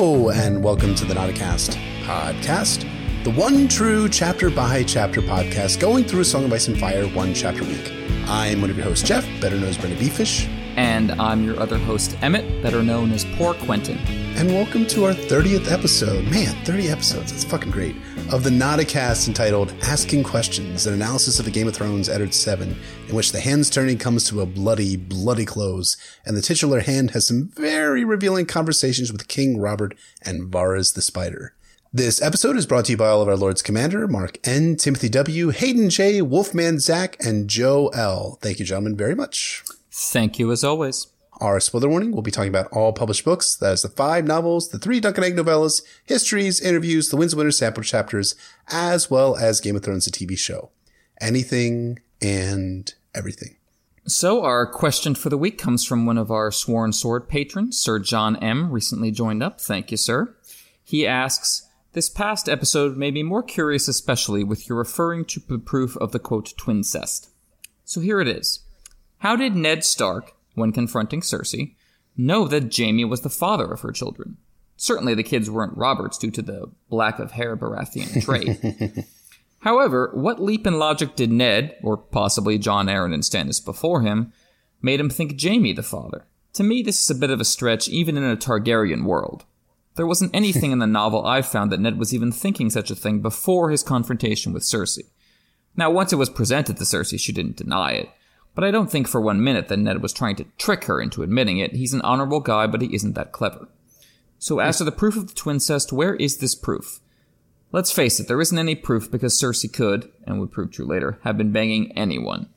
Hello, and welcome to the Nauticast podcast, the one true chapter by chapter podcast going through Song of Ice and Fire one chapter a week. I'm one of your hosts, Jeff, better known as Brenda Beefish. And I'm your other host, Emmett, better known as Poor Quentin. And welcome to our 30th episode. Man, 30 episodes. That's fucking great. Of the Nauticast entitled Asking Questions, an analysis of the Game of Thrones Eddard 7, in which the hand's turning comes to a bloody, bloody close, and the titular hand has some very revealing conversations with King Robert and Varys the Spider. This episode is brought to you by all of our Lords Commander, Mark N, Timothy W, Hayden J, Wolfman Zach, and Joe L. Thank you, gentlemen, very much. Thank you as always. Our spoiler warning, we'll be talking about all published books. That is the five novels, the three Dunk and Egg novellas, histories, interviews, the Winds of Winter sample chapters, as well as Game of Thrones, the TV show. Anything and everything. So, our question for the week comes from one of our sworn sword patrons, Sir John M., recently joined up. Thank you, sir. He asks, This past episode made me more curious, especially with your referring to the proof of the quote, twincest. So here it is. How did Ned Stark, when confronting Cersei, know that Jaime was the father of her children. Certainly the kids weren't Robert's due to the black of hair Baratheon trait. However, what leap in logic did Ned, or possibly Jon Arryn and Stannis before him, made him think Jaime the father? To me, this is a bit of a stretch even in a Targaryen world. There wasn't anything in the novel I found that Ned was even thinking such a thing before his confrontation with Cersei. Now, once it was presented to Cersei, she didn't deny it, but I don't think for one minute that Ned was trying to trick her into admitting it. He's an honorable guy, but he isn't that clever. So as to the proof of the twincest, where is this proof? Let's face it, there isn't any proof because Cersei could, and would prove true later, have been banging anyone.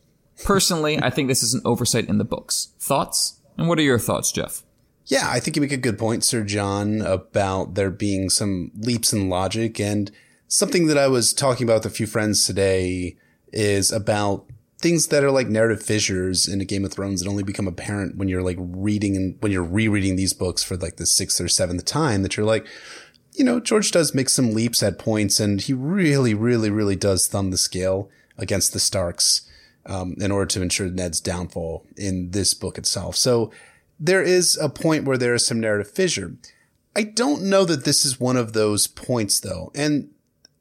Personally, I think this is an oversight in the books. Thoughts? And what are your thoughts, Jeff? Yeah, I think you make a good point, Sir John, about there being some leaps in logic. And something that I was talking about with a few friends today is about things that are like narrative fissures in a Game of Thrones that only become apparent when you're like reading and when you're rereading these books for like the sixth or seventh time that you're like, you know, George does make some leaps at points and he really, really, really does thumb the scale against the Starks, um, in order to ensure Ned's downfall in this book itself. So there is a point where there is some narrative fissure. I don't know that this is one of those points though. And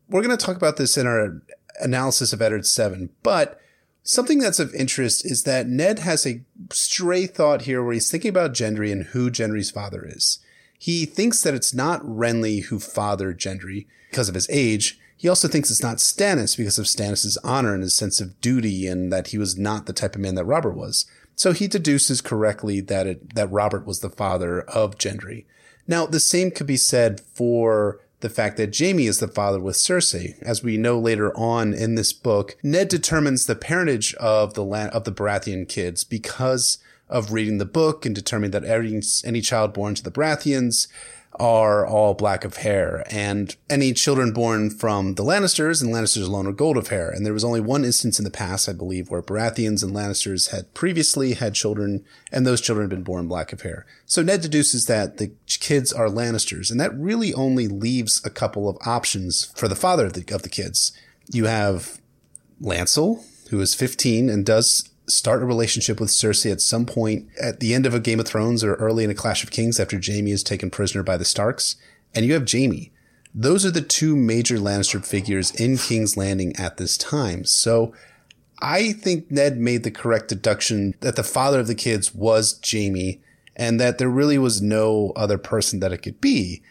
we're going to talk about this in our analysis of Eddard 7, but Something that's of interest is that Ned has a stray thought here where he's thinking about Gendry and who Gendry's father is. He thinks that it's not Renly who fathered Gendry because of his age. He also thinks it's not Stannis because of Stannis' honor and his sense of duty and that he was not the type of man that Robert was. So he deduces correctly that it, that Robert was the father of Gendry. Now, the same could be said for the fact that Jaime is the father with Cersei. As we know later on in this book, Ned determines the parentage of the land of the Baratheon kids because of reading the book and determining that any, any child born to the Baratheons are all black of hair, and any children born from the Lannisters and Lannisters alone are gold of hair. And there was only one instance in the past, I believe, where Baratheons and Lannisters had previously had children, and those children had been born black of hair. So Ned deduces that the kids are Lannisters, and that really only leaves a couple of options for the father of the, of the kids. You have Lancel, who is 15 and does start a relationship with Cersei at some point at the end of a Game of Thrones or early in a Clash of Kings after Jaime is taken prisoner by the Starks. And you have Jaime. Those are the two major Lannister figures in King's Landing at this time. So I think Ned made the correct deduction that the father of the kids was Jaime and that there really was no other person that it could be.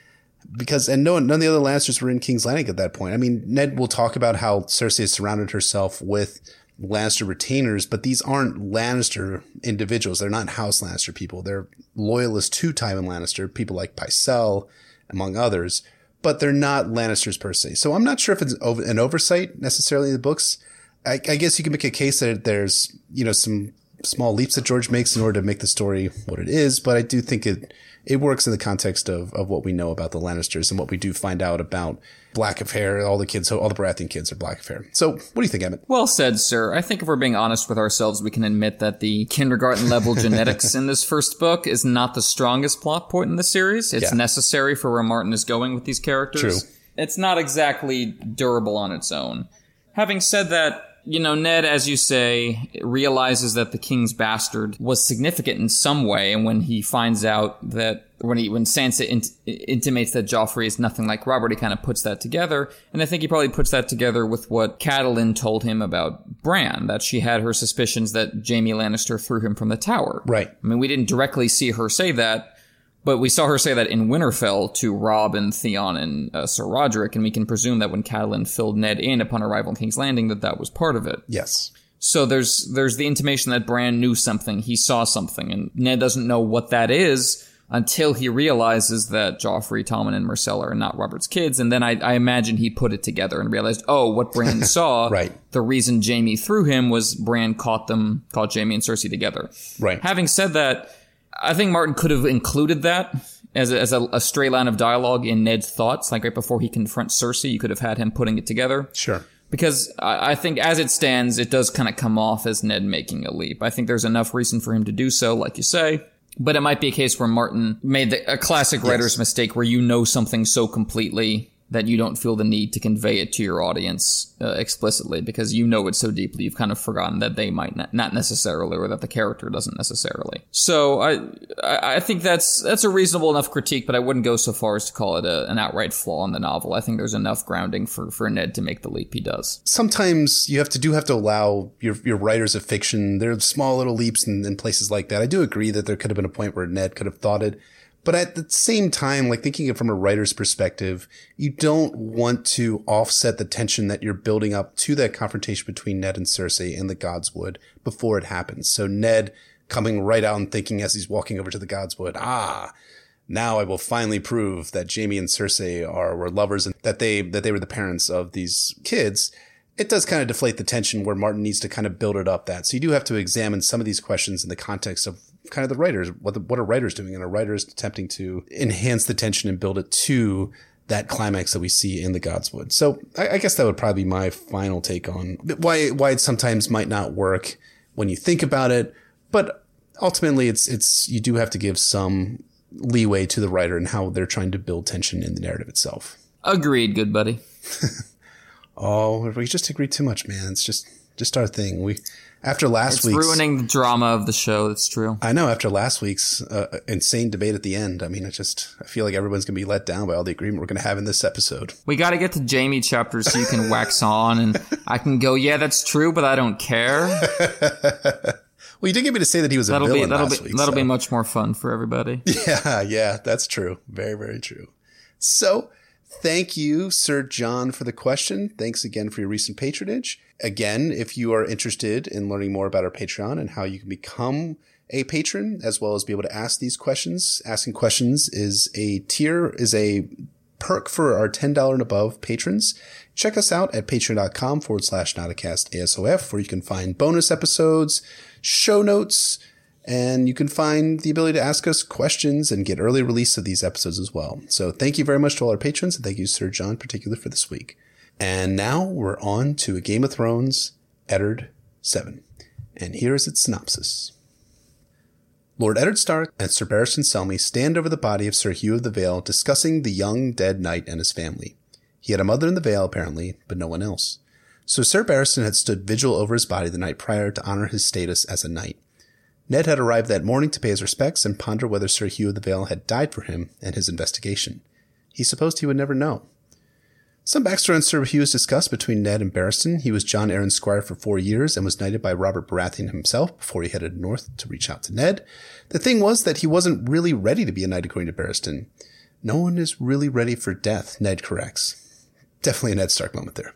Because, and no, none of the other Lannisters were in King's Landing at that point. I mean, Ned will talk about how Cersei has surrounded herself with Lannister retainers, but these aren't Lannister individuals. They're not House Lannister people. They're loyalists to Tywin Lannister, people like Pycelle, among others, but they're not Lannisters per se. So I'm not sure if it's an oversight necessarily in the books. I, I guess you can make a case that there's, you know, some small leaps that George makes in order to make the story what it is, but I do think it it works in the context of, of what we know about the Lannisters and what we do find out about black of hair. All the kids, all the Baratheon kids are black of hair. So what do you think, Emmett? Well said, sir. I think if we're being honest with ourselves, we can admit that the kindergarten level genetics in this first book is not the strongest plot point in the series. It's yeah. necessary for where Martin is going with these characters. True. It's not exactly durable on its own. Having said that, you know, Ned, as you say, realizes that the king's bastard was significant in some way, and when he finds out that when he when Sansa int- intimates that Joffrey is nothing like Robert, he kind of puts that together, and I think he probably puts that together with what Catelyn told him about Bran, that she had her suspicions that Jaime Lannister threw him from the tower. Right. I mean, we didn't directly see her say that, but we saw her say that in Winterfell to Rob and Theon and uh, Sir Roderick, and we can presume that when Catelyn filled Ned in upon arrival in King's Landing, that that was part of it. Yes. So there's there's the intimation that Bran knew something, he saw something, and Ned doesn't know what that is until he realizes that Joffrey, Tommen, and Myrcella are not Robert's kids, and then I, I imagine he put it together and realized, oh, what Bran saw, Right. The reason Jaime threw him was Bran caught them, caught Jaime and Cersei together. Right. Having said that, I think Martin could have included that as a, as a, a stray line of dialogue in Ned's thoughts, like right before he confronts Cersei. You could have had him putting it together Sure. because I think as it stands, it does kind of come off as Ned making a leap. I think there's enough reason for him to do so, like you say. But it might be a case where Martin made the, a classic writer's mistake where you know something so completely that you don't feel the need to convey it to your audience uh, explicitly because you know it so deeply you've kind of forgotten that they might not, not necessarily or that the character doesn't necessarily. So I I think that's that's a reasonable enough critique, but I wouldn't go so far as to call it a, an outright flaw in the novel. I think there's enough grounding for for Ned to make the leap he does. sometimes you have to do have to allow your your writers of fiction there are small little leaps in, in places like that. I do agree that there could have been a point where Ned could have thought it, but at the same time, like thinking it from a writer's perspective, you don't want to offset the tension that you're building up to that confrontation between Ned and Cersei in the Godswood before it happens. So Ned coming right out and thinking as he's walking over to the Godswood, ah, now I will finally prove that Jaime and Cersei are were lovers and that they that they were the parents of these kids. It does kind of deflate the tension where Martin needs to kind of build it up that. So you do have to examine some of these questions in the context of kind of the writers. What the, what are writers doing? And are writers attempting to enhance the tension and build it to that climax that we see in the Godswood. So I, I guess that would probably be my final take on why why it sometimes might not work when you think about it, but ultimately it's it's you do have to give some leeway to the writer and how they're trying to build tension in the narrative itself. Agreed, good buddy. Oh, we just agree too much, man. It's just just our thing. We after last It's week's ruining the drama of the show. That's true. I know after last week's uh, insane debate at the end. I mean, I just I feel like everyone's gonna be let down by all the agreement we're gonna have in this episode. We got to get to Jaime chapters so you can wax on, and I can go, yeah, that's true, but I don't care. Well, you did get me to say that he was a That'll be villain that'll last be week. that'll so- be much more fun for everybody. Yeah, yeah, that's true. Very, very true. So, thank you, Sir John, for the question. Thanks again for your recent patronage. Again, if you are interested in learning more about our Patreon and how you can become a patron, as well as be able to ask these questions, asking questions is a tier, is a perk for our $10 and above patrons. Check us out at patreon.com forward slash Nauticast ASOF, where you can find bonus episodes, show notes, and you can find the ability to ask us questions and get early release of these episodes as well. So thank you very much to all our patrons, and thank you, Sir John, particularly for this week. And now we're on to a Game of Thrones, Eddard 7. And here is its synopsis. Lord Eddard Stark and Sir Barristan Selmy stand over the body of Sir Hugh of the Vale, discussing the young dead knight and his family. He had a mother in the Vale, apparently, but no one else. So Sir Barristan had stood vigil over his body the night prior to honor his status as a knight. Ned had arrived that morning to pay his respects and ponder whether Sir Hugh of the Vale had died for him and his investigation. He supposed he would never know. Some backstory on Sir Hugh is discussed between Ned and Barristan. He was Jon Arryn's squire for four years and was knighted by Robert Baratheon himself before he headed north to reach out to Ned. The thing was that he wasn't really ready to be a knight according to Barristan. No one is really ready for death, Ned corrects. Definitely a Ned Stark moment there.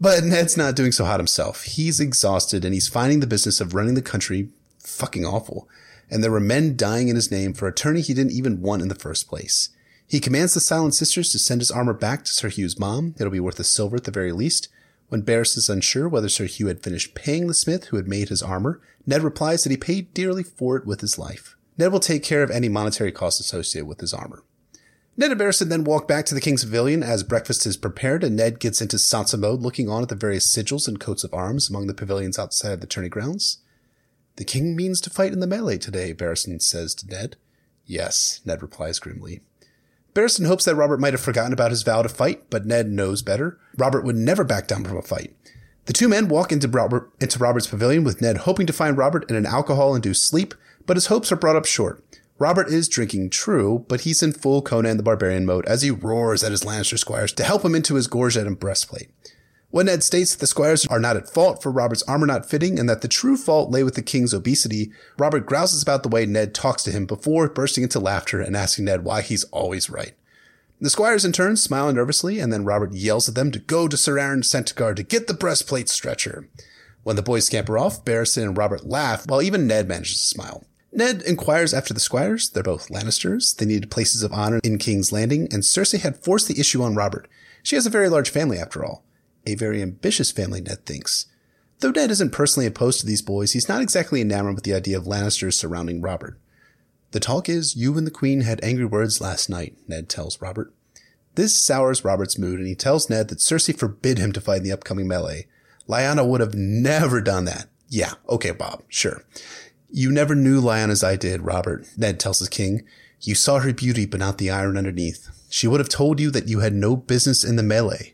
But Ned's not doing so hot himself. He's exhausted and he's finding the business of running the country fucking awful. And there were men dying in his name for a tourney he didn't even want in the first place. He commands the Silent Sisters to send his armor back to Sir Hugh's mom. It'll be worth a silver at the very least. When Barris is unsure whether Sir Hugh had finished paying the smith who had made his armor, Ned replies that he paid dearly for it with his life. Ned will take care of any monetary costs associated with his armor. Ned and Barristan then walk back to the King's Pavilion as breakfast is prepared, and Ned gets into Sansa mode, looking on at the various sigils and coats of arms among the pavilions outside the tourney grounds. The king means to fight in the melee today, Barristan says to Ned. Yes, Ned replies grimly. Barristan hopes that Robert might have forgotten about his vow to fight, but Ned knows better. Robert would never back down from a fight. The two men walk into, Robert, into Robert's pavilion with Ned hoping to find Robert in an alcohol-induced sleep, but his hopes are brought up short. Robert is drinking true, but he's in full Conan the Barbarian mode as he roars at his Lannister squires to help him into his gorget and breastplate. When Ned states that the squires are not at fault for Robert's armor not fitting and that the true fault lay with the king's obesity, Robert grouses about the way Ned talks to him before bursting into laughter and asking Ned why he's always right. The squires in turn smile nervously, and then Robert yells at them to go to Sir Aron Santagar to get the breastplate stretcher. When the boys scamper off, Barristan and Robert laugh, while even Ned manages to smile. Ned inquires after the squires. They're both Lannisters. They needed places of honor in King's Landing, and Cersei had forced the issue on Robert. She has a very large family, after all. A very ambitious family, Ned thinks. Though Ned isn't personally opposed to these boys, he's not exactly enamored with the idea of Lannisters surrounding Robert. The talk is you and the Queen had angry words last night, Ned tells Robert. This sours Robert's mood, and he tells Ned that Cersei forbid him to fight in the upcoming melee. Lyanna would have never done that. Yeah, okay, Bob, sure. You never knew Lyanna as I did, Robert, Ned tells his king. You saw her beauty, but not the iron underneath. She would have told you that you had no business in the melee.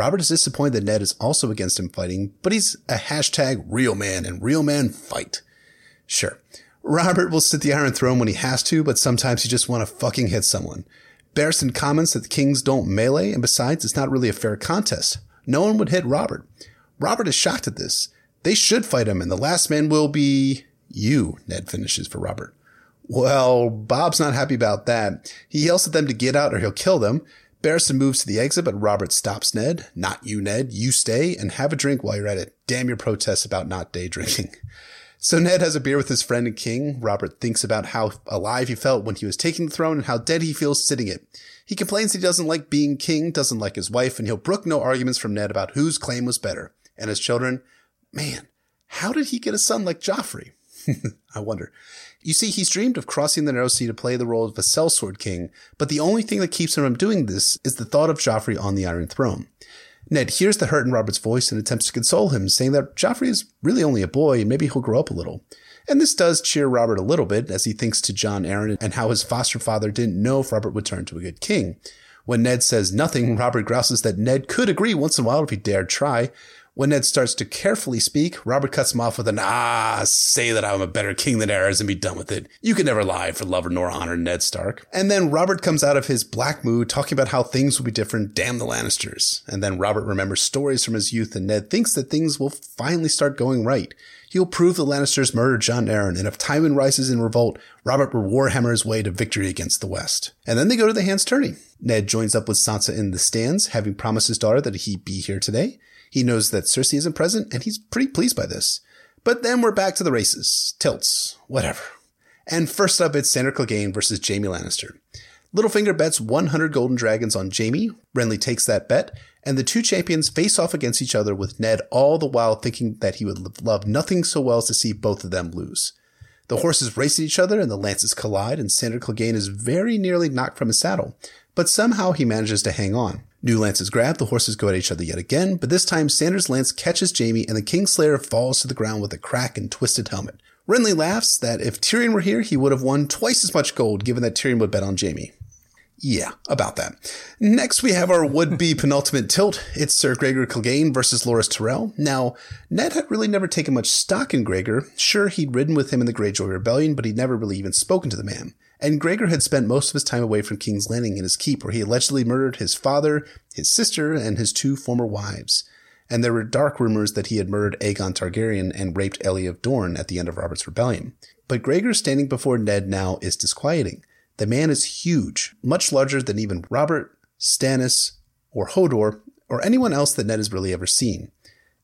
Robert is disappointed that Ned is also against him fighting, but he's a hashtag real man and real man fight. Sure. Robert will sit the Iron Throne when he has to, but sometimes he just want to fucking hit someone. Barristan comments that the kings don't melee, and besides, it's not really a fair contest. No one would hit Robert. Robert is shocked at this. They should fight him, and the last man will be you, Ned finishes for Robert. Well, Bob's not happy about that. He yells at them to get out or he'll kill them. Barristan moves to the exit, but Robert stops Ned. Not you, Ned. You stay and have a drink while you're at it. Damn your protests about not day drinking. So Ned has a beer with his friend and king. Robert thinks about how alive he felt when he was taking the throne and how dead he feels sitting it. He complains he doesn't like being king, doesn't like his wife, and he'll brook no arguments from Ned about whose claim was better. And his children, man, how did he get a son like Joffrey? I wonder. You see, he's dreamed of crossing the Narrow Sea to play the role of a sellsword king, but the only thing that keeps him from doing this is the thought of Joffrey on the Iron Throne. Ned hears the hurt in Robert's voice and attempts to console him, saying that Joffrey is really only a boy and maybe he'll grow up a little. And this does cheer Robert a little bit as he thinks to Jon Arryn and how his foster father didn't know if Robert would turn to a good king. When Ned says nothing, Robert grouses that Ned could agree once in a while if he dared try, when Ned starts to carefully speak, Robert cuts him off with an ah, say that I'm a better king than Aerys and be done with it. You can never lie for love nor honor, Ned Stark. And then Robert comes out of his black mood talking about how things will be different, damn the Lannisters. And then Robert remembers stories from his youth and Ned thinks that things will finally start going right. He'll prove the Lannisters murdered Jon Arryn, and if Tywin rises in revolt, Robert will warhammer his way to victory against the West. And then they go to the hand's tourney. Ned joins up with Sansa in the stands, having promised his daughter that he'd be here today. He knows that Cersei isn't present, and he's pretty pleased by this. But then we're back to the races, tilts, whatever. And first up, it's Sandor Clegane versus Jaime Lannister. Littlefinger bets 100 golden dragons on Jaime. Renly takes that bet, and the two champions face off against each other with Ned all the while thinking that he would love nothing so well as to see both of them lose. The horses race at each other and the lances collide, and Sandor Clegane is very nearly knocked from his saddle, but somehow he manages to hang on. New lances grab, the horses go at each other yet again, but this time Sandor's lance catches Jaime and the Kingslayer falls to the ground with a crack and twisted helmet. Renly laughs that if Tyrion were here, he would have won twice as much gold given that Tyrion would bet on Jaime. Yeah, about that. Next, we have our would-be penultimate tilt. It's Sir Gregor Clegane versus Loras Tyrell. Now, Ned had really never taken much stock in Gregor. Sure, he'd ridden with him in the Greyjoy Rebellion, but he'd never really even spoken to the man and Gregor had spent most of his time away from King's Landing in his keep, where he allegedly murdered his father, his sister, and his two former wives. And there were dark rumors that he had murdered Aegon Targaryen and raped Elia of Dorne at the end of Robert's rebellion. But Gregor standing before Ned now is disquieting. The man is huge, much larger than even Robert, Stannis, or Hodor, or anyone else that Ned has really ever seen.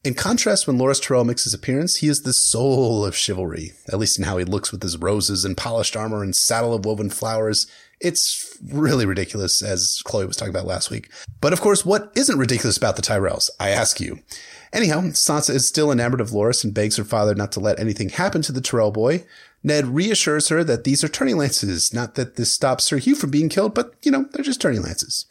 In contrast, when Loras Tyrell makes his appearance, he is the soul of chivalry, at least in how he looks with his roses and polished armor and saddle of woven flowers. It's really ridiculous, as Chloe was talking about last week. But of course, what isn't ridiculous about the Tyrells? I ask you. Anyhow, Sansa is still enamored of Loras and begs her father not to let anything happen to the Tyrell boy. Ned reassures her that these are turning lances, not that this stops Sir Hugh from being killed, but, you know, they're just turning lances.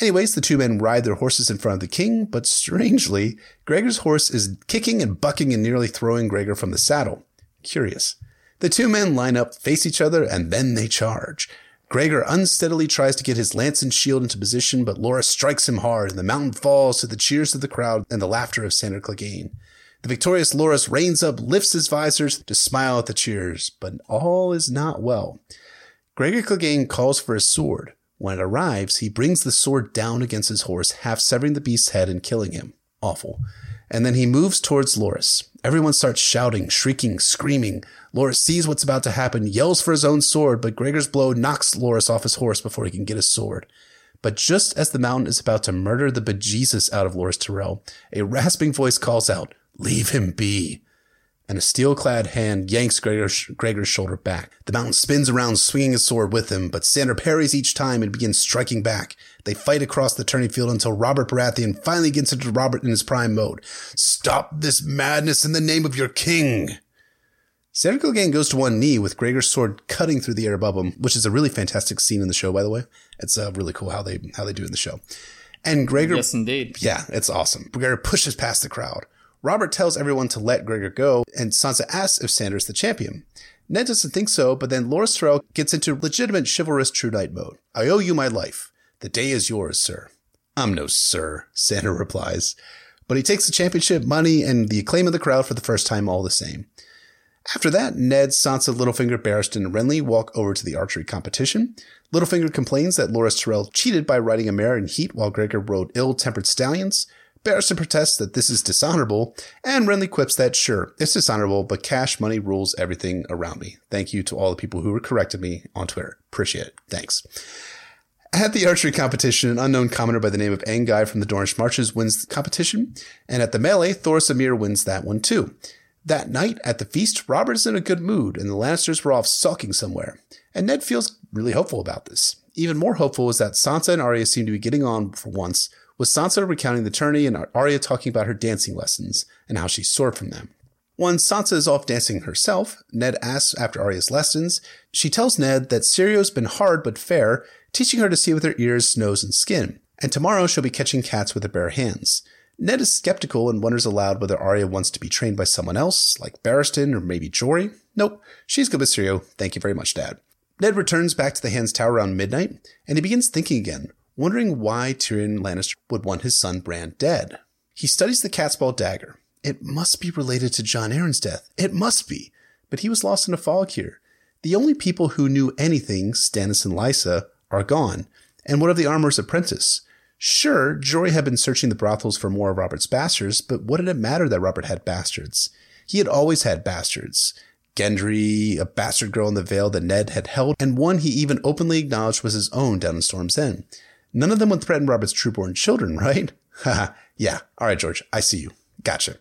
Anyways, the two men ride their horses in front of the king, but strangely, Gregor's horse is kicking and bucking and nearly throwing Gregor from the saddle. Curious. The two men line up, face each other, and then they charge. Gregor unsteadily tries to get his lance and shield into position, but Loras strikes him hard, and the mountain falls to the cheers of the crowd and the laughter of Sandor Clegane. The victorious Loras reins up, lifts his visors to smile at the cheers, but all is not well. Gregor Clegane calls for his sword. When it arrives, he brings the sword down against his horse, half severing the beast's head and killing him. Awful. And then he moves towards Loras. Everyone starts shouting, shrieking, screaming. Loras sees what's about to happen, yells for his own sword, but Gregor's blow knocks Loras off his horse before he can get his sword. But just as the mountain is about to murder the bejesus out of Loras Tyrell, a rasping voice calls out, Leave him be and a steel clad hand yanks Gregor's, Gregor's, shoulder back. The mountain spins around, swinging his sword with him, but Sandor parries each time and begins striking back. They fight across the turning field until Robert Baratheon finally gets into Robert in his prime mode. Stop this madness in the name of your king! Sandor Clegane goes to one knee with Gregor's sword cutting through the air above him, which is a really fantastic scene in the show, by the way. It's uh, really cool how they how they do it in the show. And Gregor, yes, indeed, yeah, it's awesome. Gregor pushes past the crowd. Robert tells everyone to let Gregor go, and Sansa asks if Sandor's the champion. Ned doesn't think so, but then Loras Tyrell gets into legitimate chivalrous true knight mode. I owe you my life. The day is yours, sir. I'm no sir, Sandor replies. But he takes the championship money and the acclaim of the crowd for the first time all the same. After that, Ned, Sansa, Littlefinger, Barristan, and Renly walk over to the archery competition. Littlefinger complains that Loras Tyrell cheated by riding a mare in heat while Gregor rode ill-tempered stallions. Barristan protests that this is dishonorable, and Renly quips that sure, it's dishonorable, but cash money rules everything around me. Thank you to all the people who corrected me on Twitter. Appreciate it. Thanks. At the archery competition, an unknown commoner by the name of Anguy from the Dornish Marches wins the competition, and at the melee, Thoros of Myr wins that one too. That night at the feast, Robert is in a good mood, and the Lannisters were off sulking somewhere. And Ned feels really hopeful about this. Even more hopeful is that Sansa and Arya seem to be getting on for once, with Sansa recounting the tourney and Arya talking about her dancing lessons and how she soared from them. When Sansa is off dancing herself, Ned asks after Arya's lessons. She tells Ned that Syrio's been hard but fair, teaching her to see with her ears, nose, and skin, and tomorrow she'll be catching cats with her bare hands. Ned is skeptical and wonders aloud whether Arya wants to be trained by someone else, like Barristan or maybe Jory. Nope, she's good with Syrio. Thank you very much, Dad. Ned returns back to the Hand's Tower around midnight, and he begins thinking again wondering why Tyrion Lannister would want his son Bran dead. He studies the Catspaw dagger. It must be related to Jon Arryn's death. It must be. But he was lost in a fog here. The only people who knew anything, Stannis and Lysa, are gone. And what of the armorer's apprentice? Sure, Jory had been searching the brothels for more of Robert's bastards, but what did it matter that Robert had bastards? He had always had bastards. Gendry, a bastard girl in the Vale that Ned had held, and one he even openly acknowledged was his own down in Storm's End. None of them would threaten Robert's trueborn children, right? Haha, yeah. All right, George, I see you. Gotcha.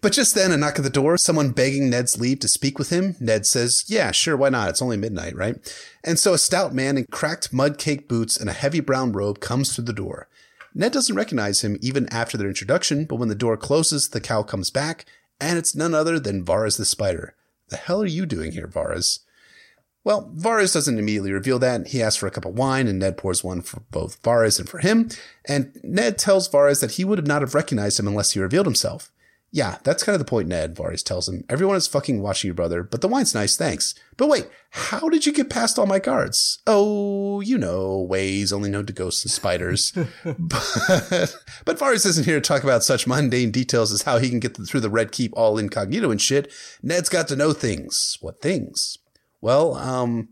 But just then, a knock at the door, someone begging Ned's leave to speak with him. Ned says, Yeah, sure, why not? It's only midnight, right? And so a stout man in cracked mud caked boots and a heavy brown robe comes through the door. Ned doesn't recognize him even after their introduction, but when the door closes, the cow comes back, and it's none other than Varys the spider. The hell are you doing here, Varys? Well, Varys doesn't immediately reveal that. He asks for a cup of wine, and Ned pours one for both Varys and for him. And Ned tells Varys that he would not have recognized him unless he revealed himself. Yeah, that's kind of the point, Ned, Varys tells him. Everyone is fucking watching your brother, but the wine's nice, thanks. But wait, how did you get past all my guards? Oh, you know, ways only known to ghosts and spiders. but, but Varys isn't here to talk about such mundane details as how he can get through the Red Keep all incognito and shit. Ned's got to know things. What things? Well, um,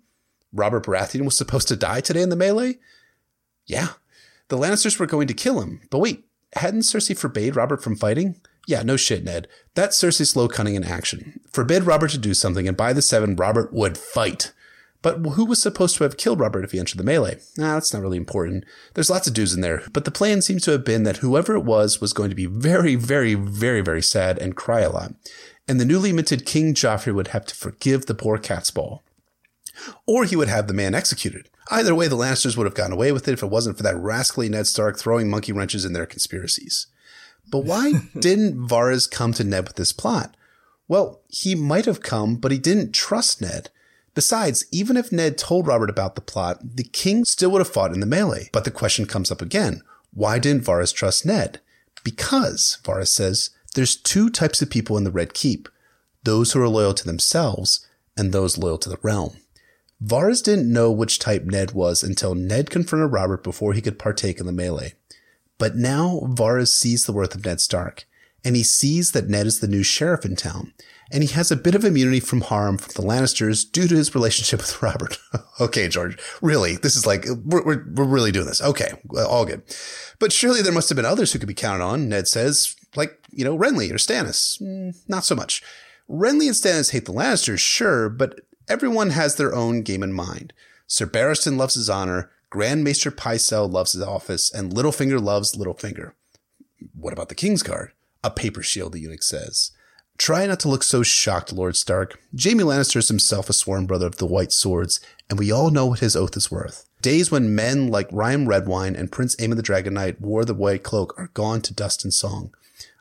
Robert Baratheon was supposed to die today in the melee? Yeah. The Lannisters were going to kill him. But wait, hadn't Cersei forbade Robert from fighting? Yeah, no shit, Ned. That's Cersei's slow cunning in action. Forbid Robert to do something, and by the seven, Robert would fight. But who was supposed to have killed Robert if he entered the melee? Nah, that's not really important. There's lots of dudes in there, but the plan seems to have been that whoever it was was going to be very, very, very, very sad and cry a lot and the newly minted King Joffrey would have to forgive the poor cat's ball. Or he would have the man executed. Either way, the Lannisters would have gotten away with it if it wasn't for that rascally Ned Stark throwing monkey wrenches in their conspiracies. But why didn't Varys come to Ned with this plot? Well, he might have come, but he didn't trust Ned. Besides, even if Ned told Robert about the plot, the king still would have fought in the melee. But the question comes up again. Why didn't Varys trust Ned? Because, Varys says, there's two types of people in the Red Keep those who are loyal to themselves and those loyal to the realm. Varys didn't know which type Ned was until Ned confronted Robert before he could partake in the melee. But now Varys sees the worth of Ned Stark, and he sees that Ned is the new sheriff in town, and he has a bit of immunity from harm from the Lannisters due to his relationship with Robert. okay, George, really, this is like, we're, we're, we're really doing this. Okay, all good. But surely there must have been others who could be counted on, Ned says, like, you know, Renly or Stannis. Mm, not so much. Renly and Stannis hate the Lannisters, sure, but everyone has their own game in mind. Sir Barristan loves his honor, Grand Maester Pycelle loves his office, and Littlefinger loves Littlefinger. What about the King's Guard? A paper shield, the eunuch says. Try not to look so shocked, Lord Stark. Jaime Lannister is himself a sworn brother of the White Swords, and we all know what his oath is worth. Days when men like Ryam Redwyne and Prince Aemon the Dragon Knight wore the white cloak are gone to dust and song.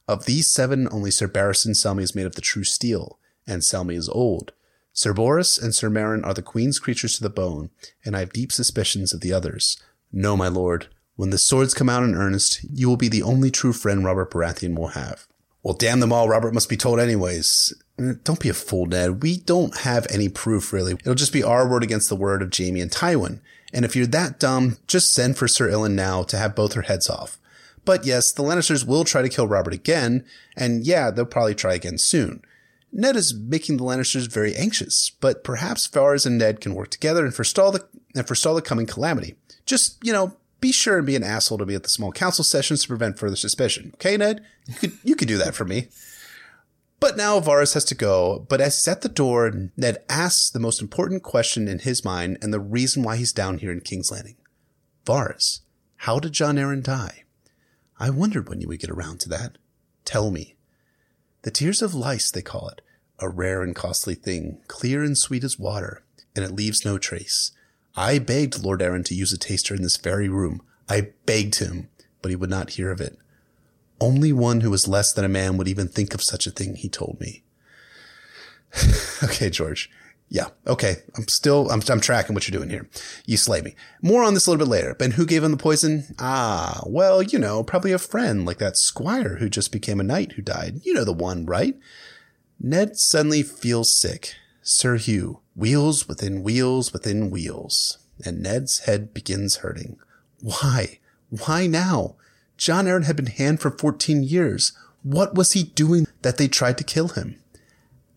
Of these seven, only Sir Barristan Selmy is made of the true steel, and Selmy is old. Sir Boros and Sir Meryn are the Queen's creatures to the bone, and I have deep suspicions of the others. No, my lord, when the swords come out in earnest, you will be the only true friend Robert Baratheon will have. Well, damn them all, Robert must be told anyways. Eh, don't be a fool, Ned. We don't have any proof, really. It'll just be our word against the word of Jaime and Tywin. And if you're that dumb, just send for Sir Ilyn now to have both her heads off. But yes, the Lannisters will try to kill Robert again, and yeah, they'll probably try again soon. Ned is making the Lannisters very anxious, but perhaps Varys and Ned can work together and forestall the and forestall the coming calamity. Just, you know, be sure and be an asshole to be at the small council sessions to prevent further suspicion. Okay, Ned? You could you could do that for me. But now Varys has to go, but as he's at the door, Ned asks the most important question in his mind and the reason why he's down here in King's Landing. Varys, how did Jon Arryn die? I wondered when you would get around to that. Tell me. The tears of lice, they call it, a rare and costly thing, clear and sweet as water, and it leaves no trace. I begged Lord Arryn to use a taster in this very room. I begged him, but he would not hear of it. Only one who was less than a man would even think of such a thing, he told me. okay, George. Yeah. Okay. I'm still, I'm, I'm tracking what you're doing here. You slay me. More on this a little bit later. But who gave him the poison? Ah, well, you know, probably a friend like that squire who just became a knight who died. You know the one, right? Ned suddenly feels sick. Sir Hugh, wheels within wheels within wheels. And Ned's head begins hurting. Why? Why now? Jon Arryn had been hand for 14 years. What was he doing that they tried to kill him?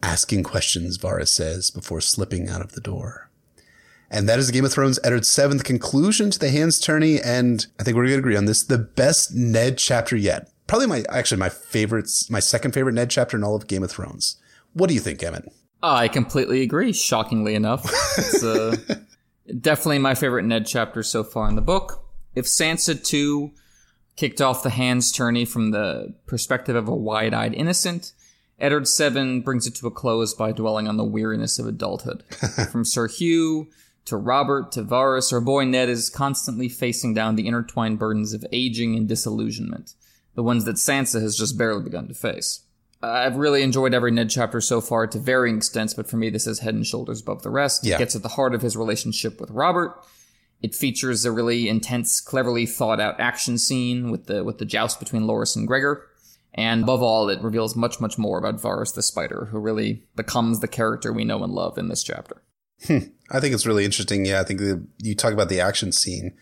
Asking questions, Varys says, before slipping out of the door. And that is the Game of Thrones Eddard's seventh conclusion to the hands tourney. And I think we're going to agree on this. The best Ned chapter yet. Probably my, actually my favorite, my second favorite Ned chapter in all of Game of Thrones. What do you think, Emmett? I completely agree, shockingly enough. It's uh, definitely my favorite Ned chapter so far in the book. If Sansa 2 kicked off the hands tourney from the perspective of a wide eyed innocent, Eddard Seven brings it to a close by dwelling on the weariness of adulthood. From Sir Hugh to Robert to Varys, our boy Ned is constantly facing down the intertwined burdens of aging and disillusionment, the ones that Sansa has just barely begun to face. I've really enjoyed every Ned chapter so far to varying extents, but for me, this is head and shoulders above the rest. Yeah. It gets at the heart of his relationship with Robert. It features a really intense, cleverly thought out action scene with the with the joust between Loras and Gregor. And above all, it reveals much, much more about Varys the Spider, who really becomes the character we know and love in this chapter. Hmm. I think it's really interesting. Yeah, I think the, you talk about the action scene.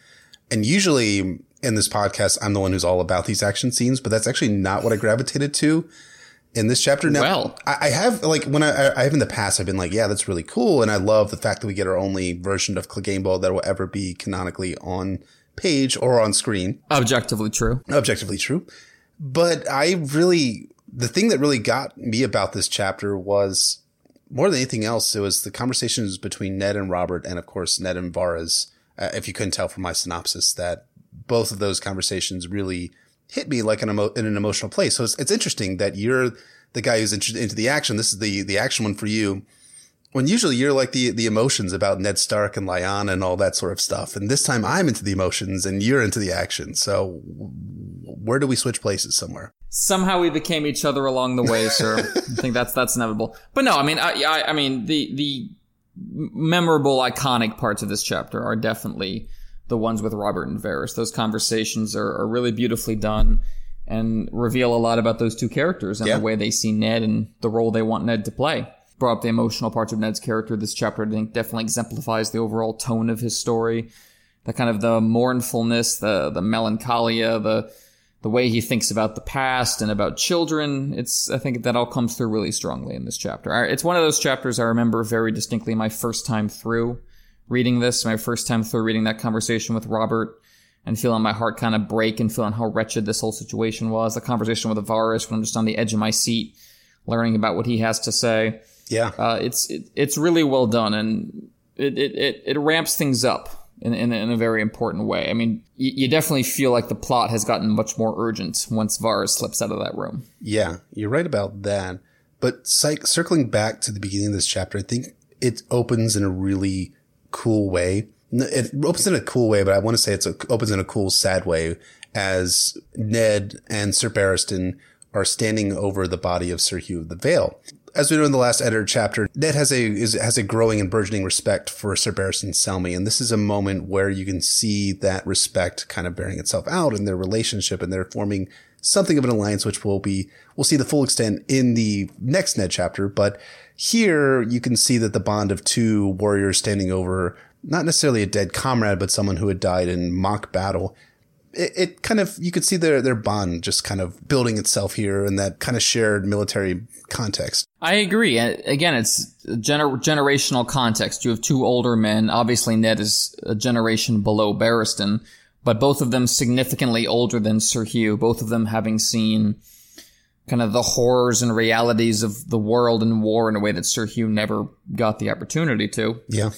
And usually in this podcast, I'm the one who's all about these action scenes, but that's actually not what I gravitated to in this chapter. Now, well, I, I have like when I, I have in the past, I've been like, yeah, that's really cool. And I love the fact that we get our only version of Clegane Bowl that will ever be canonically on page or on screen. Objectively true. Objectively true. But I really, the thing that really got me about this chapter was more than anything else, it was the conversations between Ned and Robert, and of course, Ned and Varys. Uh, if you couldn't tell from my synopsis, that both of those conversations really hit me like an emo- in an emotional place. So it's, it's interesting that you're the guy who's interested into the action. This is the the action one for you. When usually you're like the the emotions about Ned Stark and Lyanna and all that sort of stuff, and this time I'm into the emotions and you're into the action. So where do we switch places somewhere? Somehow we became each other along the way, sir. I think that's that's inevitable. But no, I mean, I, I, I mean the the memorable, iconic parts of this chapter are definitely the ones with Robert and Varys. Those conversations are, are really beautifully done and reveal a lot about those two characters and Yeah. the way they see Ned and the role they want Ned to play. Brought up the emotional parts of Ned's character. This chapter, I think, definitely exemplifies the overall tone of his story. The kind of the mournfulness, the the melancholia, the the way he thinks about the past and about children. It's I think that all comes through really strongly in this chapter. It's one of those chapters I remember very distinctly my first time through reading this, my first time through reading that conversation with Robert and feeling my heart kind of break and feeling how wretched this whole situation was. The conversation with Avaris when I'm just on the edge of my seat, learning about what he has to say. Yeah, uh, it's it, it's really well done, and it it it, ramps things up in, in, in, a very important way. I mean, you, you, definitely feel like the plot has gotten much more urgent once Varys slips out of that room. Yeah, you're right about that. But psych- circling back to the beginning of this chapter, I think it opens in a really cool way. It opens in a cool way, but I want to say it opens in a cool, sad way as Ned and Sir Barristan are standing over the body of Sir Hugh of the Vale as we know in the last Eddard chapter, Ned has a is, has a growing and burgeoning respect for Sir Barristan Selmy, and this is a moment where you can see that respect kind of bearing itself out in their relationship, and they're forming something of an alliance, which will be we'll see the full extent in the next Ned chapter. But here you can see that the bond of two warriors standing over not necessarily a dead comrade, but someone who had died in mock battle it, it, kind of you could see their their bond just kind of building itself here in that kind of shared military context. I agree. Again, it's gener- generational context. You have two older men. Obviously, Ned is a generation below Barristan, but both of them significantly older than Sir Hugh. Both of them having seen kind of the horrors and realities of the world and war in a way that Sir Hugh never got the opportunity to. Yeah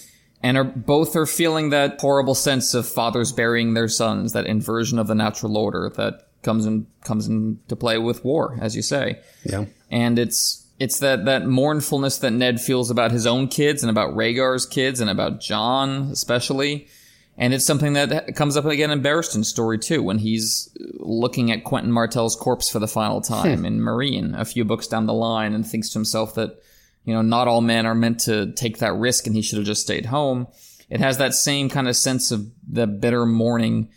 and are both are feeling that horrible sense of fathers burying their sons, that inversion of the natural order that comes in comes into play with war, as you say. Yeah. And it's it's that that mournfulness that Ned feels about his own kids and about Rhaegar's kids and about Jon especially. And it's something that comes up again in Barristan's story too, when he's looking at Quentyn Martell's corpse for the final time hmm. in Meereen a few books down the line, and thinks to himself that you know, not all men are meant to take that risk and he should have just stayed home. It has that same kind of sense of the bitter mourning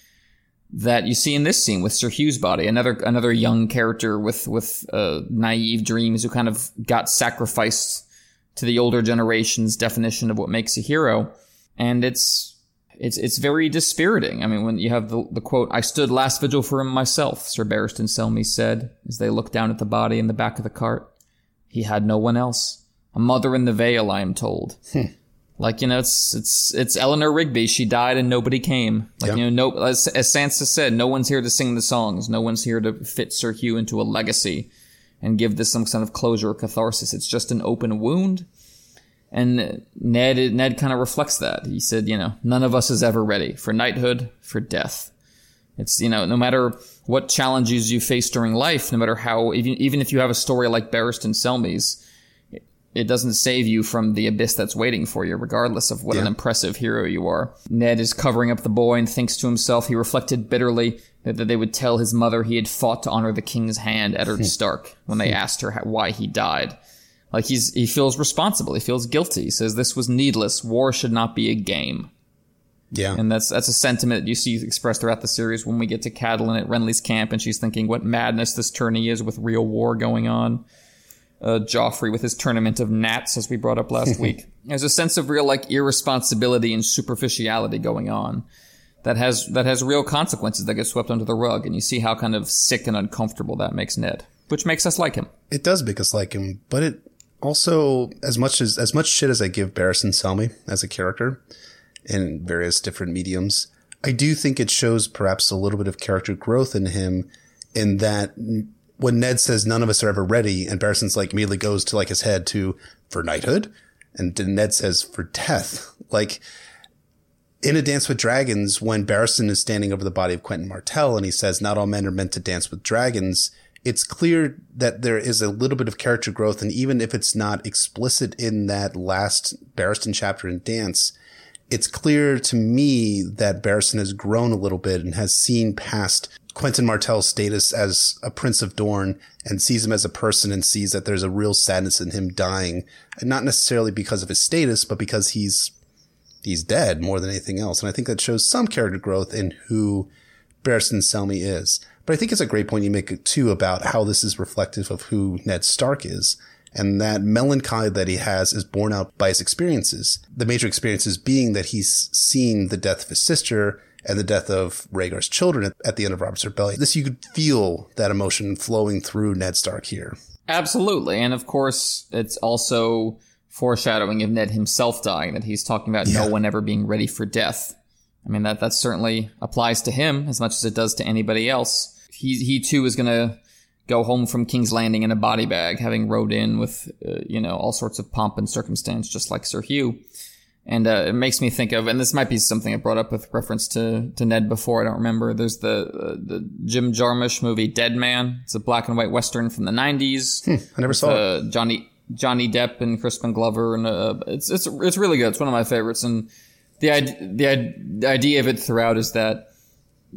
that you see in this scene with Sir Hugh's body, another another young character with with uh, naive dreams who kind of got sacrificed to the older generation's definition of what makes a hero, and it's it's it's very dispiriting. I mean, when you have the, the quote, "I stood last vigil for him myself," Sir Barristan Selmy said as they looked down at the body in the back of the cart. He had no one else. A mother in the Vale, I am told. Hmm. Like you know, it's it's it's Eleanor Rigby. She died and nobody came. Like yeah. you know, no as, as Sansa said, no one's here to sing the songs. No one's here to fit Sir Hugh into a legacy and give this some kind of closure or catharsis. It's just an open wound. And Ned Ned kind of reflects that. He said, you know, none of us is ever ready for knighthood, for death. It's you know, no matter what challenges you face during life, no matter how even even if you have a story like Barristan Selmy's it doesn't save you from the abyss that's waiting for you, regardless of what yeah. an impressive hero you are. Ned is covering up the boy and thinks to himself he reflected bitterly that, that they would tell his mother he had fought to honor the king's hand, Eddard hmm. Stark, when they hmm. asked her how, why he died. Like he's he feels responsible. He feels guilty. He says this was needless. War should not be a game. Yeah, and that's that's a sentiment you see expressed throughout the series. When we get to Catelyn at Renly's camp, and she's thinking what madness this tourney is with real war going on uh, Joffrey with his tournament of gnats, as we brought up last week. There's a sense of real like irresponsibility and superficiality going on that has that has real consequences that get swept under the rug, and you see how kind of sick and uncomfortable that makes Ned, which makes us like him. It does make us like him, but it also as much as as much shit as I give Barristan Selmy as a character in various different mediums, I do think it shows perhaps a little bit of character growth in him in that when Ned says none of us are ever ready, and Barristan's like immediately goes to like his head to for knighthood, and Ned says for death. Like in a Dance with Dragons, when Barristan is standing over the body of Quentyn Martell and he says, "Not all men are meant to dance with dragons." It's clear that there is a little bit of character growth, and even if it's not explicit in that last Barristan chapter in Dance, it's clear to me that Barristan has grown a little bit and has seen past Quentyn Martell's status as a Prince of Dorne and sees him as a person and sees that there's a real sadness in him dying, and not necessarily because of his status, but because he's he's dead more than anything else. And I think that shows some character growth in who Barristan Selmy is. But I think it's a great point you make too about how this is reflective of who Ned Stark is. And that melancholy that he has is borne out by his experiences. The major experiences being that he's seen the death of his sister and the death of Rhaegar's children at, the end of Robert's Rebellion. This, you could feel that emotion flowing through Ned Stark here. Absolutely. And of course, it's also foreshadowing of Ned himself dying, that he's talking about yeah. no one ever being ready for death. I mean, that, that certainly applies to him as much as it does to anybody else. He, he too is going to go home from King's Landing in a body bag, having rode in with, uh, you know, all sorts of pomp and circumstance, just like Sir Hugh. And uh, it makes me think of, and this might be something I brought up with reference to, to Ned before. I don't remember. There's the uh, the Jim Jarmusch movie Dead Man. It's a black and white western from the '90s. Hmm, I never saw uh, it. Johnny Johnny Depp and Crispin Glover, and uh, it's it's it's really good. It's one of my favorites. And the the the idea of it throughout is that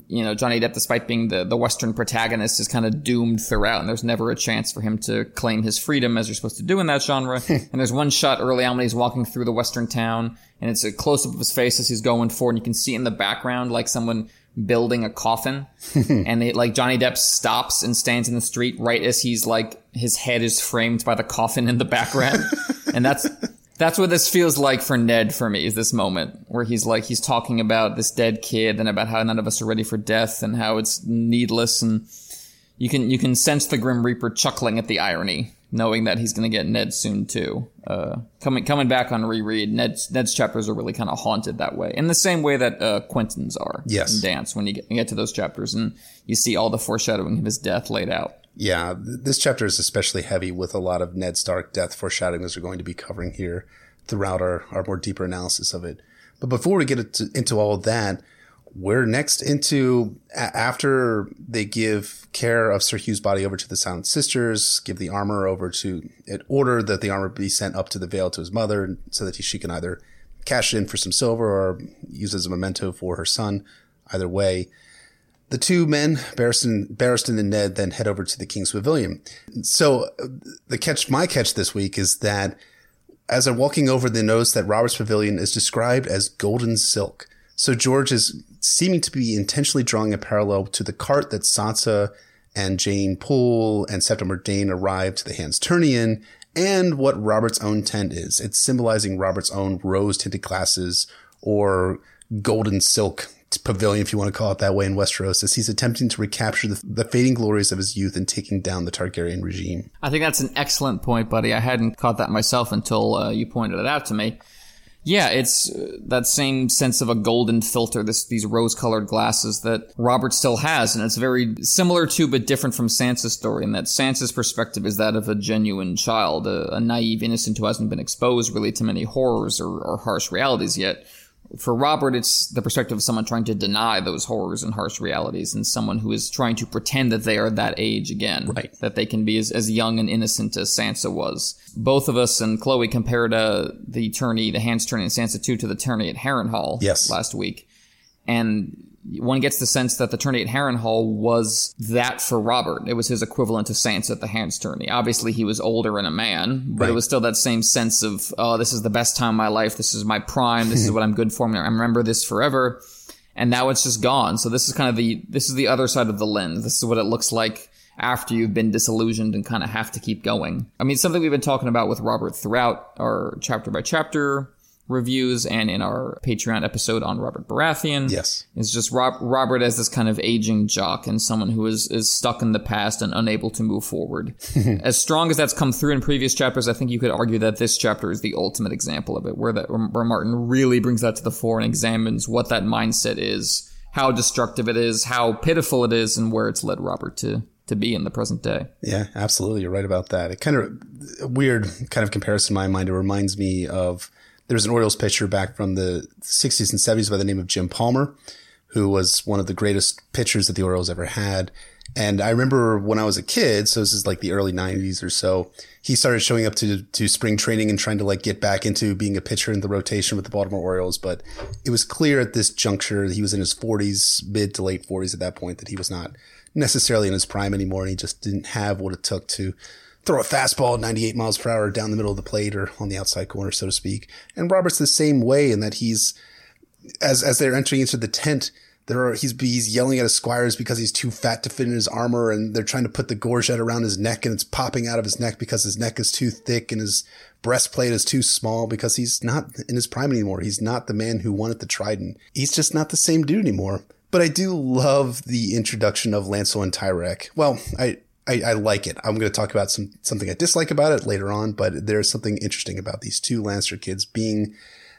you know, Johnny Depp, despite being the, the Western protagonist, is kind of doomed throughout, and there's never a chance for him to claim his freedom as you're supposed to do in that genre. and there's one shot early on when he's walking through the Western town, and it's a close up of his face as he's going forward, and you can see in the background like someone building a coffin, and they, like Johnny Depp stops and stands in the street right as he's like his head is framed by the coffin in the background, and that's that's what this feels like for Ned for me is this moment where he's like he's talking about this dead kid and about how none of us are ready for death and how it's needless and you can you can sense the Grim Reaper chuckling at the irony, knowing that he's going to get Ned soon too. Uh, coming coming back on reread, Ned's Ned's chapters are really kind of haunted that way, in the same way that uh, Quentyn's are. Yes, in Dance when you get, you get to those chapters and you see all the foreshadowing of his death laid out. Yeah, this chapter is especially heavy with a lot of Ned Stark death foreshadowing as we're going to be covering here throughout our, our more deeper analysis of it. But before we get into, all of that, we're next into after they give care of Sir Hugh's body over to the Silent Sisters, give the armor over to it, order that the armor be sent up to the Vale to his mother so that he, she can either cash it in for some silver or use as a memento for her son. Either way, the two men, Barristan, Barristan and Ned, then head over to the King's Pavilion. So uh, the catch, my catch this week is that as I'm walking over, they notice that Robert's Pavilion is described as golden silk. So George is seeming to be intentionally drawing a parallel to the cart that Sansa and Jeyne Poole and Septa Dane arrived to the Hands Turnian and what Robert's own tent is. It's symbolizing Robert's own rose tinted glasses or golden silk pavilion, if you want to call it that way, in Westeros, as he's attempting to recapture the, the, fading glories of his youth and taking down the Targaryen regime. I think that's an excellent point, buddy. I hadn't caught that myself until uh, you pointed it out to me. Yeah, it's uh, that same sense of a golden filter, this, these rose-colored glasses that Robert still has, and it's very similar to but different from Sansa's story. In that Sansa's perspective is that of a genuine child, a, a naive innocent who hasn't been exposed really to many horrors or, or harsh realities yet for Robert, it's the perspective of someone trying to deny those horrors and harsh realities, and someone who is trying to pretend that they are that age again, right. that they can be as, as young and innocent as Sansa was. Both of us and Chloe compared uh, the tourney, the hands tourney in Sansa 2 to the tourney at Harrenhal yes. last week. And one gets the sense that the tourney at Harrenhal was that for Robert. It was his equivalent to Sansa at the Hands tourney. Obviously, he was older and a man, but right. it was still that same sense of, oh, this is the best time of my life. This is my prime. This is what I'm good for. I remember this forever. And now it's just gone. So this is kind of the, this is the other side of the lens. This is what it looks like after you've been disillusioned and kind of have to keep going. I mean, something we've been talking about with Robert throughout our chapter by chapter reviews and in our Patreon episode on Robert Baratheon. Yes. It's just Rob, Robert as this kind of aging jock and someone who is, is stuck in the past and unable to move forward. as strong as that's come through in previous chapters, I think you could argue that this chapter is the ultimate example of it, where that, where Martin really brings that to the fore and examines what that mindset is, how destructive it is, how pitiful it is, and where it's led Robert to to be in the present day. Yeah, absolutely. You're right about that. It kind of a weird kind of comparison in my mind. It reminds me of there's an Orioles pitcher back from the 60s and 70s by the name of Jim Palmer, who was one of the greatest pitchers that the Orioles ever had. And I remember when I was a kid, so this is like the early 90s or so, he started showing up to, to spring training and trying to like get back into being a pitcher in the rotation with the Baltimore Orioles. But it was clear at this juncture, he was in his 40s, mid to late 40s at that point, that he was not necessarily in his prime anymore. And he just didn't have what it took to throw a fastball 98 miles per hour down the middle of the plate or on the outside corner, so to speak. And Robert's the same way in that he's, as, as they're entering into the tent, there are he's he's yelling at his squires because he's too fat to fit in his armor, and they're trying to put the gorget around his neck, and it's popping out of his neck because his neck is too thick and his breastplate is too small because he's not in his prime anymore. He's not the man who wanted the trident. He's just not the same dude anymore. But I do love the introduction of Lancel and Tyrek. Well, I I, I, like it. I'm going to talk about some something I dislike about it later on, but there's something interesting about these two Lancer kids being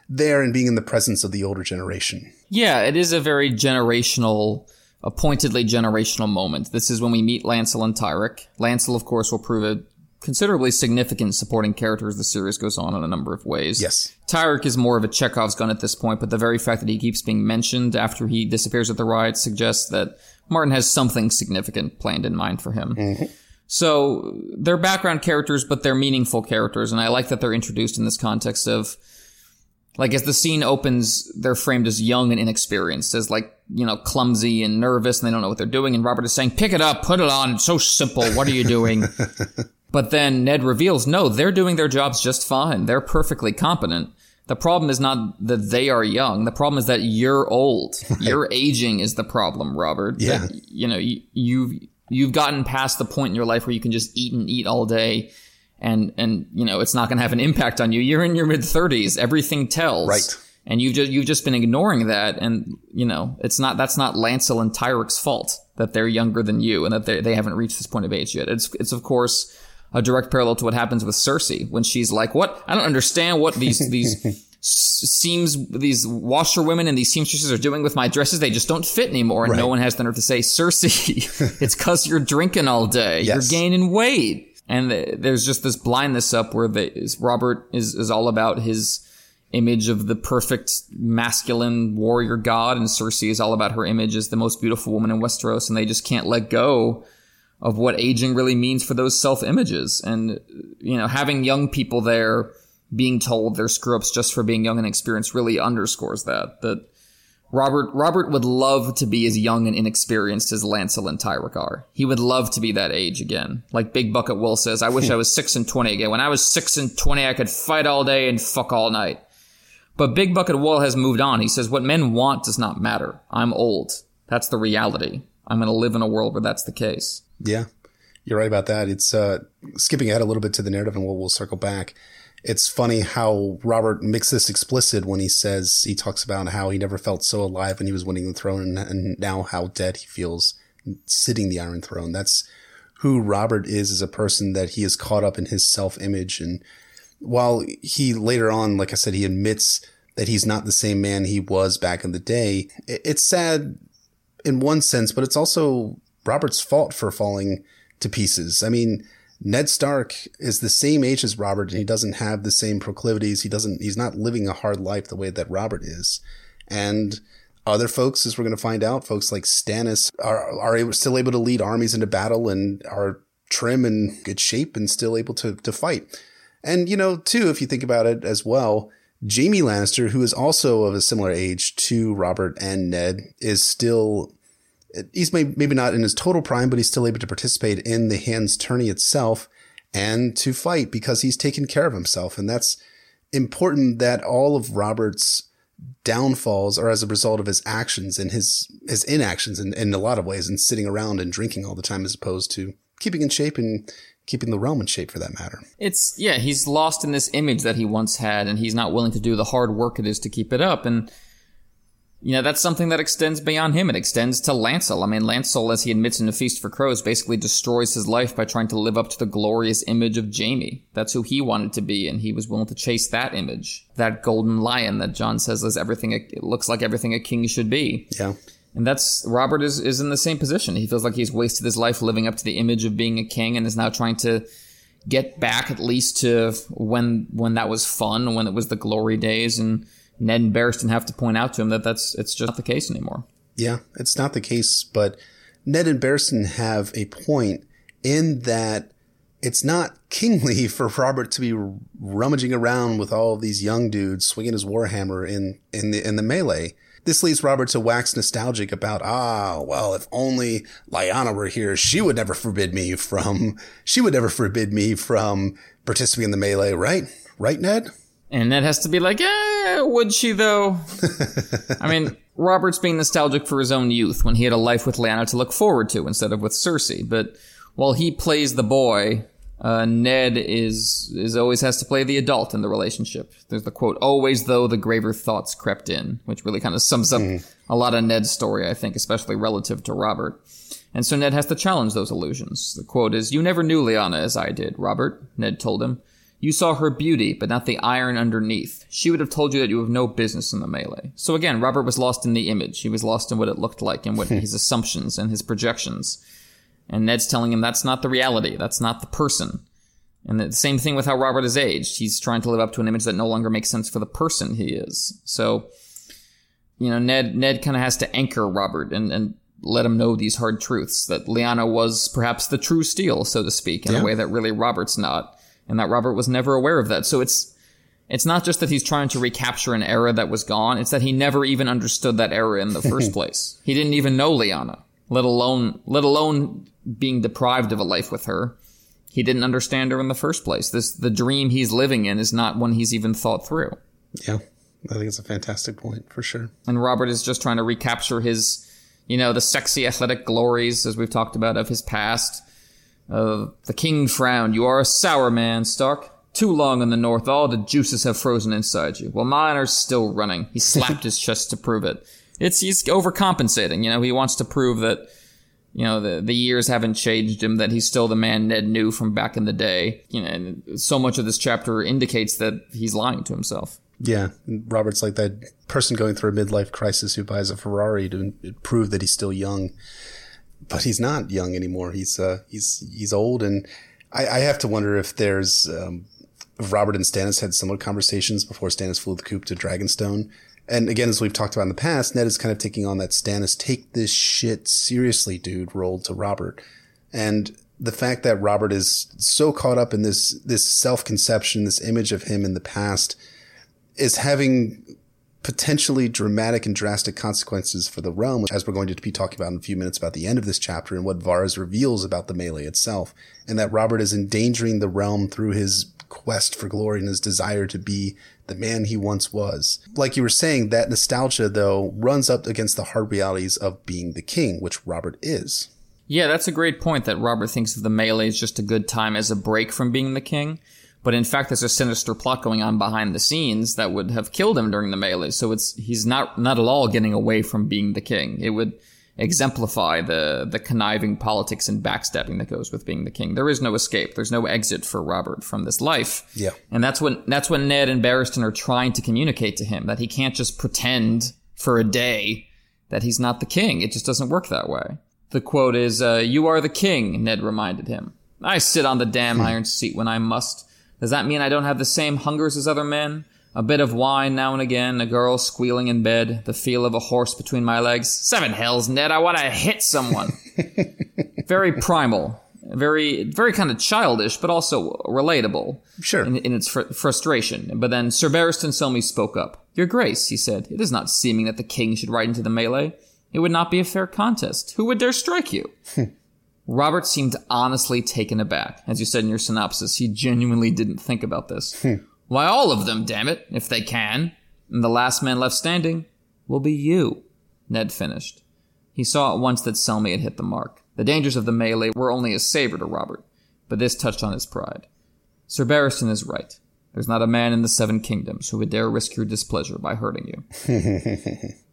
there and being in the presence of the older generation. Yeah, it is a very generational, appointedly generational moment. This is when we meet Lancel and Tyrek. Lancel, of course, will prove a considerably significant supporting character as the series goes on in a number of ways. Yes. Tyrek is more of a Chekhov's gun at this point, but the very fact that he keeps being mentioned after he disappears at the riots suggests that Martin has something significant planned in mind for him. Mm-hmm. So they're background characters, but they're meaningful characters, and I like that they're introduced in this context of like as the scene opens, they're framed as young and inexperienced, as like, you know, clumsy and nervous and they don't know what they're doing. And Robert is saying, pick it up, put it on. It's so simple. What are you doing? but then Ned reveals, no, they're doing their jobs just fine. They're perfectly competent. The problem is not that they are young. The problem is that you're old. Right. Your aging is the problem, Robert. Yeah. That, you know, you, you've, you've gotten past the point in your life where you can just eat and eat all day and and you know it's not going to have an impact on you. You're in your mid 30s. Everything tells. Right. And you've just you've just been ignoring that, and you know it's not that's not Lancel and Tyrek's fault that they're younger than you and that they they haven't reached this point of age yet. It's it's of course a direct parallel to what happens with Cersei when she's like, "What? I don't understand what these these." seams these washerwomen and these seamstresses are doing with my dresses they just don't fit anymore and right. no one has the nerve to say cersei it's because you're drinking all day yes. you're gaining weight and there's just this blindness up where the, Robert is, is all about his image of the perfect masculine warrior god, and Cersei is all about her image as the most beautiful woman in Westeros, and they just can't let go of what aging really means for those self images. And, you know, having young people there being told they're screw just for being young and experienced really underscores that. That Robert Robert would love to be as young and inexperienced as Lancel and Tyrek are. He would love to be that age again. Like Big Bucket Will says, I wish I was six and twenty again. When I was six and twenty, I could fight all day and fuck all night. But Big Bucket Will has moved on. He says, What men want does not matter. I'm old. That's the reality. I'm gonna live in a world where that's the case. Yeah. You're right about that. It's uh, skipping ahead a little bit to the narrative and we'll, we'll circle back it's funny how Robert makes this explicit when he says he talks about how he never felt so alive when he was winning the throne and, and now how dead he feels sitting the Iron Throne. That's who Robert is as a person that he is caught up in his self image. And while he later on, like I said, he admits that he's not the same man he was back in the day, it's sad in one sense, but it's also Robert's fault for falling to pieces. I mean, Ned Stark is the same age as Robert and he doesn't have the same proclivities. He doesn't, he's not living a hard life the way that Robert is. And other folks, as we're going to find out, folks like Stannis are, are still able to lead armies into battle and are trim and good shape and still able to, to fight. And, you know, too, if you think about it as well, Jaime Lannister, who is also of a similar age to Robert and Ned, is still he's maybe not in his total prime, but he's still able to participate in the hands tourney itself and to fight because he's taken care of himself. And that's important that all of Robert's downfalls are as a result of his actions and his, his inactions in, in a lot of ways and sitting around and drinking all the time as opposed to keeping in shape and keeping the realm in shape for that matter. It's, yeah, he's lost in this image that he once had and he's not willing to do the hard work it is to keep it up. And, you know, that's something that extends beyond him. It extends to Lancel. I mean, Lancel, as he admits in A Feast for Crows, basically destroys his life by trying to live up to the glorious image of Jaime. That's who he wanted to be, and he was willing to chase that image. That golden lion that Jon says is everything, it looks like everything a king should be. Yeah. And that's, Robert is, is in the same position. He feels like he's wasted his life living up to the image of being a king and is now trying to get back at least to when, when that was fun, when it was the glory days and, Ned and Barristan have to point out to him that that's it's just not the case anymore. Yeah, it's not the case, but Ned and Barristan have a point in that it's not kingly for Robert to be rummaging around with all of these young dudes swinging his warhammer in in the in the melee. This leads Robert to wax nostalgic about, ah, well, if only Lyanna were here, she would never forbid me from, she would never forbid me from participating in the melee, right? Right, Ned? And Ned has to be like, eh, would she though? I mean, Robert's being nostalgic for his own youth when he had a life with Lyanna to look forward to instead of with Cersei. But while he plays the boy, uh, Ned is is always has to play the adult in the relationship. There's the quote, "Always though the graver thoughts crept in," which really kind of sums up mm. a lot of Ned's story, I think, especially relative to Robert. And so Ned has to challenge those illusions. The quote is, "You never knew Lyanna as I did, Robert," Ned told him. You saw her beauty, but not the iron underneath. She would have told you that you have no business in the melee. So again, Robert was lost in the image. He was lost in what it looked like and what his assumptions and his projections. And Ned's telling him that's not the reality. That's not the person. And the same thing with how Robert is aged. He's trying to live up to an image that no longer makes sense for the person he is. So, you know, Ned, Ned kind of has to anchor Robert and, and let him know these hard truths that Lyanna was perhaps the true steel, so to speak, in yeah. a way that really Robert's not and that Robert was never aware of that. So it's it's not just that he's trying to recapture an era that was gone, it's that he never even understood that era in the first place. He didn't even know Lyanna, let alone let alone being deprived of a life with her. He didn't understand her in the first place. This the dream he's living in is not one he's even thought through. Yeah. I think it's a fantastic point for sure. And Robert is just trying to recapture his, you know, the sexy athletic glories, as we've talked about, of his past uh, the king frowned. You are a sour man, Stark. Too long in the north, all the juices have frozen inside you. Well, mine are still running. He slapped his chest to prove it. It's he's overcompensating. You know, he wants to prove that you know the the years haven't changed him. That he's still the man Ned knew from back in the day. You know, so much of this chapter indicates that he's lying to himself. Yeah, Robert's like that person going through a midlife crisis who buys a Ferrari to prove that he's still young but he's not young anymore. He's uh, he's he's old, and I, I have to wonder if there's um, if Robert and Stannis had similar conversations before Stannis flew the coop to Dragonstone. And again, as we've talked about in the past, Ned is kind of taking on that Stannis take this shit seriously, dude, role to Robert, and the fact that Robert is so caught up in this this self conception, this image of him in the past, is having potentially dramatic and drastic consequences for the realm, as we're going to be talking about in a few minutes about the end of this chapter and what Varys reveals about the melee itself, and that Robert is endangering the realm through his quest for glory and his desire to be the man he once was. Like you were saying, that nostalgia, though, runs up against the hard realities of being the king, which Robert is. Yeah, that's a great point that Robert thinks of the melee as just a good time as a break from being the king. But in fact, there's a sinister plot going on behind the scenes that would have killed him during the melee. So it's he's not not at all getting away from being the king. It would exemplify the the conniving politics and backstabbing that goes with being the king. There is no escape. There's no exit for Robert from this life. Yeah. And that's when that's when Ned and Barristan are trying to communicate to him that he can't just pretend for a day that he's not the king. It just doesn't work that way. The quote is, uh, "You are the king," Ned reminded him. I sit on the damn hmm. iron seat when I must. Does that mean I don't have the same hungers as other men? A bit of wine now and again, a girl squealing in bed, the feel of a horse between my legs. Seven hells, Ned, I want to hit someone. very primal, very, very kind of childish, but also relatable. Sure. In, in its fr- frustration. But then Sir Barristan Selmy spoke up. Your Grace, he said, it is not seeming that the king should ride into the melee. It would not be a fair contest. Who would dare strike you? Robert seemed honestly taken aback. As you said in your synopsis, he genuinely didn't think about this. Hmm. Why, all of them, damn it, if they can. And the last man left standing will be you, Ned finished. He saw at once that Selmy had hit the mark. The dangers of the melee were only a savor to Robert, but this touched on his pride. Sir Barristan is right. There's not a man in the Seven Kingdoms who would dare risk your displeasure by hurting you.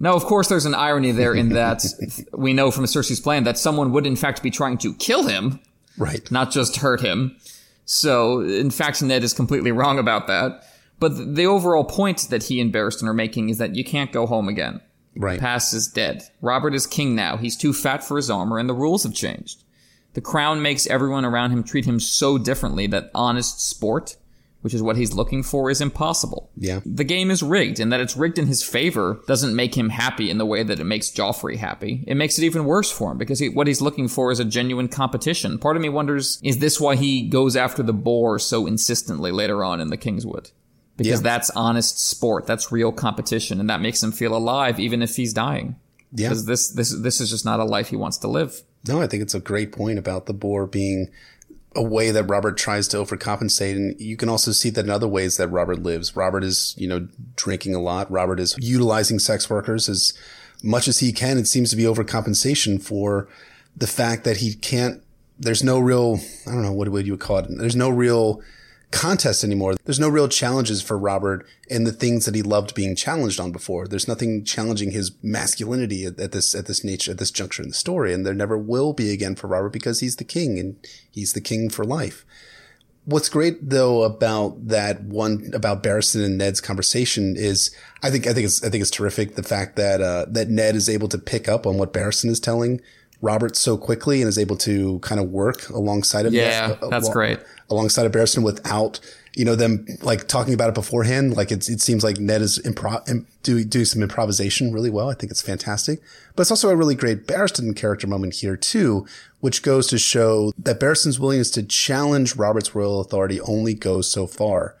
Now, of course, there's an irony there in that we know from Cersei's plan that someone would in fact be trying to kill him. Right. Not just hurt him. So, in fact, Ned is completely wrong about that. But the overall point that he and Barristan are making is that you can't go home again. Right. Pass is dead. Robert is king now. He's too fat for his armor, and the rules have changed. The crown makes everyone around him treat him so differently that honest sport which is what he's looking for, is impossible. Yeah. The game is rigged, and that it's rigged in his favor doesn't make him happy in the way that it makes Joffrey happy. It makes it even worse for him because he, what he's looking for is a genuine competition. Part of me wonders, is this why he goes after the boar so insistently later on in the Kingswood? Because yeah. that's honest sport, that's real competition, and that makes him feel alive even if he's dying. Yeah. Because this, this, this is just not a life he wants to live. No, I think it's a great point about the boar being a way that Robert tries to overcompensate. And you can also see that in other ways that Robert lives. Robert is, you know, drinking a lot. Robert is utilizing sex workers as much as he can. It seems to be overcompensation for the fact that he can't, there's no real, I don't know, what would you call it? There's no real contest anymore. There's no real challenges for Robert in the things that he loved being challenged on before. There's nothing challenging his masculinity at, at, this at this nature at this juncture in the story, and there never will be again for Robert because he's the king and he's the king for life. What's great though about that one about Barristan and Ned's conversation is I think I think it's I think it's terrific the fact that uh, that Ned is able to pick up on what Barristan is telling Robert so quickly and is able to kind of work alongside him. Yeah, uh, that's great. Alongside of Barristan without, you know, them like talking about it beforehand. Like it seems like Ned is improv, do, do some improvisation really well. I think it's fantastic, but it's also a really great Barristan character moment here too, which goes to show that Barristan's willingness to challenge Robert's royal authority only goes so far.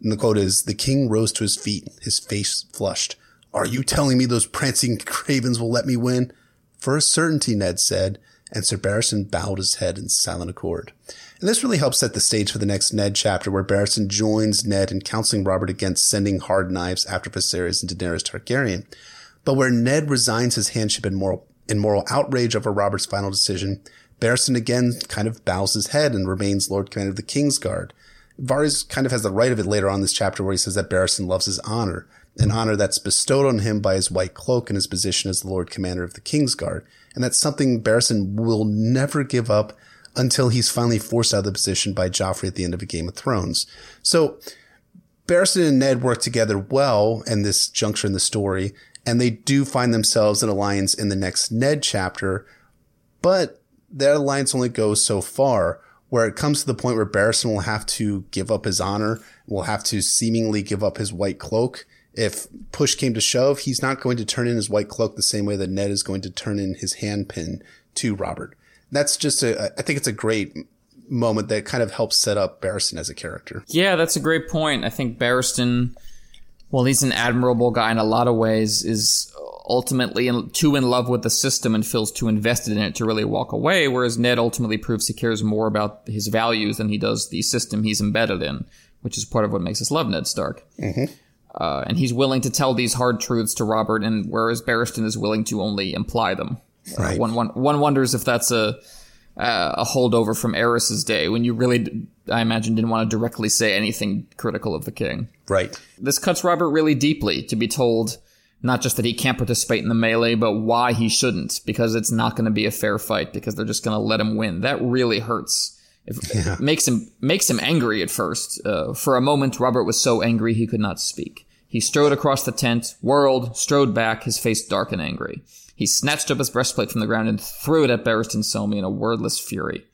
And the quote is, the king rose to his feet, his face flushed. Are you telling me those prancing cravens will let me win? For a certainty, Ned said, and Sir Barristan bowed his head in silent accord. And this really helps set the stage for the next Ned chapter where Barristan joins Ned in counseling Robert against sending hard knives after Viserys and Daenerys Targaryen. But where Ned resigns his handship in moral, in moral outrage over Robert's final decision, Barristan again kind of bows his head and remains Lord Commander of the Kingsguard. Varys kind of has the right of it later on in this chapter where he says that Barristan loves his honor an honor that's bestowed on him by his white cloak and his position as the Lord Commander of the King's Guard. And that's something Barristan will never give up until he's finally forced out of the position by Joffrey at the end of a Game of Thrones. So Barristan and Ned work together well in this juncture in the story, and they do find themselves in alliance in the next Ned chapter, but that alliance only goes so far where it comes to the point where Barristan will have to give up his honor, will have to seemingly give up his white cloak if push came to shove, he's not going to turn in his white cloak the same way that Ned is going to turn in his handpin to Robert. That's just a, I think it's a great moment that kind of helps set up Barristan as a character. Yeah, that's a great point. I think Barristan, well, he's an admirable guy in a lot of ways, is ultimately in, too in love with the system and feels too invested in it to really walk away, whereas Ned ultimately proves he cares more about his values than he does the system he's embedded in, which is part of what makes us love Ned Stark. Mm-hmm. Uh, and he's willing to tell these hard truths to Robert, and whereas Barristan is willing to only imply them. Right. Uh, one, one, one wonders if that's a uh, a holdover from Aerys's day, when you really, I imagine, didn't want to directly say anything critical of the king. Right. This cuts Robert really deeply to be told not just that he can't participate in the melee, but why he shouldn't, because it's not going to be a fair fight, because they're just going to let him win. That really hurts. If, yeah. makes him makes him angry at first. Uh, for a moment, Robert was so angry he could not speak. He strode across the tent, whirled, strode back, his face dark and angry. He snatched up his breastplate from the ground and threw it at Barristan Selmy in a wordless fury.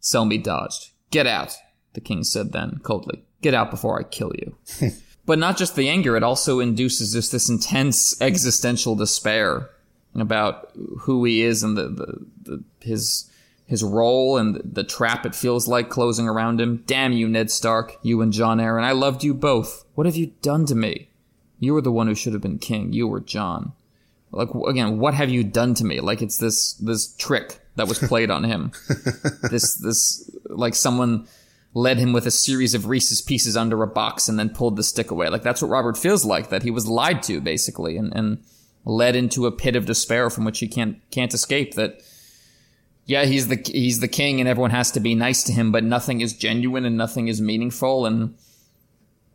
Selmy dodged. Get out, the king said then, coldly. Get out before I kill you. but not just the anger, it also induces just this intense existential despair about who he is and the, the, the his his role and the trap it feels like closing around him. Damn you, Ned Stark, you and Jon Arryn. I loved you both. What have you done to me? You were the one who should have been king. You were Jon. Like again, what have you done to me? Like it's this this trick that was played on him. this this like someone led him with a series of Reese's pieces under a box and then pulled the stick away. Like that's what Robert feels like. That he was lied to basically and and led into a pit of despair from which he can't can't escape. That yeah, he's the he's the king, and everyone has to be nice to him, but nothing is genuine and nothing is meaningful, and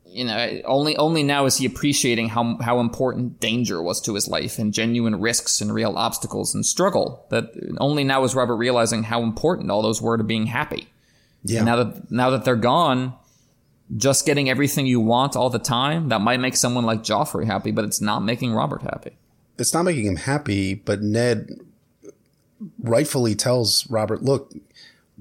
you know, only only now is he appreciating how how important danger was to his life and genuine risks and real obstacles and struggle. That only now is Robert realizing how important all those were to being happy. Yeah. And now that now that they're gone, just getting everything you want all the time that might make someone like Joffrey happy, but it's not making Robert happy. It's not making him happy, but Ned rightfully tells Robert, look,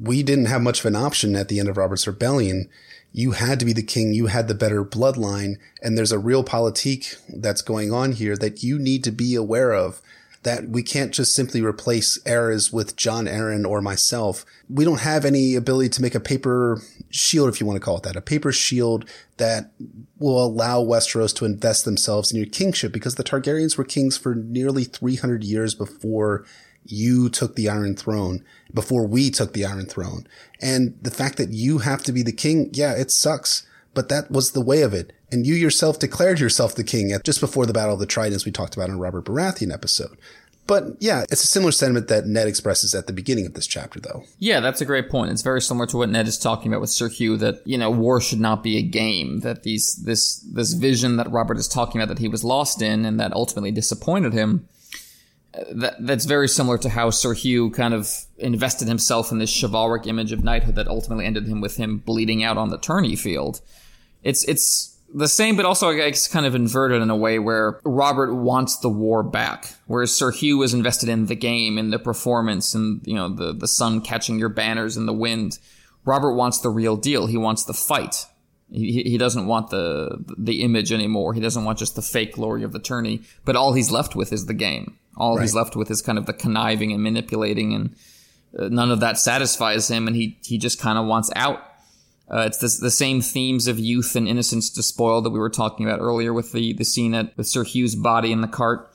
we didn't have much of an option at the end of Robert's rebellion. You had to be the king. You had the better bloodline. And there's a realpolitik that's going on here that you need to be aware of that we can't just simply replace Aerys with Jon Arryn or myself. We don't have any ability to make a paper shield, if you want to call it that, a paper shield that will allow Westeros to invest themselves in your kingship because the Targaryens were kings for nearly 300 years before you took the Iron Throne before we took the Iron Throne. And the fact that you have to be the king, yeah, it sucks, but that was the way of it. And you yourself declared yourself the king at just before the Battle of the Tridents we talked about in Robert Baratheon episode. But yeah, it's a similar sentiment that Ned expresses at the beginning of this chapter, though. Yeah, that's a great point. It's very similar to what Ned is talking about with Sir Hugh that, you know, war should not be a game, that these, this, this vision that Robert is talking about that he was lost in and that ultimately disappointed him. That, that's very similar to how Sir Hugh kind of invested himself in this chivalric image of knighthood that ultimately ended him with him bleeding out on the tourney field. It's, it's, the same, but also I guess kind of inverted in a way where Robert wants the war back, whereas Sir Hugh is invested in the game, in the performance, and you know the the sun catching your banners in the wind. Robert wants the real deal. He wants the fight. He, he doesn't want the the image anymore. He doesn't want just the fake glory of the tourney. But all he's left with is the game. All he's left with is kind of the conniving and manipulating, and uh, none of that satisfies him. And he he just kind of wants out. Uh, it's this, the same themes of youth and innocence despoiled that we were talking about earlier with the, the scene at, with Sir Hugh's body in the cart.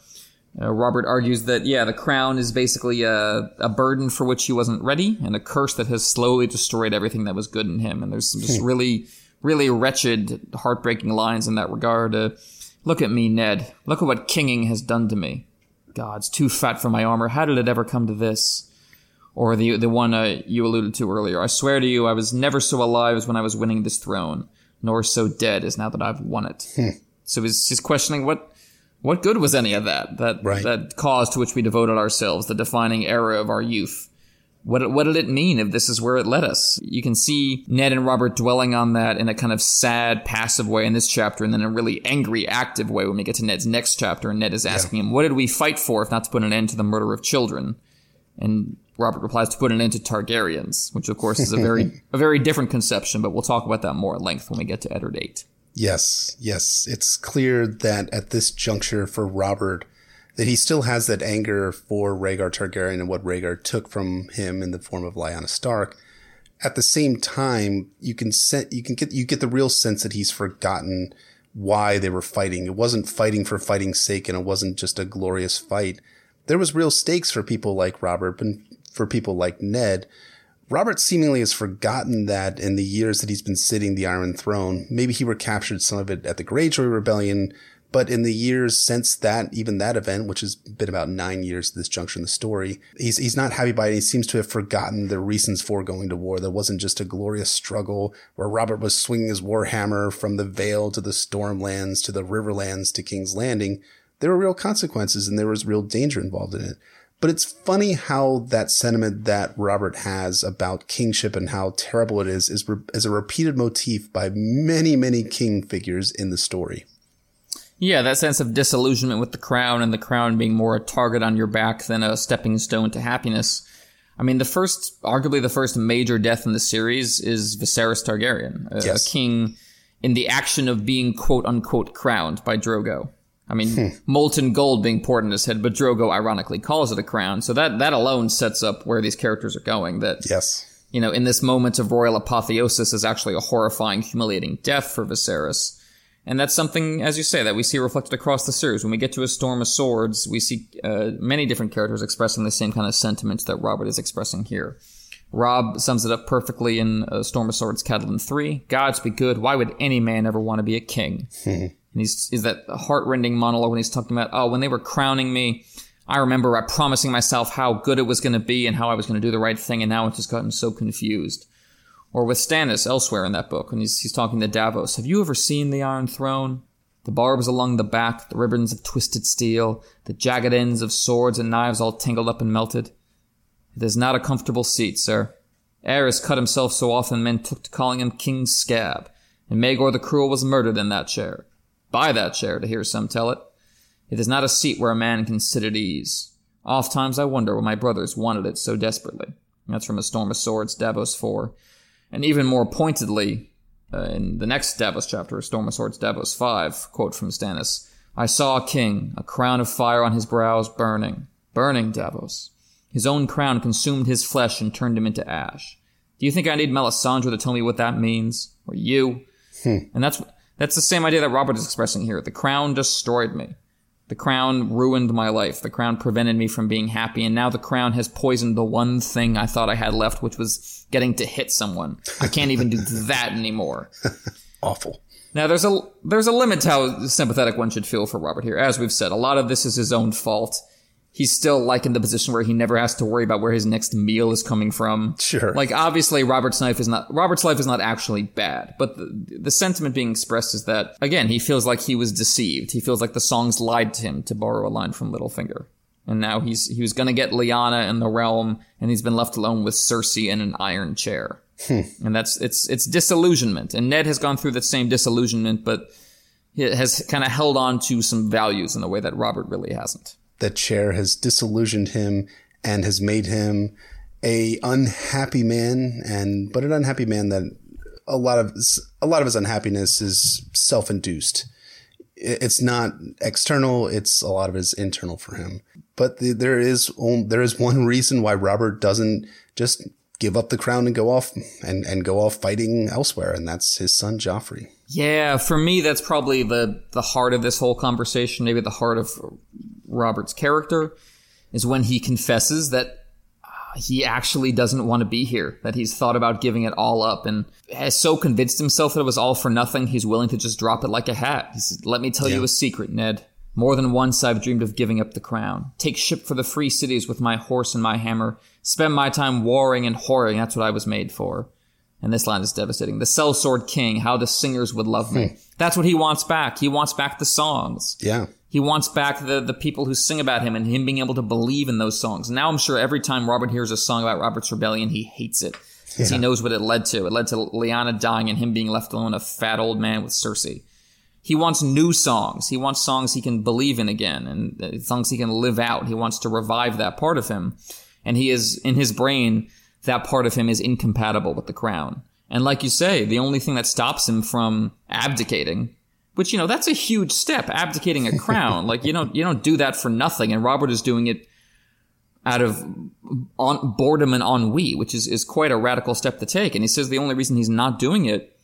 Uh, Robert argues that, yeah, the crown is basically a, a burden for which he wasn't ready and a curse that has slowly destroyed everything that was good in him. And there's some just really, really wretched, heartbreaking lines in that regard. Uh, look at me, Ned. Look at what kinging has done to me. God, it's too fat for my armor. How did it ever come to this? or the the one uh, you alluded to earlier. I swear to you, I was never so alive as when I was winning this throne, nor so dead as now that I've won it. so he's he's questioning what what good was any of that that Right. that cause to which we devoted ourselves, the defining era of our youth. What what did it mean if this is where it led us? You can see Ned and Robert dwelling on that in a kind of sad, passive way in this chapter, and then a really angry, active way when we get to Ned's next chapter. And Ned is asking him, "What did we fight for, if not to put an end to the murder of children?" And Robert replies to put an end to Targaryens, which of course is a very a very different conception, but we'll talk about that more at length when we get to Eddard 8. Yes, yes. It's clear that at this juncture for Robert, that he still has that anger for Rhaegar Targaryen and what Rhaegar took from him in the form of Lyanna Stark. At the same time, you can set, you can get, you get the real sense that he's forgotten why they were fighting. It wasn't fighting for fighting's sake and it wasn't just a glorious fight. There was real stakes for people like Robert and for people like Ned. Robert seemingly has forgotten that in the years that he's been sitting the Iron Throne. Maybe he recaptured some of it at the Greyjoy Rebellion, but in the years since that, even that event, which has been about nine years at this juncture in the story, he's he's not happy by it. He seems to have forgotten the reasons for going to war. There wasn't just a glorious struggle where Robert was swinging his warhammer from the Vale to the Stormlands to the Riverlands to King's Landing. There were real consequences and there was real danger involved in it. But it's funny how that sentiment that Robert has about kingship and how terrible it is is, re- is a repeated motif by many, many king figures in the story. Yeah, that sense of disillusionment with the crown and the crown being more a target on your back than a stepping stone to happiness. I mean, the first, arguably the first major death in the series is Viserys Targaryen, a, Yes. a king in the action of being quote unquote crowned by Drogo. I mean, hmm. molten gold being poured in his head, but Drogo ironically calls it a crown. So that, that alone sets up where these characters are going. That Yes. you know, in this moment of royal apotheosis is actually a horrifying, humiliating death for Viserys. And that's something, as you say, that we see reflected across the series. When we get to A Storm of Swords, we see uh, many different characters expressing the same kind of sentiments that Robert is expressing here. Robb sums it up perfectly in A Storm of Swords, Catelyn 3. Gods be good. Why would any man ever want to be a king? and he's is that heartrending monologue when he's talking about, oh, when they were crowning me, I remember I promising myself how good it was going to be and how I was going to do the right thing, and now it's just gotten so confused. Or with Stannis elsewhere in that book, when he's, he's talking to Davos. Have you ever seen the Iron Throne? The barbs along the back, the ribbons of twisted steel, the jagged ends of swords and knives all tangled up and melted. It is not a comfortable seat, sir. Aerys cut himself so often men took to calling him King Scab, and Maegor the Cruel was murdered in that chair. By that chair, to hear some tell it. It is not a seat where a man can sit at ease. Oft times I wonder why my brothers wanted it so desperately. That's from A Storm of Swords, Davos 4. And even more pointedly, uh, in the next Davos chapter, Storm of Swords, Davos 5, quote from Stannis, I saw a king, a crown of fire on his brows, burning. Burning, Davos. His own crown consumed his flesh and turned him into ash. Do you think I need Melisandre to tell me what that means? Or you? And that's that's the same idea that Robert is expressing here. The crown destroyed me. The crown ruined my life. The crown prevented me from being happy, and now the crown has poisoned the one thing I thought I had left, which was getting to hit someone. I can't even do that anymore. Awful. Now there's a there's a limit to how sympathetic one should feel for Robert here. As we've said, a lot of this is his own fault. He's still like in the position where he never has to worry about where his next meal is coming from. Sure. Like obviously Robert's life is not Robert's life is not actually bad, but the, the sentiment being expressed is that again, he feels like he was deceived. He feels like the songs lied to him to borrow a line from Littlefinger. And now he's he was going to get Lyanna in the realm and he's been left alone with Cersei in an iron chair. Hmm. And that's it's it's disillusionment. And Ned has gone through the same disillusionment, but he has kind of held on to some values in a way that Robert really hasn't. That chair has disillusioned him and has made him a unhappy man and but an unhappy man that a lot of a lot of his unhappiness is self-induced. It's not external, it's a lot of it is internal for him. But the, there is there is one reason why Robert doesn't just give up the crown and go off and, and go off fighting elsewhere, and that's his son Joffrey. Yeah, for me, that's probably the the heart of this whole conversation. Maybe the heart of Robert's character is when he confesses that uh, he actually doesn't want to be here. That he's thought about giving it all up, and has so convinced himself that it was all for nothing. He's willing to just drop it like a hat. He says, "Let me tell yeah. you a secret, Ned." More than once I've dreamed of giving up the crown. Take ship for the free cities with my horse and my hammer. Spend my time warring and whoring. That's what I was made for. And this line is devastating. The sellsword king, how the singers would love me. Hmm. That's what he wants back. He wants back the songs. Yeah. He wants back the, the people who sing about him and him being able to believe in those songs. Now I'm sure every time Robert hears a song about Robert's rebellion, he hates it. Because yeah. he knows what it led to. It led to Lyanna dying and him being left alone, a fat old man with Cersei. He wants new songs. He wants songs he can believe in again and uh, songs he can live out. He wants to revive that part of him. And he is, in his brain, that part of him is incompatible with the crown. And like you say, the only thing that stops him from abdicating, which, you know, that's a huge step, abdicating a crown. like, you don't, you don't do that for nothing. And Robert is doing it out of on, boredom and ennui, which is, is quite a radical step to take. And he says the only reason he's not doing it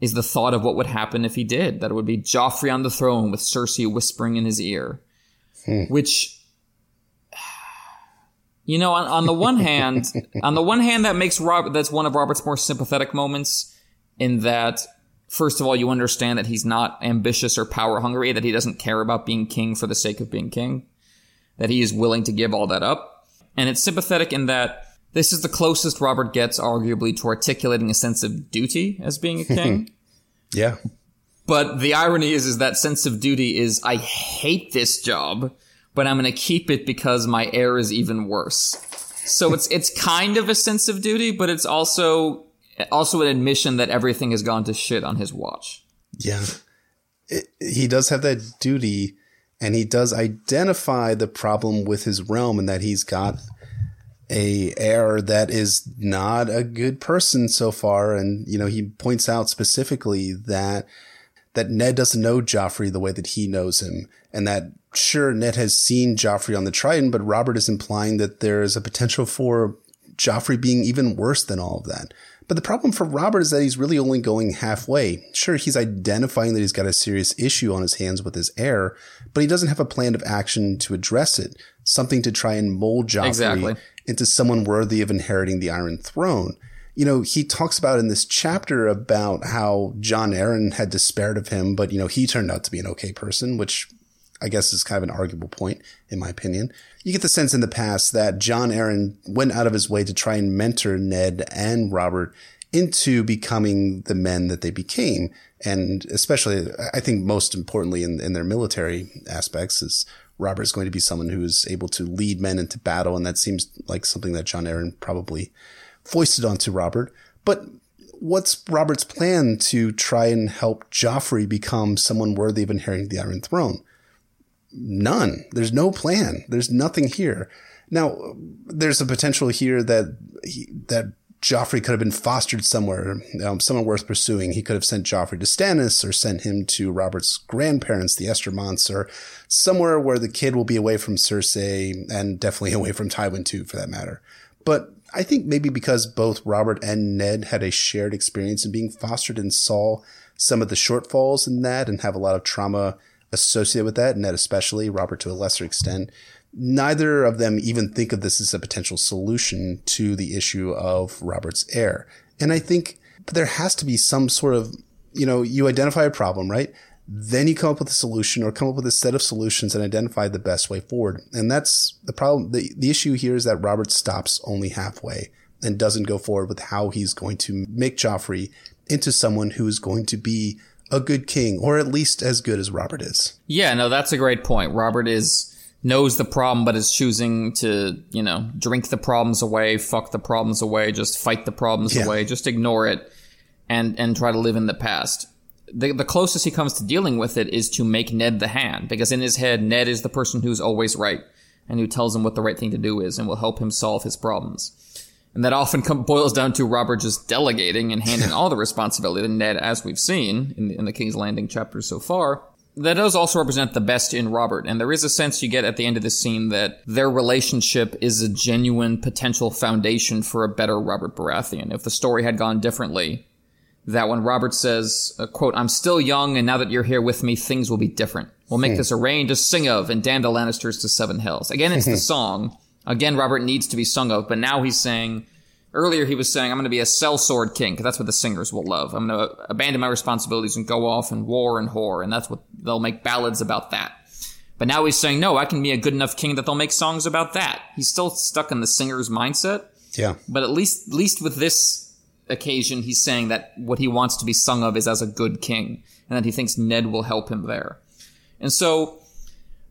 is the thought of what would happen if he did. That it would be Joffrey on the throne with Cersei whispering in his ear. Hmm. Which, you know, on, on the one hand, on the one hand, that makes Robert, that's one of Robert's more sympathetic moments in that, first of all, you understand that he's not ambitious or power hungry, that he doesn't care about being king for the sake of being king, that he is willing to give all that up. And it's sympathetic in that this is the closest Robert gets, arguably, to articulating a sense of duty as being a king. yeah. But the irony is, is that sense of duty is, I hate this job, but I'm going to keep it because my heir is even worse. So it's, it's kind of a sense of duty, but it's also, also an admission that everything has gone to shit on his watch. Yeah. It, he does have that duty and he does identify the problem with his realm and that he's got a heir that is not a good person so far. And, you know, he points out specifically that, that Ned doesn't know Joffrey the way that he knows him. And that sure, Ned has seen Joffrey on the Trident, but Robert is implying that there is a potential for Joffrey being even worse than all of that. But the problem for Robert is that he's really only going halfway. Sure, he's identifying that he's got a serious issue on his hands with his heir, but he doesn't have a plan of action to address it. Something to try and mold Joffrey exactly into someone worthy of inheriting the Iron Throne. You know, he talks about in this chapter about how Jon Arryn had despaired of him, but, you know, he turned out to be an okay person, which I guess is kind of an arguable point, in my opinion. You get the sense in the past that Jon Arryn went out of his way to try and mentor Ned and Robert into becoming the men that they became. And especially, I think most importantly in, in their military aspects is Robert's going to be someone who is able to lead men into battle. And that seems like something that Jon Arryn probably foisted onto Robert. But what's Robert's plan to try and help Joffrey become someone worthy of inheriting the Iron Throne? None. There's no plan. There's nothing here. Now, there's a potential here that he, that Joffrey could have been fostered somewhere, um, someone worth pursuing. He could have sent Joffrey to Stannis or sent him to Robert's grandparents, the Estermonts, or somewhere where the kid will be away from Cersei and definitely away from Tywin too, for that matter. But I think maybe because both Robert and Ned had a shared experience in being fostered and saw some of the shortfalls in that and have a lot of trauma associated with that, Ned especially, Robert to a lesser extent. Neither of them even think of this as a potential solution to the issue of Robert's heir. And I think there has to be some sort of, you know, you identify a problem, right? Then you come up with a solution or come up with a set of solutions and identify the best way forward. And that's the problem. The, the issue here is that Robert stops only halfway and doesn't go forward with how he's going to make Joffrey into someone who is going to be a good king, or at least as good as Robert is. Yeah, no, that's a great point. Robert is knows the problem, but is choosing to, you know, drink the problems away, fuck the problems away, just fight the problems yeah. away, just ignore it, and and try to live in the past. The, the closest he comes to dealing with it is to make Ned the hand, because in his head, Ned is the person who's always right and who tells him what the right thing to do is and will help him solve his problems. And that often boils down to Robert just delegating and handing all the responsibility to Ned, as we've seen in the, in the King's Landing chapters so far. That does also represent the best in Robert, and there is a sense you get at the end of this scene that their relationship is a genuine potential foundation for a better Robert Baratheon. If the story had gone differently, that when Robert says, uh, quote, I'm still young, and now that you're here with me, things will be different. We'll make hmm. this a reign to sing of and damn the Lannisters to seven hells. Again, it's the song Again, Robert needs to be sung of, but now he's saying, earlier he was saying, I'm going to be a sellsword king, because that's what the singers will love. I'm going to abandon my responsibilities and go off and war and whore, and that's what they'll make ballads about that. But now he's saying, no, I can be a good enough king that they'll make songs about that. He's still stuck in the singer's mindset. Yeah. But at least, at least with this occasion, he's saying that what he wants to be sung of is as a good king, and that he thinks Ned will help him there. And so,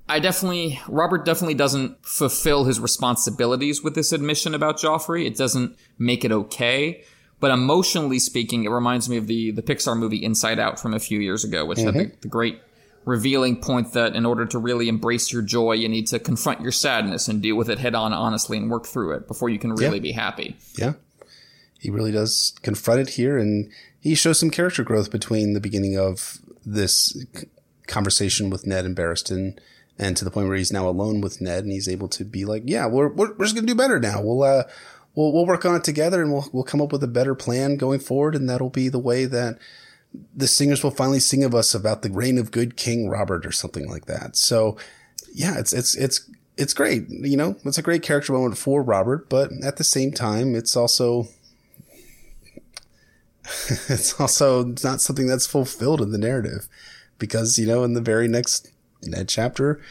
I definitely, Robert definitely doesn't fulfill his responsibilities with this admission about Joffrey. It doesn't make it okay. But emotionally speaking, it reminds me of the, the Pixar movie Inside Out from a few years ago, which mm-hmm. had the, the great revealing point that in order to really embrace your joy, you need to confront your sadness and deal with it head on honestly and work through it before you can really yeah. be happy. Yeah. He really does confront it here and he shows some character growth between the beginning of this conversation with Ned and Barristan and to the point where he's now alone with Ned and he's able to be like, yeah, we're, we're, we're just to do better now. We'll, uh, we'll, we'll work on it together and we'll, we'll come up with a better plan going forward. And that'll be the way that the singers will finally sing of us about the reign of good King Robert or something like that. So yeah, it's, it's, it's, it's great. You know, it's a great character moment for Robert, but at the same time, it's also, it's also not something that's fulfilled in the narrative because, you know, in the very next in that chapter,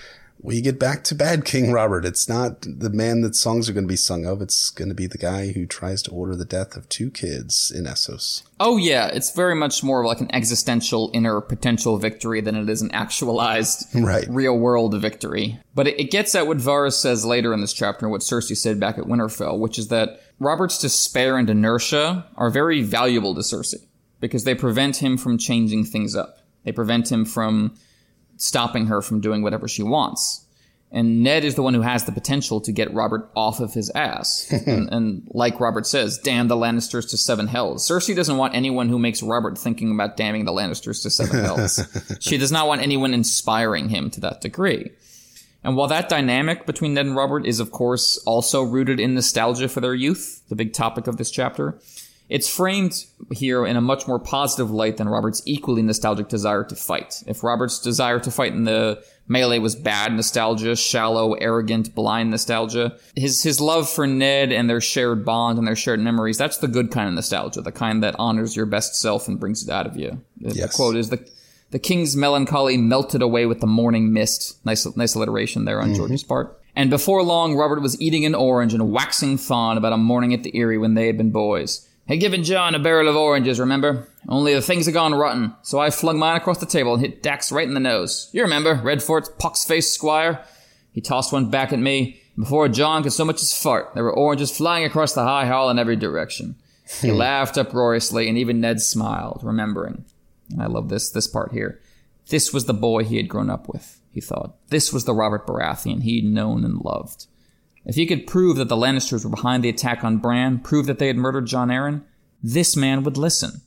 we get back to bad King Robert. It's not the man that songs are going to be sung of. It's going to be the guy who tries to order the death of two kids in Essos. Oh yeah, it's very much more like an existential inner potential victory than it is an actualized right. real world victory. But it, it gets at what Varys says later in this chapter and what Cersei said back at Winterfell, which is that Robert's despair and inertia are very valuable to Cersei because they prevent him from changing things up. They prevent him from stopping her from doing whatever she wants. And Ned is the one who has the potential to get Robert off of his ass. and, and, like Robert says, damn the Lannisters to seven hells. Cersei doesn't want anyone who makes Robert thinking about damning the Lannisters to seven hells. she does not want anyone inspiring him to that degree. And while that dynamic between Ned and Robert is, of course, also rooted in nostalgia for their youth, the big topic of this chapter, it's framed here in a much more positive light than Robert's equally nostalgic desire to fight. If Robert's desire to fight in the melee was bad nostalgia, shallow, arrogant, blind nostalgia, his his love for Ned and their shared bond and their shared memories, that's the good kind of nostalgia, the kind that honors your best self and brings it out of you. The, yes. the quote is the the king's melancholy melted away with the morning mist. Nice nice alliteration there on mm-hmm. George's part. And before long, Robert was eating an orange and waxing fond about a morning at the Eyrie when they had been boys. Had given Jon a barrel of oranges, remember? Only the things had gone rotten, so I flung mine across the table and hit Dacks right in the nose. You remember, Redfort's pox-faced squire? He tossed one back at me. Before Jon could so much as fart, there were oranges flying across the high hall in every direction. He laughed uproariously, and even Ned smiled, remembering. I love this this part here. This was the boy he had grown up with, he thought. This was the Robert Baratheon he'd known and loved. If he could prove that the Lannisters were behind the attack on Bran, prove that they had murdered Jon Arryn, this man would listen.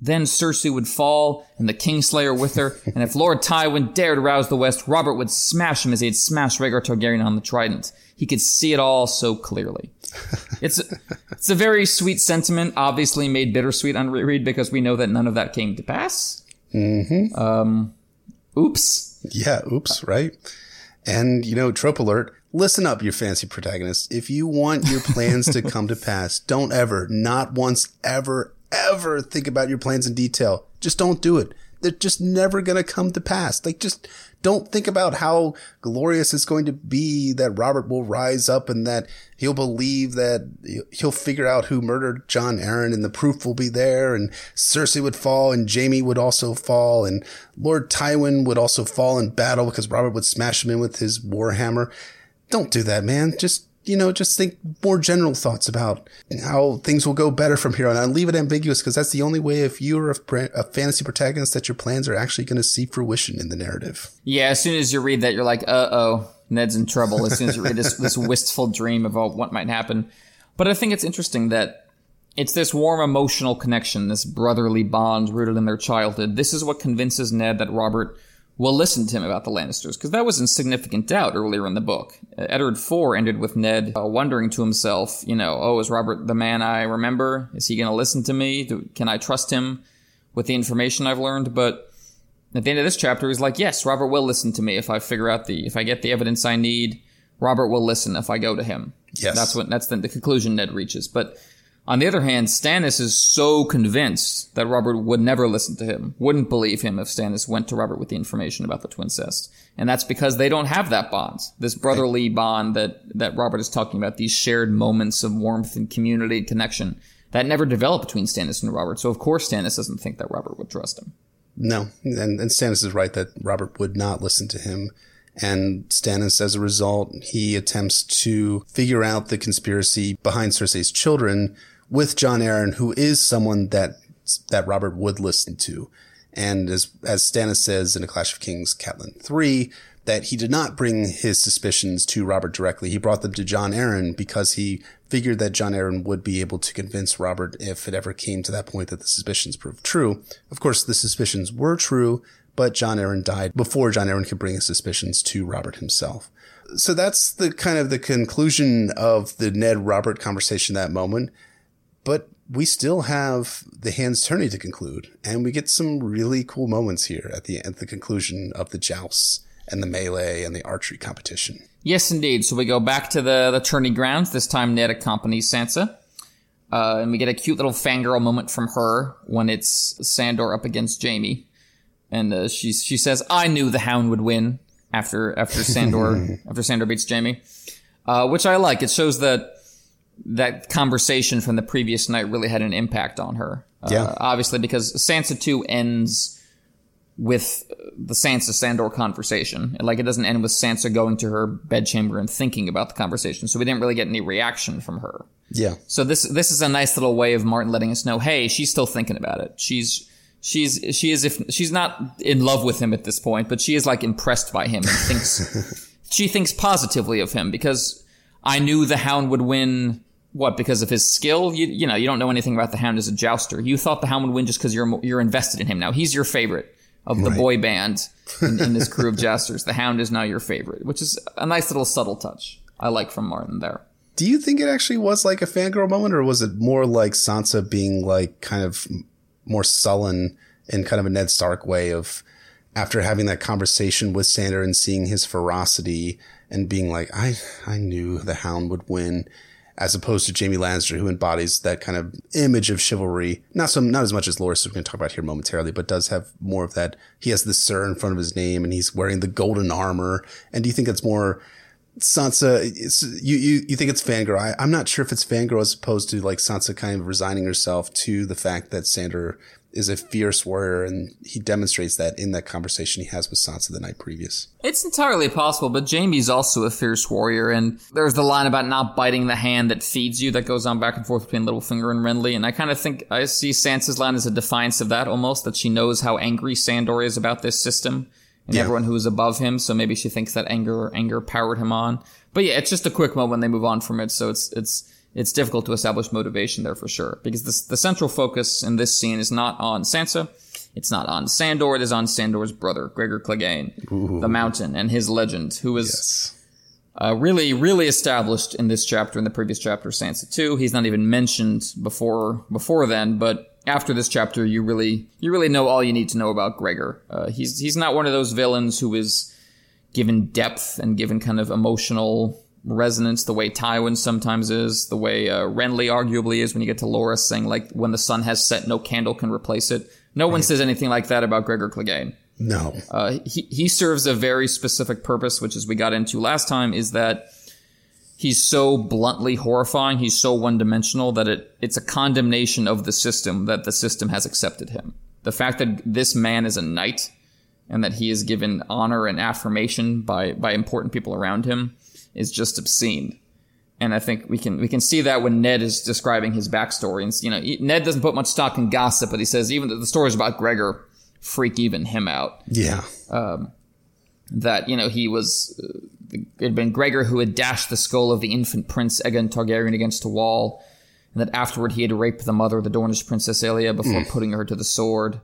Then Cersei would fall, and the Kingslayer with her, and if Lord Tywin dared rouse the West, Robert would smash him as he had smashed Rhaegar Targaryen on the Trident. He could see it all so clearly. It's it's a very sweet sentiment, obviously made bittersweet on reread because we know that none of that came to pass. Mm-hmm. Um, oops. Yeah, oops, right? And, you know, trope alert, listen up, your fancy protagonists. If you want your plans to come to pass, don't ever, not once, ever, ever think about your plans in detail. Just don't do it. They're just never going to come to pass. Like, just don't think about how glorious it's going to be that Robert will rise up and that he'll believe that he'll figure out who murdered Jon Arryn and the proof will be there and Cersei would fall and Jaime would also fall and Lord Tywin would also fall in battle because Robert would smash him in with his warhammer. Don't do that, man. Just you know, just think more general thoughts about how things will go better from here on. And leave it ambiguous because that's the only way if you're a, a fantasy protagonist that your plans are actually going to see fruition in the narrative. Yeah, as soon as you read that, you're like, uh oh, Ned's in trouble. As soon as you read this, this wistful dream of what might happen. But I think it's interesting that it's this warm emotional connection, this brotherly bond rooted in their childhood. This is what convinces Ned that Robert – will listen to him about the Lannisters, because that was in significant doubt earlier in the book. Uh, Eddard IV ended with Ned uh, wondering to himself, you know, oh, is Robert the man I remember? Is he going to listen to me? Do, can I trust him with the information I've learned? But at the end of this chapter, he's like, yes, Robert will listen to me if I figure out the, if I get the evidence I need. Robert will listen if I go to him. Yes. That's what, that's the, the conclusion Ned reaches. But on the other hand, Stannis is so convinced that Robert would never listen to him, wouldn't believe him if Stannis went to Robert with the information about the twincest. And that's because they don't have that bond, this brotherly bond that, that Robert is talking about, these shared moments of warmth and community and connection that never developed between Stannis and Robert. So of course Stannis doesn't think that Robert would trust him. No, and, and Stannis is right that Robert would not listen to him. And Stannis, as a result, he attempts to figure out the conspiracy behind Cersei's children with Jon Arryn, who is someone that that Robert would listen to. And as as Stannis says in A Clash of Kings, Catelyn 3, that he did not bring his suspicions to Robert directly. He brought them to Jon Arryn because he figured that Jon Arryn would be able to convince Robert if it ever came to that point that the suspicions proved true. Of course, the suspicions were true, but Jon Arryn died before Jon Arryn could bring his suspicions to Robert himself. So that's the kind of the conclusion of the Ned Robert conversation that moment. But we still have the hands turning to conclude, and we get some really cool moments here at the at the conclusion of the jousts and the melee and the archery competition. Yes, indeed. So we go back to the the tourney grounds. This time, Ned accompanies Sansa, uh, and we get a cute little fangirl moment from her when it's Sandor up against Jaime, and uh, she she says, "I knew the Hound would win." After after Sandor after Sandor beats Jaime, uh, which I like. It shows that that conversation from the previous night really had an impact on her. Uh, yeah. Uh, obviously, because Sansa 2 ends with the Sansa Sandor conversation. Like, it doesn't end with Sansa going to her bedchamber and thinking about the conversation. So we didn't really get any reaction from her. Yeah. So this, this is a nice little way of Martin letting us know, hey, she's still thinking about it. She's, she's, she is if, she's not in love with him at this point, but she is like impressed by him and thinks, she thinks positively of him because I knew the Hound would win. What? Because of his skill? You, you know, you don't know anything about the Hound as a jouster. You thought the Hound would win just because you're you're invested in him. Now he's your favorite of the right. boy band in, in this crew of jousters. The Hound is now your favorite, which is a nice little subtle touch I like from Martin there. Do you think it actually was like a fangirl moment, or was it more like Sansa being like kind of more sullen in kind of a Ned Stark way of after having that conversation with Sandor and seeing his ferocity and being like, I, I knew the hound would win as opposed to Jaime Lannister, who embodies that kind of image of chivalry. Not so, not as much as Loras, we're going to talk about here momentarily, but does have more of that. He has the Sir in front of his name and he's wearing the golden armor. And do you think it's more Sansa? you, you, you think it's fangirl? I, I'm not sure if it's fangirl as opposed to like Sansa kind of resigning herself to the fact that Sandor is a fierce warrior, and he demonstrates that in that conversation he has with Sansa the night previous. It's entirely possible, but Jaime's also a fierce warrior, and there's the line about not biting the hand that feeds you that goes on back and forth between Littlefinger and Renly, and I kind of think I see Sansa's line as a defiance of that almost, that she knows how angry Sandor is about this system and yeah. everyone who is above him, so maybe she thinks that anger anger powered him on. But yeah, it's just a quick moment they move on from it, so it's it's it's difficult to establish motivation there for sure. Because the, the central focus in this scene is not on Sansa. It's not on Sandor. It is on Sandor's brother, Gregor Clegane, Ooh. the Mountain, and his legend, who was yes. uh, really, really established in this chapter. In the previous chapter, Sansa 2, he's not even mentioned before before then. But after this chapter, you really you really know all you need to know about Gregor. Uh, he's he's not one of those villains who is given depth and given kind of emotional resonance the way Tywin sometimes is, the way uh, Renly arguably is when you get to Loras saying like when the sun has set, no candle can replace it. No one says anything like that about Gregor Clegane. No. Uh, he he serves a very specific purpose, which as we got into last time, is that he's so bluntly horrifying, he's so one dimensional that it it's a condemnation of the system that the system has accepted him. The fact that this man is a knight and that he is given honor and affirmation by by important people around him is just obscene. And I think we can we can see that when Ned is describing his backstory, and you know Ned doesn't put much stock in gossip, but he says even the stories about Gregor freak even him out. Yeah. That you know he was uh, it had been Gregor who had dashed the skull of the infant prince Aegon Targaryen against a wall, and that afterward he had raped the mother of the Dornish princess Elia before putting her to the sword.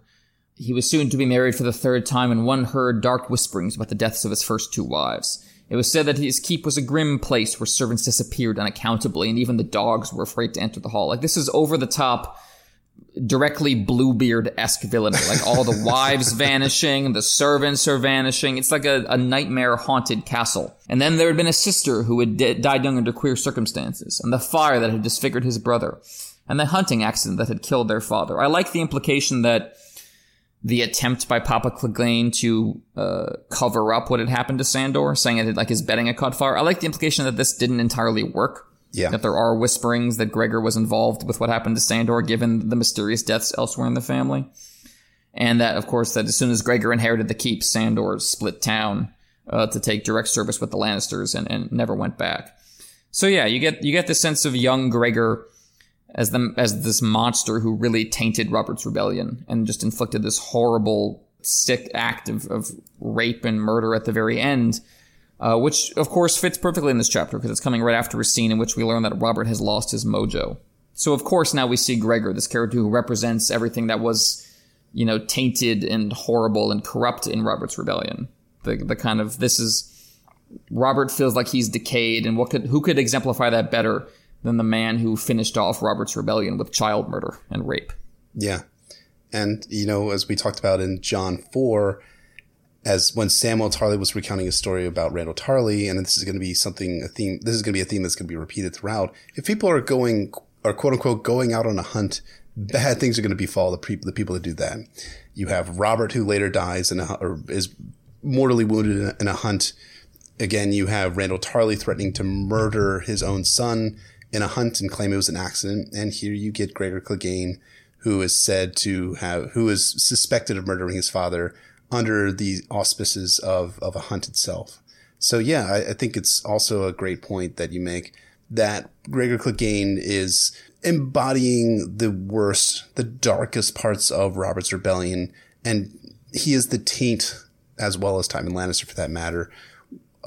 He was soon to be married for the third time, and one heard dark whisperings about the deaths of his first two wives. It was said that his keep was a grim place where servants disappeared unaccountably, and even the dogs were afraid to enter the hall. Like this is over the top, directly Bluebeard esque villainy. Like all the wives vanishing, the servants are vanishing. It's like a, a nightmare haunted castle. And then there had been a sister who had di- died young under queer circumstances, and the fire that had disfigured his brother, and the hunting accident that had killed their father. I like the implication that the attempt by Papa Clegane to uh, cover up what had happened to Sandor, saying it had, like his betting had caught fire. I like the implication that this didn't entirely work. Yeah. That there are whisperings that Gregor was involved with what happened to Sandor, given the mysterious deaths elsewhere in the family. And that, of course, that as soon as Gregor inherited the keep, Sandor split town uh, to take direct service with the Lannisters and, and never went back. So yeah, you get you get the sense of young Gregor as the as this monster who really tainted Robert's rebellion and just inflicted this horrible, sick act of, of rape and murder at the very end. Uh, which of course fits perfectly in this chapter because it's coming right after a scene in which we learn that Robert has lost his mojo. So of course now we see Gregor, this character who represents everything that was, you know, tainted and horrible and corrupt in Robert's rebellion. The the kind of this is Robert feels like he's decayed, and what could who could exemplify that better than the man who finished off Robert's rebellion with child murder and rape? Yeah. And, you know, as we talked about in Jon 4, as when Samwell Tarly was recounting a story about Randyll Tarly, and this is going to be something, a theme, this is going to be a theme that's going to be repeated throughout. If people are going, or quote unquote, going out on a hunt, bad things are going to befall the, people, the people that do that. You have Robert who later dies in a, or is mortally wounded in a, in a hunt. Again, you have Randyll Tarly threatening to murder his own son in a hunt and claim it was an accident. And here you get Gregor Clegane, who is said to have, who is suspected of murdering his father under the auspices of, of a hunt itself. So yeah, I, I think it's also a great point that you make that Gregor Clegane is embodying the worst, the darkest parts of Robert's rebellion. And he is the taint, as well as Tywin Lannister for that matter,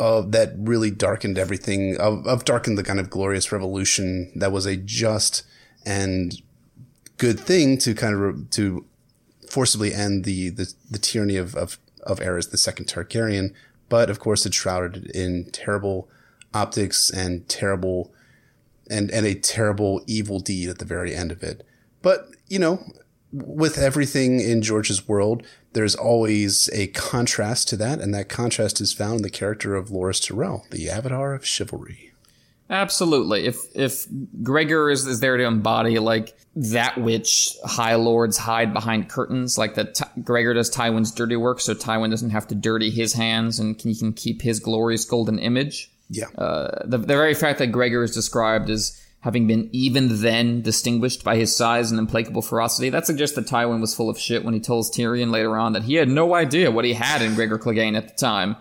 uh, that really darkened everything, of, of darkened the kind of glorious revolution that was a just and good thing to kind of, re- to forcibly end the, the, the tyranny of, of, of Aerys the second Targaryen. But of course, it's shrouded in terrible optics and terrible, and, and a terrible evil deed at the very end of it. But, you know, with everything in George's world, there's always a contrast to that, and that contrast is found in the character of Loras Tyrell, the avatar of chivalry. Absolutely. If if Gregor is, is there to embody like that which High Lords hide behind curtains, like that Ty- Gregor does Tywin's dirty work, so Tywin doesn't have to dirty his hands and can, he can keep his glorious golden image. Yeah. Uh, the, the very fact that Gregor is described as having been even then distinguished by his size and implacable ferocity, that suggests that Tywin was full of shit when he tells Tyrion later on that he had no idea what he had in Gregor Clegane at the time.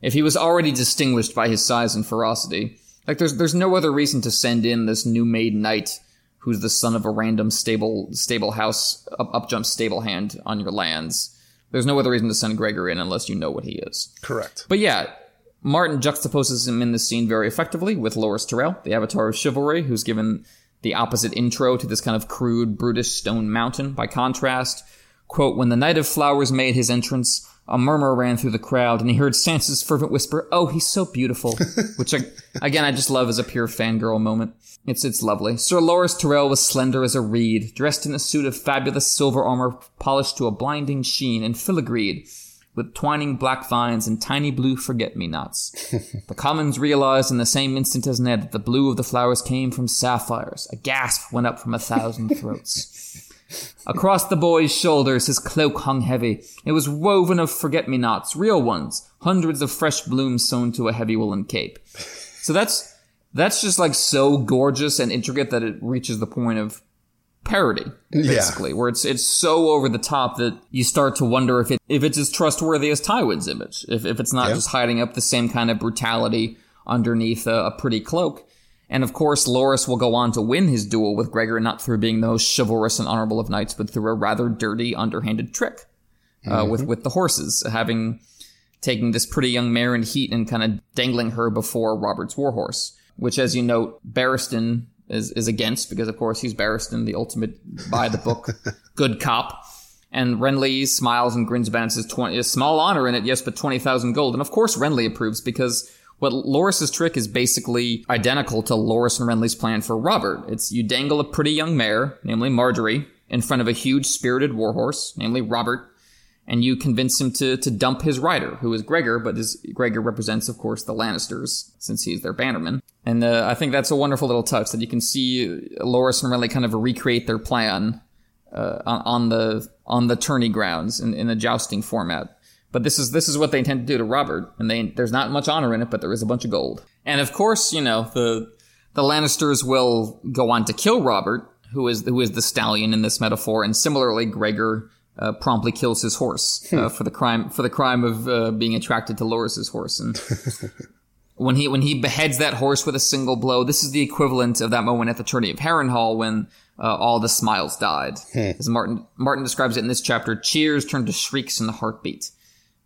If he was already distinguished by his size and ferocity, like there's there's no other reason to send in this new made knight who's the son of a random stable stable house up, up jump stable hand on your lands. There's no other reason to send Gregor in unless you know what he is. Correct. But yeah, Martin juxtaposes him in this scene very effectively with Loras Tyrell, the avatar of chivalry, who's given the opposite intro to this kind of crude, brutish stone mountain. By contrast, quote, when the Knight of Flowers made his entrance, a murmur ran through the crowd, and he heard Sansa's fervent whisper, "Oh, he's so beautiful," which I, again I just love as a pure fangirl moment. It's it's lovely. Sir Loras Tyrell was slender as a reed, dressed in a suit of fabulous silver armor polished to a blinding sheen and filigreed with twining black vines and tiny blue forget-me-nots. the commons realized in the same instant as Ned that the blue of the flowers came from sapphires. A gasp went up from a thousand throats. Across the boy's shoulders, his cloak hung heavy. It was woven of forget-me-nots, real ones, hundreds of fresh blooms sewn to a heavy woolen cape. So that's that's just like so gorgeous and intricate that it reaches the point of parody, basically, yeah. where it's it's so over the top that you start to wonder if it if it's as trustworthy as Tywin's image, if if it's not just hiding up the same kind of brutality underneath a, a, pretty cloak. And of course, Loras will go on to win his duel with Gregor not through being the most chivalrous and honorable of knights, but through a rather dirty, underhanded trick uh, mm-hmm. with with the horses, having taking this pretty young mare in heat and kind of dangling her before Robert's warhorse, which, as you note, Barristan is, is against because of course he's Barristan, the ultimate by the book good cop. And Renly smiles and grins about it and says, 20, a small honor in it, yes, but 20,000 gold. And of course Renly approves because what Loras's trick is basically identical to Loras and Renly's plan for Robert. It's you dangle a pretty young mare, namely Margaery, in front of a huge spirited warhorse, namely Robert, and you convince him to to dump his rider, who is Gregor, but his Gregor represents, of course, the Lannisters, since he's their bannerman. And uh, I think that's a wonderful little touch that you can see Loras and Renly kind of recreate their plan uh, on, on, the on the tourney grounds in, in a jousting format. But this is this is what they intend to do to Robert, and they there's not much honor in it, but there is a bunch of gold. And of course, you know the the Lannisters will go on to kill Robert, who is who is the stallion in this metaphor, and similarly, Gregor uh, promptly kills his horse uh, hmm. for the crime for the crime of uh, being attracted to Loras's horse. And when he when he beheads that horse with a single blow, this is the equivalent of that moment at the tourney of Harrenhal when uh, all the smiles died. Hmm. As Martin Martin describes it in this chapter, cheers turned to shrieks in the heartbeat.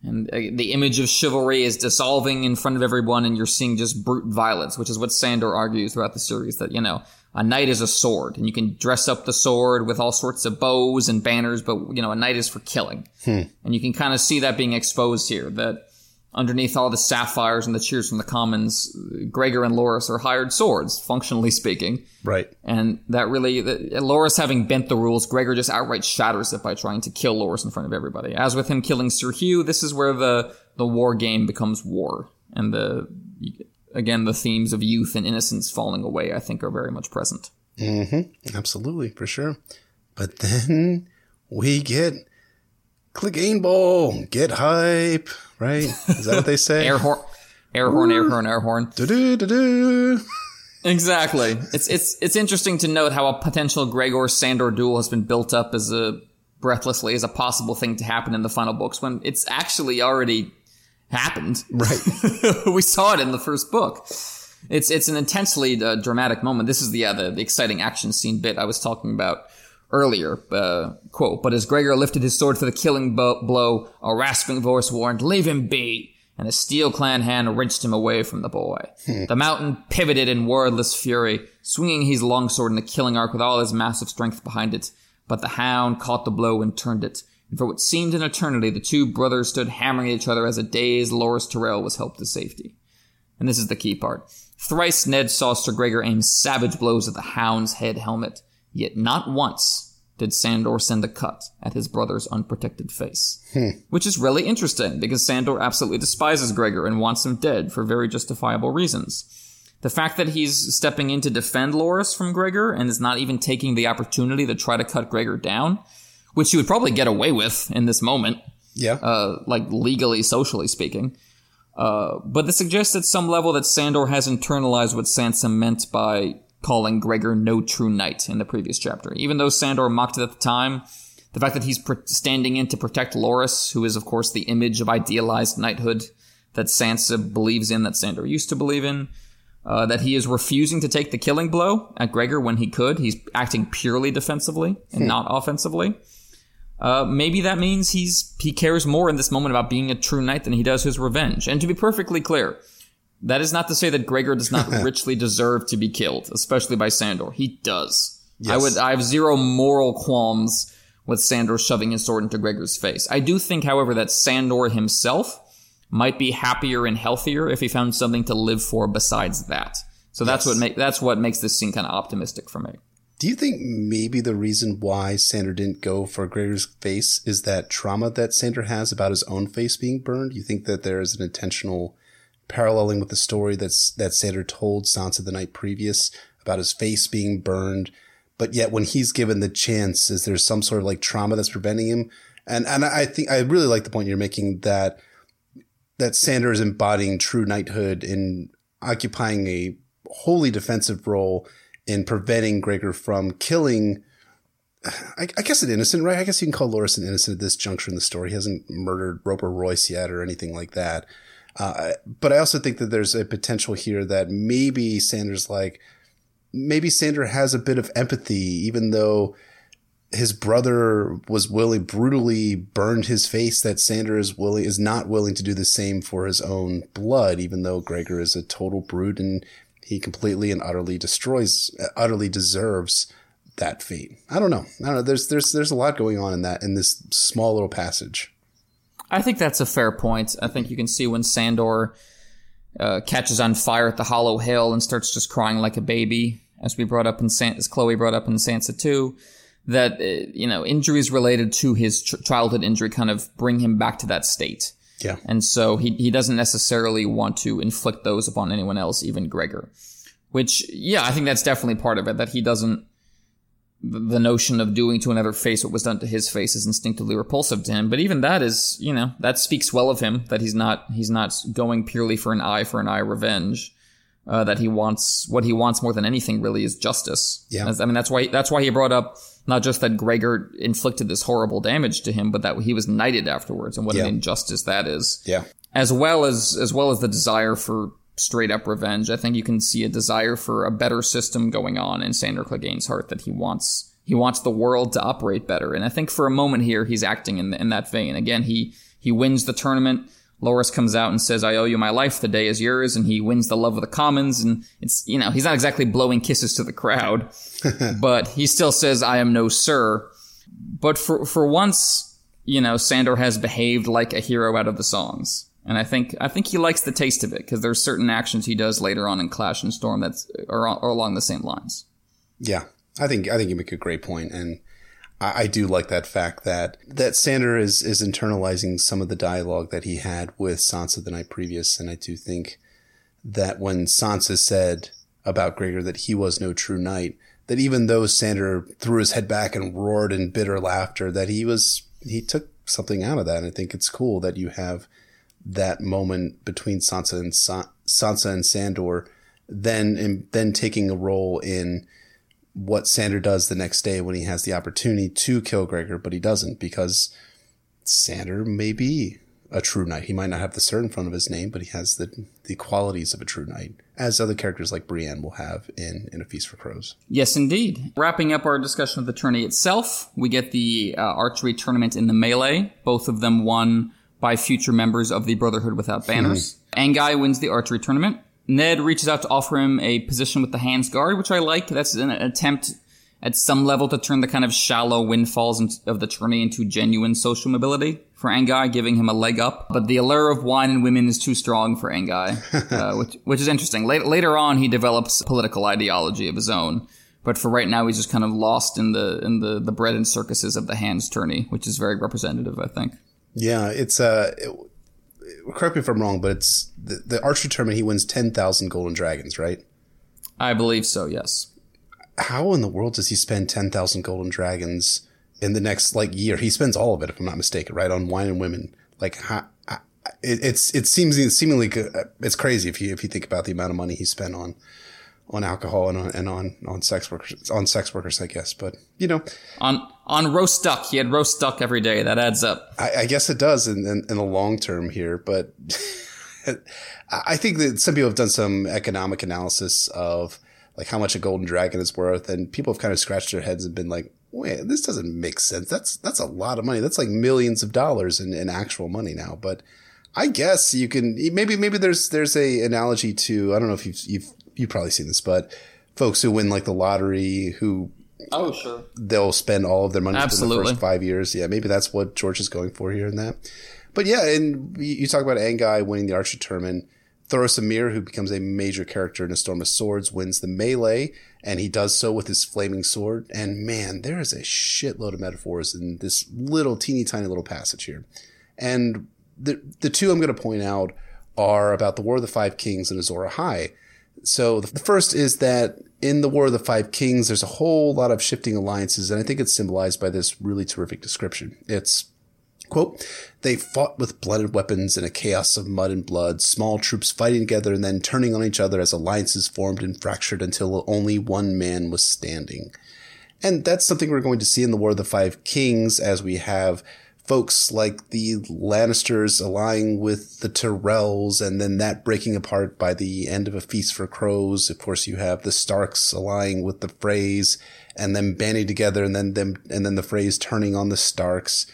And uh, the image of chivalry is dissolving in front of everyone, and you're seeing just brute violence, which is what Sandor argues throughout the series that, you know, a knight is a sword, and you can dress up the sword with all sorts of bows and banners, but you know, a knight is for killing. Hmm. And you can kind of see that being exposed here. That underneath all the sapphires and the cheers from the commons, Gregor and Loras are hired swords, functionally speaking. Right. And that really, the, Loras having bent the rules, Gregor just outright shatters it by trying to kill Loras in front of everybody. As with him killing Sir Hugh, this is where the the war game becomes war, and the again, the themes of youth and innocence falling away, I think, are very much present. Mm-hmm. Absolutely, for sure. But then we get Clegane Bowl, get hype, right? Is that what they say? air horn, air horn, air horn, air horn. Do-do-do-do. Exactly. It's it's it's interesting to note how a potential Gregor Sandor duel has been built up as a breathlessly as a possible thing to happen in the final books when it's actually already happened. Right. we saw it in the first book. It's it's an intensely uh, dramatic moment. This is the, uh, the, the exciting action scene bit I was talking about earlier. Uh, quote: But as Gregor lifted his sword for the killing bo- blow, a rasping voice warned, "Leave him be." And a steel clad hand wrenched him away from the boy. Hmm. The mountain pivoted in wordless fury, swinging his longsword in the killing arc with all his massive strength behind it. But the hound caught the blow and turned it and for what seemed an eternity, the two brothers stood hammering at each other as a dazed Loras Tyrell was helped to safety. And this is the key part. Thrice Ned saw Sir Gregor aim savage blows at the hound's head helmet, yet not once did Sandor send a cut at his brother's unprotected face. Hmm. Which is really interesting, because Sandor absolutely despises Gregor and wants him dead for very justifiable reasons. The fact that he's stepping in to defend Loras from Gregor and is not even taking the opportunity to try to cut Gregor down which you would probably get away with in this moment. Yeah. Uh, like legally, socially speaking. Uh, but this suggests at some level that Sandor has internalized what Sansa meant by calling Gregor no true knight in the previous chapter. Even though Sandor mocked it at the time, the fact that he's pr- standing in to protect Loras, who is of course the image of idealized knighthood that Sansa believes in, that Sandor used to believe in, uh, that he is refusing to take the killing blow at Gregor when he could. He's acting purely defensively and hmm. not offensively. Uh, maybe that means he's he cares more in this moment about being a true knight than he does his revenge. And to be perfectly clear, that is not to say that Gregor does not richly deserve to be killed, especially by Sandor. He does. Yes. I would I have zero moral qualms with Sandor shoving his sword into Gregor's face. I do think, however, that Sandor himself might be happier and healthier if he found something to live for besides that. So that's yes. what make that's what makes this scene kind of optimistic for me. Do you think maybe the reason why Sandor didn't go for Gregor's face is that trauma that Sandor has about his own face being burned? You think that there is an intentional paralleling with the story that's that Sandor told Sansa the night previous about his face being burned, but yet when he's given the chance, is there some sort of like trauma that's preventing him? And and I think I really like the point you're making that that Sandor is embodying true knighthood in occupying a wholly defensive role in preventing Gregor from killing. I, I, guess an innocent, right? I guess you can call Loras an innocent at this juncture in the story. He hasn't murdered Robar Royce yet or anything like that. Uh, but I also think that there's a potential here that maybe Sandor's like, maybe Sandor has a bit of empathy, even though his brother was willing brutally burned his face that Sandor is willing is not willing to do the same for his own blood, even though Gregor is a total brute and he completely and utterly destroys utterly deserves that fate. I don't know. I don't know. There's there's there's a lot going on in that in this small little passage. I think that's a fair point. I think you can see when Sandor uh, catches on fire at the Hollow Hill and starts just crying like a baby, as we brought up in San- as Chloe brought up in Sansa too that uh, you know injuries related to his ch- childhood injury kind of bring him back to that state. Yeah. And so he he doesn't necessarily want to inflict those upon anyone else, even Gregor. Which yeah, I think that's definitely part of it that he doesn't the notion of doing to another face what was done to his face is instinctively repulsive to him. But even that is, you know, that speaks well of him that he's not he's not going purely for an eye for an eye revenge. Uh, that he wants what he wants more than anything really is justice. Yeah. I mean that's why that's why he brought up not just that Gregor inflicted this horrible damage to him, but that he was knighted afterwards, and what yeah. an injustice that is. Yeah. As well as as well as the desire for straight up revenge, I think you can see a desire for a better system going on in Sandor Clegane's heart that he wants he wants the world to operate better, and I think for a moment here he's acting in in that vein. Again, he he wins the tournament Loras comes out and says, I owe you my life. The day is yours. And he wins the love of the commons. And it's, you know, he's not exactly blowing kisses to the crowd, but he still says, I am no sir. But for, for once, you know, Sandor has behaved like a hero out of the songs. And I think, I think he likes the taste of it because there's certain actions he does later on in Clash and Storm that are, are along the same lines. Yeah. I think, I think you make a great. And, I, I do like that fact that that Sandor is is internalizing some of the dialogue that he had with Sansa the night previous, and I do think that when Sansa said about Gregor that he was no true knight, that even though Sandor threw his head back and roared in bitter laughter, that he was he took something out of that. And I think it's cool that you have that moment between Sansa and Sa- Sansa and Sandor, then and then taking a role in what Sandor does the next day when he has the opportunity to kill Gregor, but he doesn't because Sandor may be a true knight. He might not have the cert in front of his name, but he has the the qualities of a true knight, as other characters like Brienne will have in in A Feast for Crows. Yes, indeed. Wrapping up our discussion of the tourney itself, we get the uh, archery tournament in the melee. Both of them won by future members of the Brotherhood Without Banners. Anguy wins the archery tournament. Ned reaches out to offer him a position with the hands guard, which I like. That's an attempt at some level to turn the kind of shallow windfalls of the tourney into genuine social mobility for Anguy, giving him a leg up. But the allure of wine and women is too strong for Anguy, uh, which, which is interesting. Later, later on, he develops political ideology of his own. But for right now, he's just kind of lost in the in the, the bread and circuses of the hands tourney, which is very representative, I think. Yeah, it's uh, correct me if I'm wrong, but it's the, the archery tournament. He wins ten thousand golden dragons, right? I believe so. Yes. How in the world does he spend ten thousand golden dragons in the next like year? He spends all of it, if I'm not mistaken, right on wine and women. Like, how, it, it's it seems seemingly uh, it's crazy if you if you think about the amount of money he spent on on alcohol and on and on on sex workers on sex workers, I guess. But you know, on on roast duck, he had roast duck every day. That adds up. I, I guess it does in, in, in the long term here, but I think that some people have done some economic analysis of like how much a golden dragon is worth, and people have kind of scratched their heads and been like, "Wait, this doesn't make sense. That's that's a lot of money. That's like millions of dollars in, in actual money now." But I guess you can maybe maybe there's there's a analogy to I don't know if you've you've you've probably seen this, but folks who win like the lottery who Oh, sure. They'll spend all of their money for the Absolutely. first five years. Yeah, maybe that's what George is going for here in that. But yeah, and you talk about Anguy winning the Archer tournament. Thoros of Myr, who becomes a major character in A Storm of Swords, wins the melee, and he does so with his flaming sword. And man, there is a shitload of metaphors in this little teeny tiny little passage here. And the the two I'm going to point out are about the War of the Five Kings and Azor Ahai. So the first is that in the War of the Five Kings, there's a whole lot of shifting alliances, and I think it's symbolized by this really terrific description. It's Quote, they fought with blunted weapons in a chaos of mud and blood, small troops fighting together and then turning on each other as alliances formed and fractured until only one man was standing. And that's something we're going to see in the War of the Five Kings as we have folks like the Lannisters allying with the Tyrells and then that breaking apart by the end of A Feast for Crows. Of course, you have the Starks allying with the Freys and then banding together and then them, and then the Freys turning on the Starks.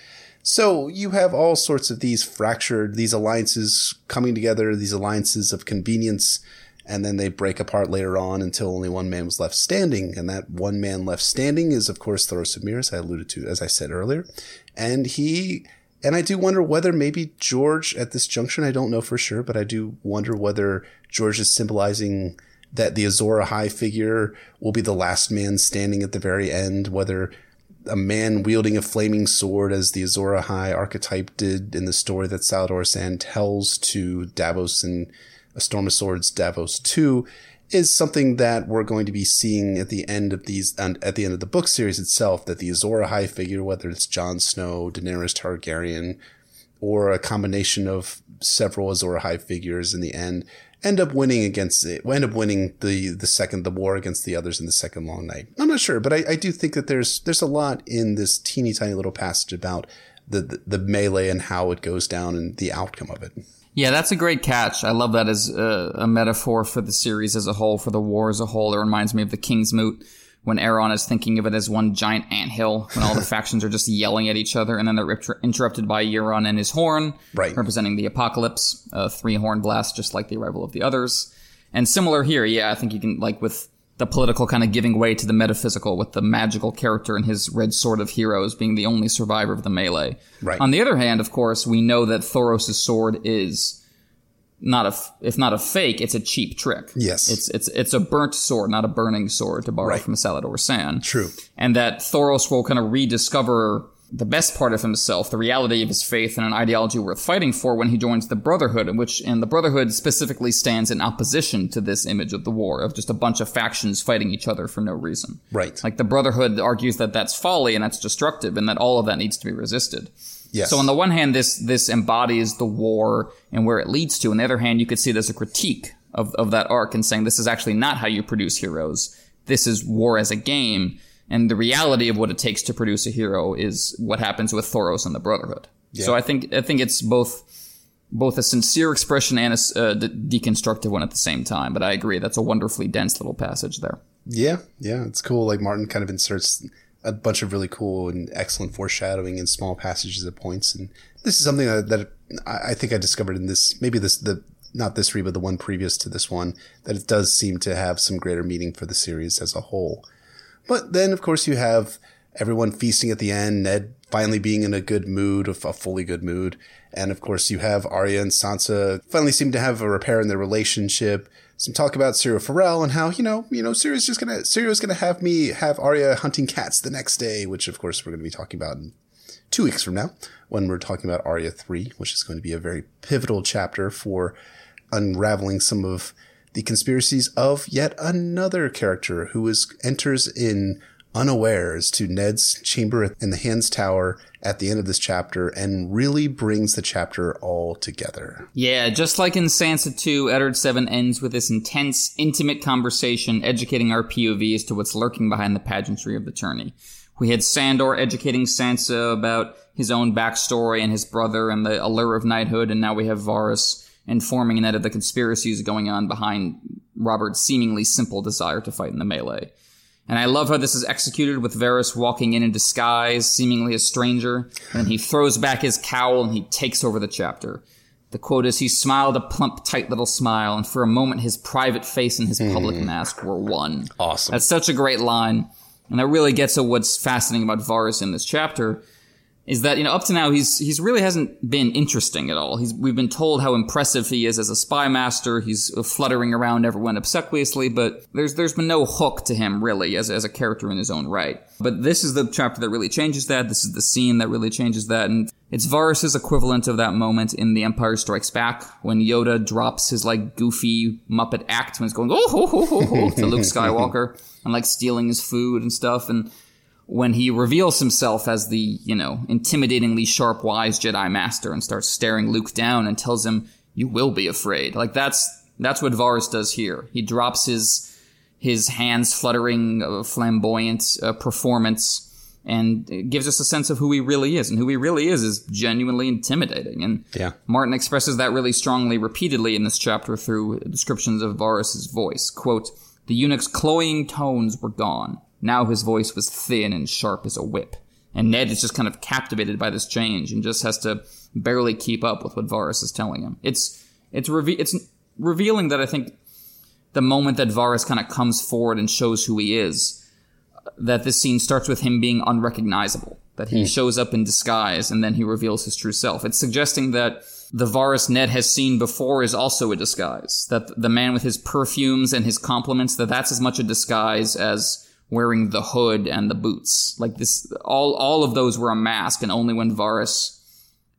So you have all sorts of these fractured, these alliances coming together, these alliances of convenience, and then they break apart later on until only one man was left standing. And that one man left standing is, of course, Thoros of Myr, as I alluded to, as I said earlier. And he, and I do wonder whether maybe George at this junction, I don't know for sure, but I do wonder whether George is symbolizing that the Azor Ahai figure will be the last man standing at the very end, whether a man wielding a flaming sword as the Azor Ahai archetype did in the story that Salladhor Saan tells to Davos in A Storm of Swords Davos 2 is something that we're going to be seeing at the end of these and at the end of the book series itself that the Azor Ahai figure whether it's Jon Snow, Daenerys Targaryen or a combination of several Azor Ahai figures in the end end up winning against it, end up winning the the second the war against the others in the second long night. I'm not sure, but I, I do think that there's there's a lot in this teeny tiny little passage about the, the the melee and how it goes down and the outcome of it. Yeah, that's a great catch. I love that as a, a metaphor for the series as a whole, for the war as a whole. It reminds me of the Kingsmoot when Aeron is thinking of it as one giant anthill, when all the factions are just yelling at each other, and then they're inter- interrupted by Euron and his horn, Right. representing the apocalypse, a three horn blast, just like the arrival of the others. And similar here, yeah, I think you can, like, with the political kind of giving way to the metaphysical, with the magical character and his red sword of heroes being the only survivor of the melee. Right. On the other hand, of course, we know that Thoros' sword is not a, if not a fake, it's a cheap trick. Yes. It's, it's, it's a burnt sword, not a burning sword, to borrow Right. from Salladhor Saan True. and that Thoros will kind of rediscover the best part of himself, the reality of his faith and an ideology worth fighting for when he joins the Brotherhood, which and the Brotherhood specifically stands in opposition to this image of the war of just a bunch of factions fighting each other for no reason. Right. Like the Brotherhood argues that that's folly and that's destructive and that all of that needs to be resisted. Yes. So on the one hand, this this embodies the war and where it leads to. On the other hand, you could see as a critique of, of that arc and saying this is actually not how you produce heroes. This is war as a game. And the reality of what it takes to produce a hero is what happens with Thoros and the Brotherhood. So I think I think it's both both a sincere expression and a uh, de- deconstructive one at the same time. But I agree, that's a wonderfully dense little passage there. Yeah, yeah, it's cool. Like Martin kind of inserts a bunch of really cool and excellent foreshadowing in small passages at points, and this is something that, that I I think I discovered in this maybe this the not this read but the one previous to this one that it does seem to have some greater meaning for the series as a whole. But then, of course, you have everyone feasting at the end, Ned finally being in a good mood, a fully good mood. And of course, you have Arya and Sansa finally seem to have a repair in their relationship. Some talk about Syrio Forel and how, you know, you know, Syrio's just gonna, Syrio's gonna have me have Arya hunting cats the next day, which of course we're gonna be talking about in two weeks from now when we're talking about Arya 3, which is going to be a very pivotal chapter for unraveling some of the conspiracies of yet another character who is enters in unawares to Ned's chamber in the Hands Tower at the end of this chapter and really brings the chapter all together. Yeah, just like in Sansa 2, Eddard 7 ends with this intense, intimate conversation educating our POV as to what's lurking behind the pageantry of the tourney. We had Sandor educating Sansa about his own backstory and his brother and the allure of knighthood, and now we have Varys informing Ned of the conspiracies going on behind Robert's seemingly simple desire to fight in the melee. And I love how this is executed with Varys walking in in disguise, seemingly a stranger, and then he throws back his cowl and he takes over the chapter. The quote is, he smiled a plump, tight little smile, and for a moment his private face and his public hmm. mask were one. Awesome. That's such a great line. And that really gets at what's fascinating about Varys in this chapter is that you know up to now he's he's really hasn't been interesting at all. He's we've been told how impressive he is as a spy master. He's uh, fluttering around everyone obsequiously, but there's there's been no hook to him really as as a character in his own right. But this is the chapter that really changes that. This is the scene that really changes that, and it's Varys's equivalent of that moment in The Empire Strikes Back when Yoda drops his like goofy Muppet act when he's going oh ho ho ho ho to Luke Skywalker and like stealing his food and stuff and when he reveals himself as the, you know, intimidatingly sharp, wise Jedi Master and starts staring Luke down and tells him, you will be afraid. Like that's, that's what Varys does here. He drops his, his hands fluttering, uh, flamboyant uh, performance and gives us a sense of who he really is. And who he really is is genuinely intimidating. And yeah. Martin expresses that really strongly repeatedly in this chapter through descriptions of Varys's voice. Quote, the eunuch's cloying tones were gone. Now his voice was thin and sharp as a whip. And Ned is just kind of captivated by this change and just has to barely keep up with what Varys is telling him. It's it's reve- it's revealing that I think the moment that Varys kind of comes forward and shows who he is, that this scene starts with him being unrecognizable. That he mm. shows up in disguise and then he reveals his true self. It's suggesting that the Varys Ned has seen before is also a disguise. That the man with his perfumes and his compliments, that that's as much a disguise as wearing the hood and the boots. Like this, all, all of those were a mask and only when Varys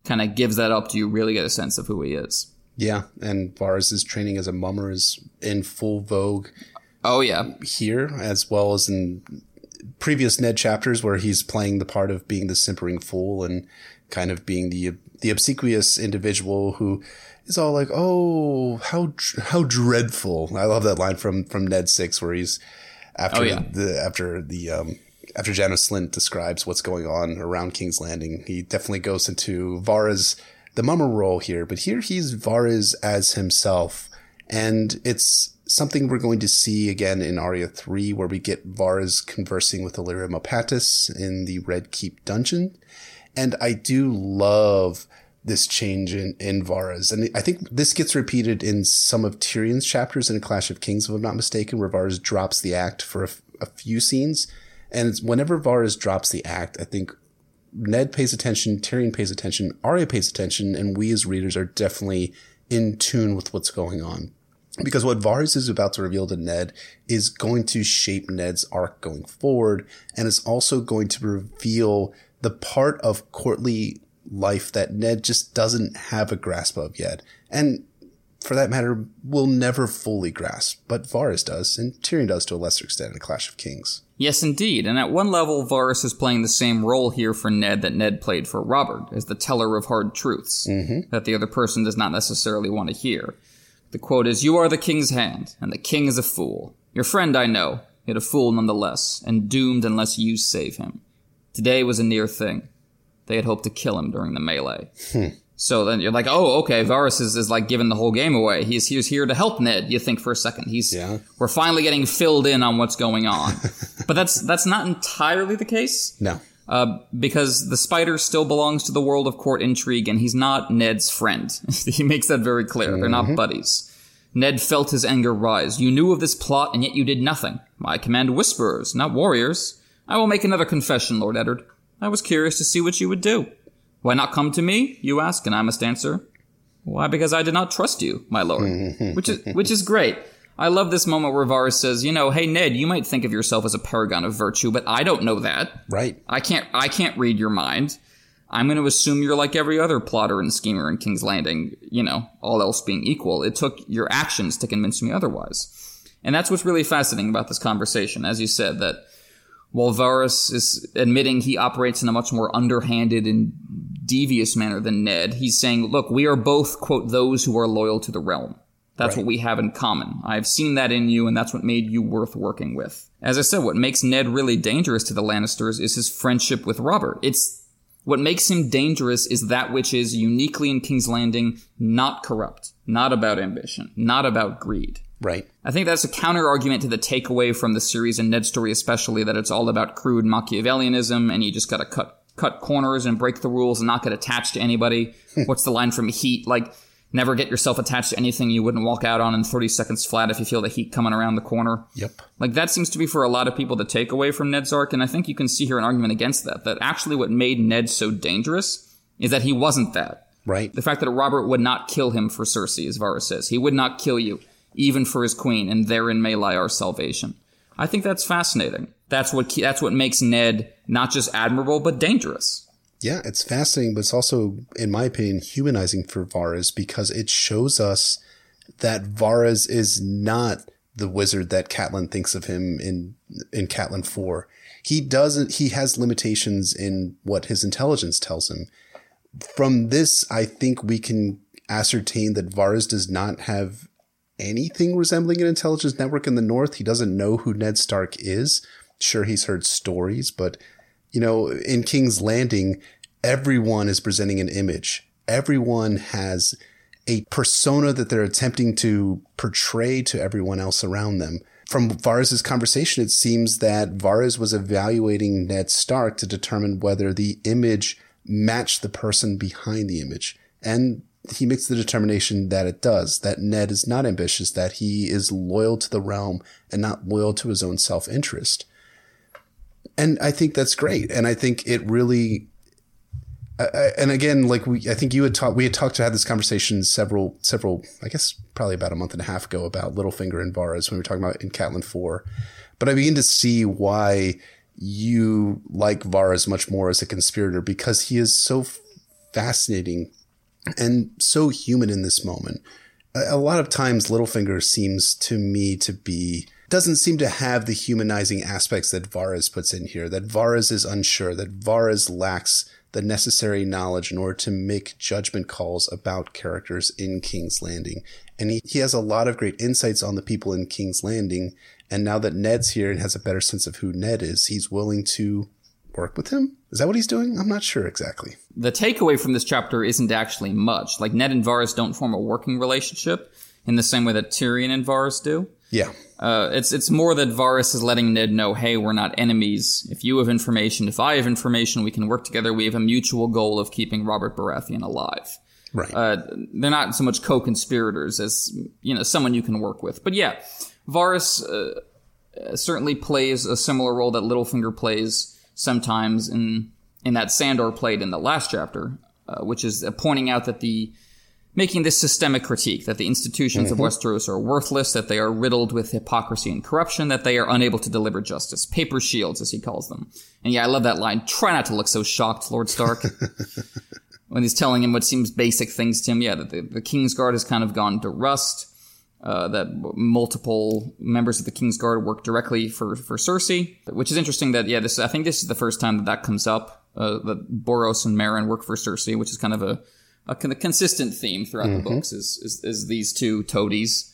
kind of gives that up do you really get a sense of who he is. Yeah. And Varys's training as a mummer is in full vogue. Oh yeah. Here, as well as in previous Ned chapters where he's playing the part of being the simpering fool and kind of being the, the obsequious individual who is all like, "Oh, how how dreadful!" I love that line from from Ned Six where he's after oh, yeah. the after the um, after Janos Slynt describes what's going on around King's Landing, he definitely goes into Varys the mummer role here, but here he's Varys as himself, and it's something we're going to see again in Arya 3, where we get Varys conversing with Illyrio Mopatis in the Red Keep dungeon. And I do love this change in, in Varys. And I think this gets repeated in some of Tyrion's chapters in A Clash of Kings, if I'm not mistaken, where drops the act for a, a few scenes. And whenever Varys drops the act, I think Ned pays attention, Tyrion pays attention, Arya pays attention, and we as readers are definitely in tune with what's going on. Because what Varys is about to reveal to Ned is going to shape Ned's arc going forward, and is also going to reveal the part of courtly life that Ned just doesn't have a grasp of yet. And for that matter, will never fully grasp, but Varys does, and Tyrion does to a lesser extent in A Clash of Kings. Yes, indeed. And at one level, Varys is playing the same role here for Ned that Ned played for Robert, as the teller of hard truths mm-hmm. that the other person does not necessarily want to hear. The quote is, You are the king's hand, and the king is a fool. Your friend, I know, yet a fool nonetheless, and doomed unless you save him. Today was a near thing they had hoped to kill him during the melee. Hmm. So then you're like, oh, okay, Varys is, is like giving the whole game away. He's he's here to help Ned. You think for a second. He's yeah. we're finally getting filled in on what's going on. but that's that's not entirely the case. No. Uh, because the spider still belongs to the world of court intrigue, and he's not Ned's friend. he makes that very clear. Mm-hmm. They're not mm-hmm. buddies. Ned felt his anger rise. You knew of this plot, and yet you did nothing. I command whisperers, not warriors. I will make another confession, Lord Eddard. I was curious to see what you would do. Why not come to me? You ask, and I must answer. Why? Because I did not trust you, my lord. which is which is great. I love this moment where Varys says, you know, hey Ned, you might think of yourself as a paragon of virtue, but I don't know that. Right. I can't I can't read your mind. I'm going to assume you're like every other plotter and schemer in King's Landing, you know, all else being equal. It took your actions to convince me otherwise. And that's what's really fascinating about this conversation, as you said, that while Varys is admitting he operates in a much more underhanded and devious manner than Ned, he's saying, look, we are both, quote, those who are loyal to the realm. That's right. what we have in common. I've seen that in you, and that's what made you worth working with. As I said, what makes Ned really dangerous to the Lannisters is his friendship with Robert. It's what makes him dangerous is that which is uniquely in King's Landing not corrupt, not about ambition, not about greed. Right. I think that's a counter argument to the takeaway from the series and Ned's story, especially that it's all about crude Machiavellianism and you just got to cut cut corners and break the rules and not get attached to anybody. What's the line from Heat? Like Never get yourself attached to anything you wouldn't walk out on in 30 seconds flat if you feel the heat coming around the corner. Yep. Like that seems to be for a lot of people the takeaway from Ned's arc, and I think you can see here an argument against that. That actually what made Ned so dangerous is that he wasn't that. Right. The fact that Robert would not kill him for Cersei, as Varys says. He would not kill you, even for his queen, and therein may lie our salvation. I think that's fascinating. That's what that's what makes Ned not just admirable, but dangerous. Yeah, it's fascinating, but it's also, in my opinion, humanizing for Varys because it shows us that Varys is not the wizard that Catelyn thinks of him in in Catelyn 4. He doesn't he has limitations in what his intelligence tells him. From this, I think we can ascertain that Varys does not have anything resembling an intelligence network in the north. He doesn't know who Ned Stark is. Sure, he's heard stories, but you know, in King's Landing, everyone is presenting an image. Everyone has a persona that they're attempting to portray to everyone else around them. From Varys' conversation, it seems that Varys was evaluating Ned Stark to determine whether the image matched the person behind the image. And he makes the determination that it does, that Ned is not ambitious, that he is loyal to the realm and not loyal to his own self interest. And I think that's great. And I think it really and again, like we, I think you had talked, we had talked to had this conversation several, several, I guess probably about a month and a half ago about Littlefinger and Varys when we were talking about in Catelyn 4. But I begin to see why you like Varys much more as a conspirator because he is so fascinating and so human in this moment. A, lot of times Littlefinger seems to me to be doesn't seem to have the humanizing aspects that Varys puts in here, that Varys is unsure, that Varys lacks the necessary knowledge in order to make judgment calls about characters in King's Landing. And he, he has a lot of great insights on the people in King's Landing. And now that Ned's here and has a better sense of who Ned is, he's willing to work with him. Is that what he's doing? I'm not sure exactly. The takeaway from this chapter isn't actually much. Like Ned and Varys don't form a working relationship in the same way that Tyrion and Varys do. Yeah. Uh, it's it's more that Varys is letting Ned know, hey, we're not enemies. If you have information, if I have information, we can work together. We have a mutual goal of keeping Robert Baratheon alive. Right. Uh, they're not so much co-conspirators as you know someone you can work with. But yeah, Varys uh, certainly plays a similar role that Littlefinger plays sometimes in in that Sandor played in the last chapter, uh, which is pointing out that the making this systemic critique that the institutions mm-hmm. of Westeros are worthless, that they are riddled with hypocrisy and corruption, that they are unable to deliver justice. Paper shields, as he calls them. And yeah, I love that line. Try not to look so shocked, Lord Stark. when he's telling him what seems basic things to him. Yeah, that the, the Kingsguard has kind of gone to rust. Uh, that multiple members of the King's Guard work directly for, for Cersei, which is interesting that, yeah, this, I think this is the first time that that comes up, uh, that Boros and Meryn work for Cersei, which is kind of a, a consistent theme throughout mm-hmm. the books is, is, is these two toadies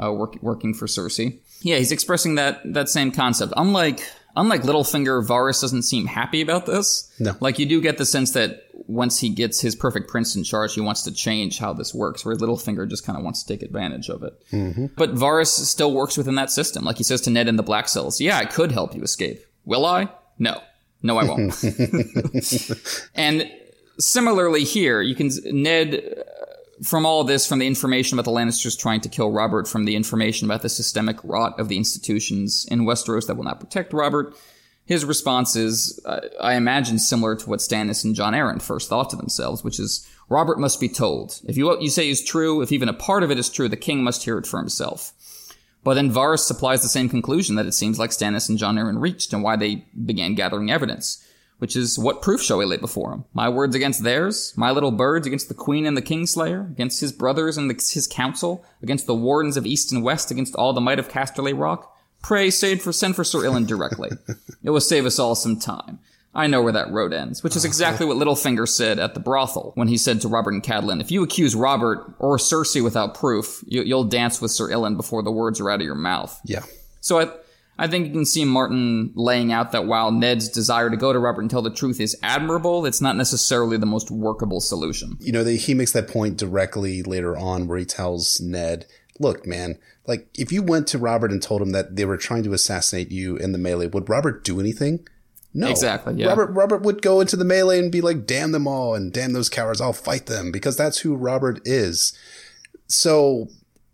uh, work, working for Cersei. Yeah, he's expressing that that same concept. Unlike unlike Littlefinger, Varys doesn't seem happy about this. No, like you do get the sense that once he gets his perfect prince in charge, he wants to change how this works. Where Littlefinger just kind of wants to take advantage of it. Mm-hmm. But Varys still works within that system. Like he says to Ned in the Black Cells, "Yeah, I could help you escape. Will I? No." No, I won't. and similarly here, you can Ned uh, from all this, from the information about the Lannisters trying to kill Robert, from the information about the systemic rot of the institutions in Westeros that will not protect Robert, his response is, uh, I imagine, similar to what Stannis and Jon Arryn first thought to themselves, which is, Robert must be told. If you, what you say is true, if even a part of it is true, the king must hear it for himself. But then Varys supplies the same conclusion that it seems like Stannis and Jon Arryn reached and why they began gathering evidence which is what proof shall we lay before him? My words against theirs, my little birds against the queen and the kingslayer, against his brothers and the, his council, against the wardens of east and west, against all the might of Casterly Rock. Pray, send for send for Sir Ilyn directly. it will save us all some time. I know where that road ends, which is exactly what Littlefinger said at the brothel when he said to Robert and Catelyn, if you accuse Robert or Cersei without proof, you, will dance with Sir Ilyn before the words are out of your mouth. Yeah. So I, I think you can see Martin laying out that while Ned's desire to go to Robert and tell the truth is admirable, it's not necessarily the most workable solution. You know, he makes that point directly later on where he tells Ned, look, man, like if you went to Robert and told him that they were trying to assassinate you in the melee, would Robert do anything? No, Exactly, yeah. Robert Robert would go into the melee and be like, "Damn them all and damn those cowards! I'll fight them," because that's who Robert is. So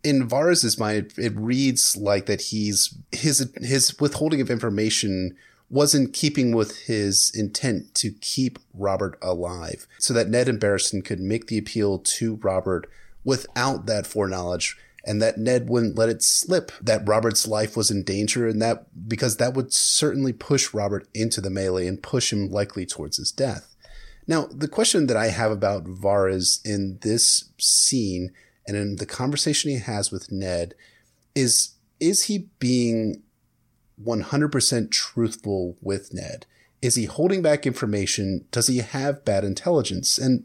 in Varys's mind, it, it reads like that he's his his withholding of information was in keeping with his intent to keep Robert alive, so that Ned and Barristan could make the appeal to Robert without that foreknowledge. And that Ned wouldn't let it slip that Robert's life was in danger, and that because that would certainly push Robert into the melee and push him likely towards his death. Now, the question that I have about Varys in this scene and in the conversation he has with Ned is is he being 100% truthful with Ned? Is he holding back information? Does he have bad intelligence? And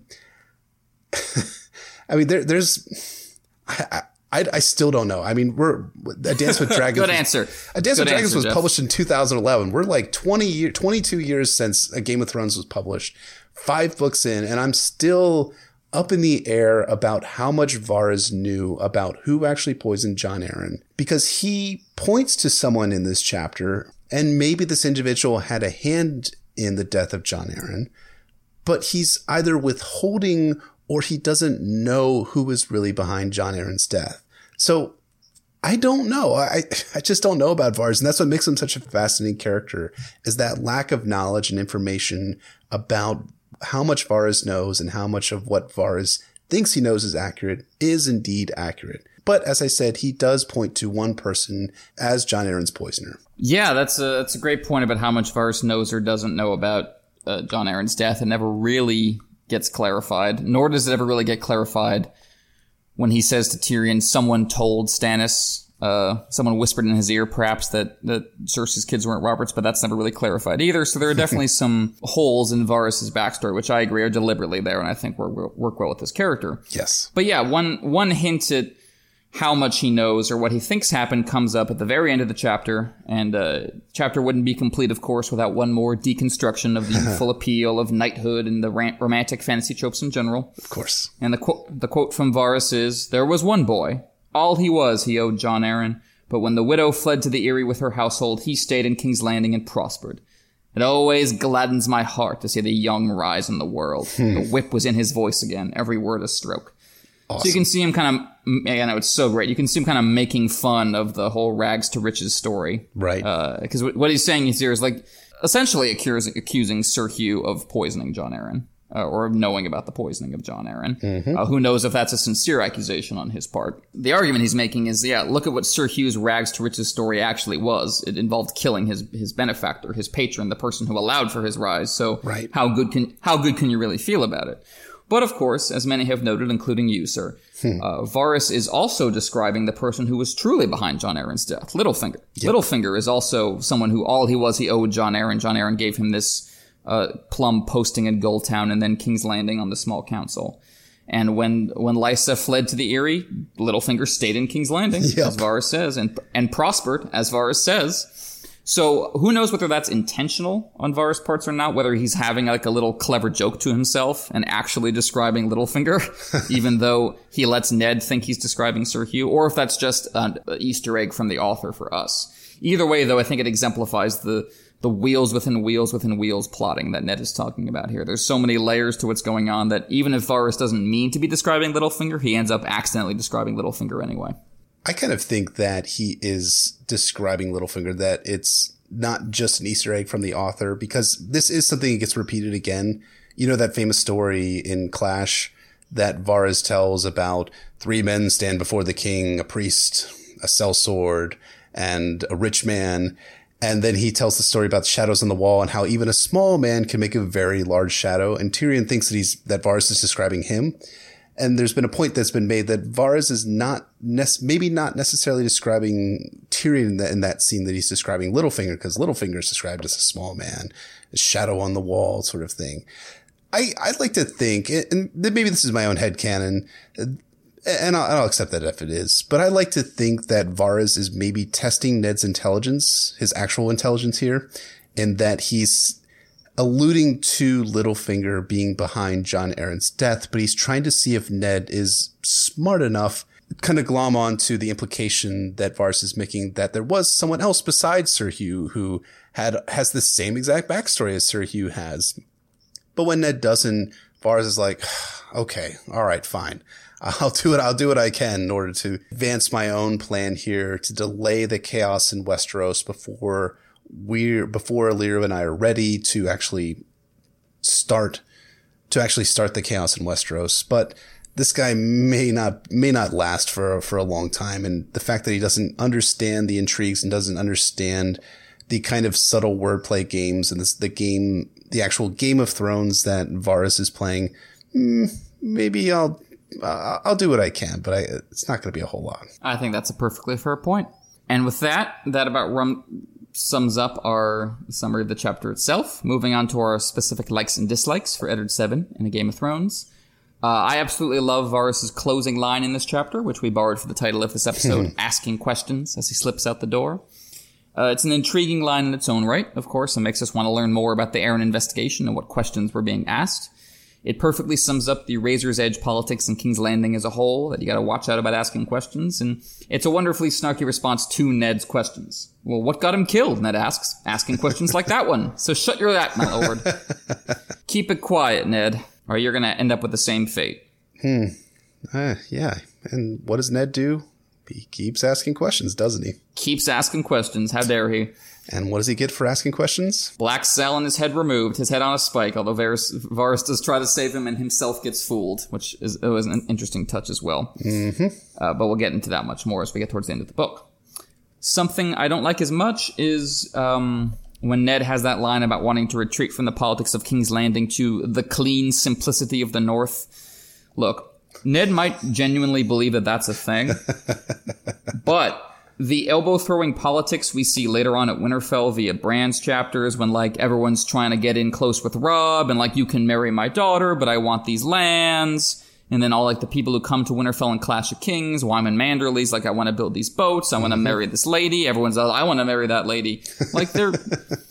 I mean, there, there's, I, I, I, still don't know. I mean, we're a Dance with Dragons. Good was, answer. A Dance Good with Dragons answer, was Jeff. published in 2011. We're like 20 year, 22 years since A Game of Thrones was published. Five books in, and I'm still up in the air about how much Varys knew about who actually poisoned Jon Arryn because he points to someone in this chapter, and maybe this individual had a hand in the death of Jon Arryn, but he's either withholding or he doesn't know who was really behind Jon Arryn's death. So I don't know. I, I just don't know about Varys. And that's what makes him such a fascinating character is that lack of knowledge and information about how much Varys knows and how much of what Varys thinks he knows is accurate is indeed accurate. But as I said, he does point to one person as Jon Arryn's poisoner. Yeah, that's a that's a great point about how much Varys knows or doesn't know about uh, Jon Arryn's death. It never really gets clarified, nor does it ever really get clarified when he says to Tyrion, "Someone told Stannis." Uh, someone whispered in his ear, perhaps that that Cersei's kids weren't Robert's, but that's never really clarified either. So there are definitely some holes in Varys's backstory, which I agree are deliberately there, and I think work, work well with his character. Yes. But yeah, one one hint at how much he knows or what he thinks happened comes up at the very end of the chapter, and uh, chapter wouldn't be complete, of course, without one more deconstruction of the full appeal of knighthood and the ran- romantic fantasy tropes in general. Of course. And the quote the quote from Varys is, "There was one boy. All he was, he owed Jon Arryn. But when the widow fled to the Eyrie with her household, he stayed in King's Landing and prospered." It always gladdens my heart to see the young rise in the world. the whip was in his voice again, every word a stroke. So you can see him kind of, I know it's so great. You can see him kind of making fun of the whole rags to riches story. Right. Because uh, what he's saying here is like essentially accusing, accusing Sir Hugh of poisoning Jon Arryn. Uh, or of knowing about the poisoning of Jon Arryn. Uh, who knows if that's a sincere accusation on his part? The argument he's making is, yeah, look at what Sir Hugh's rags to riches story actually was. It involved killing his his benefactor, his patron, the person who allowed for his rise. So, Right. how good can how good can you really feel about it? But of course, as many have noted, including you, sir, uh, Varys is also describing the person who was truly behind Jon Arryn's death, Littlefinger. Littlefinger is also someone who all he was, he owed Jon Arryn. Jon Arryn gave him this uh, plum posting in Gulltown and then King's Landing on the small council. And when when Lysa fled to the Eyrie, Littlefinger stayed in King's Landing, Yep. as Varys says, and and prospered, as Varys says. So who knows whether that's intentional on Varys' parts or not, whether he's having like a little clever joke to himself and actually describing Littlefinger, even though he lets Ned think he's describing Sir Hugh, or if that's just an Easter egg from the author for us. Either way, though, I think it exemplifies the the wheels within wheels within wheels plotting that Ned is talking about here. There's so many layers to what's going on that even if Varys doesn't mean to be describing Littlefinger, he ends up accidentally describing Littlefinger anyway. I kind of think that he is describing Littlefinger, that it's not just an Easter egg from the author, because this is something that gets repeated again. You know, that famous story in Clash that Varys tells about three men stand before the king, a priest, a sellsword, and a rich man. And then he tells the story about shadows on the wall and how even a small man can make a very large shadow. And Tyrion thinks that he's, that Varys is describing him. And there's been a point that's been made that Varys is not nec- maybe not necessarily describing Tyrion in that, in that scene that he's describing Littlefinger because Littlefinger is described as a small man, a shadow on the wall sort of thing. I, I'd like to think, and maybe this is my own headcanon, and I'll, I'll accept that if it is, but I like to think that Varys is maybe testing Ned's intelligence, his actual intelligence here, and that he's alluding to Littlefinger being behind Jon Arryn's death, but he's trying to see if Ned is smart enough kind of glom on to the implication that Varys is making that there was someone else besides Sir Hugh who had has the same exact backstory as Sir Hugh has. But when Ned doesn't, Varys is like, okay, all right, fine. I'll do it. I'll do what I can in order to advance my own plan here to delay the chaos in Westeros before we're before Illyrio and I are ready to actually start to actually start the chaos in Westeros. But this guy may not may not last for for a long time, and the fact that he doesn't understand the intrigues and doesn't understand the kind of subtle wordplay games and this, the game, the actual Game of Thrones that Varys is playing, mm, maybe I'll uh, I'll do what I can, but I, it's not going to be a whole lot. I think that's a perfectly fair point. And with that, that about rum sums up our summary of the chapter itself. Moving on to our specific likes and dislikes for Eddard Seven in a Game of Thrones. Uh, I absolutely love Varys's closing line in this chapter, which we borrowed for the title of this episode, asking questions as he slips out the door. Uh, it's an intriguing line in its own right, of course, and makes us want to learn more about the Arryn investigation and what questions were being asked. It perfectly sums up the Razor's Edge politics in King's Landing as a whole, that you gotta watch out about asking questions, and it's a wonderfully snarky response to Ned's questions. Well, what got him killed? Ned asks, asking questions like that one. So shut your lap, my lord. Keep it quiet, Ned or you're to end up with the same fate. Hmm. Uh, yeah. And what does Ned do? He keeps asking questions, doesn't he? Keeps asking questions. How dare he? And what does he get for asking questions? Black cell and his head removed, his head on a spike, although Varys, Varys does try to save him and himself gets fooled, which is was an interesting touch as well. Mm-hmm. Uh, but we'll get into that much more as we get towards the end of the book. Something I don't like as much is um, when Ned has that line about wanting to retreat from the politics of King's Landing to the clean simplicity of the North. Look, Ned might genuinely believe that that's a thing, but the elbow throwing politics we see later on at Winterfell via Bran's chapters when like everyone's trying to get in close with Robb and like you can marry my daughter, but I want these lands and then all like the people who come to Winterfell and Clash of Kings, Wyman Manderly's like, I want to build these boats. I want to mm-hmm. marry this lady. Everyone's like, I want to marry that lady. Like they're,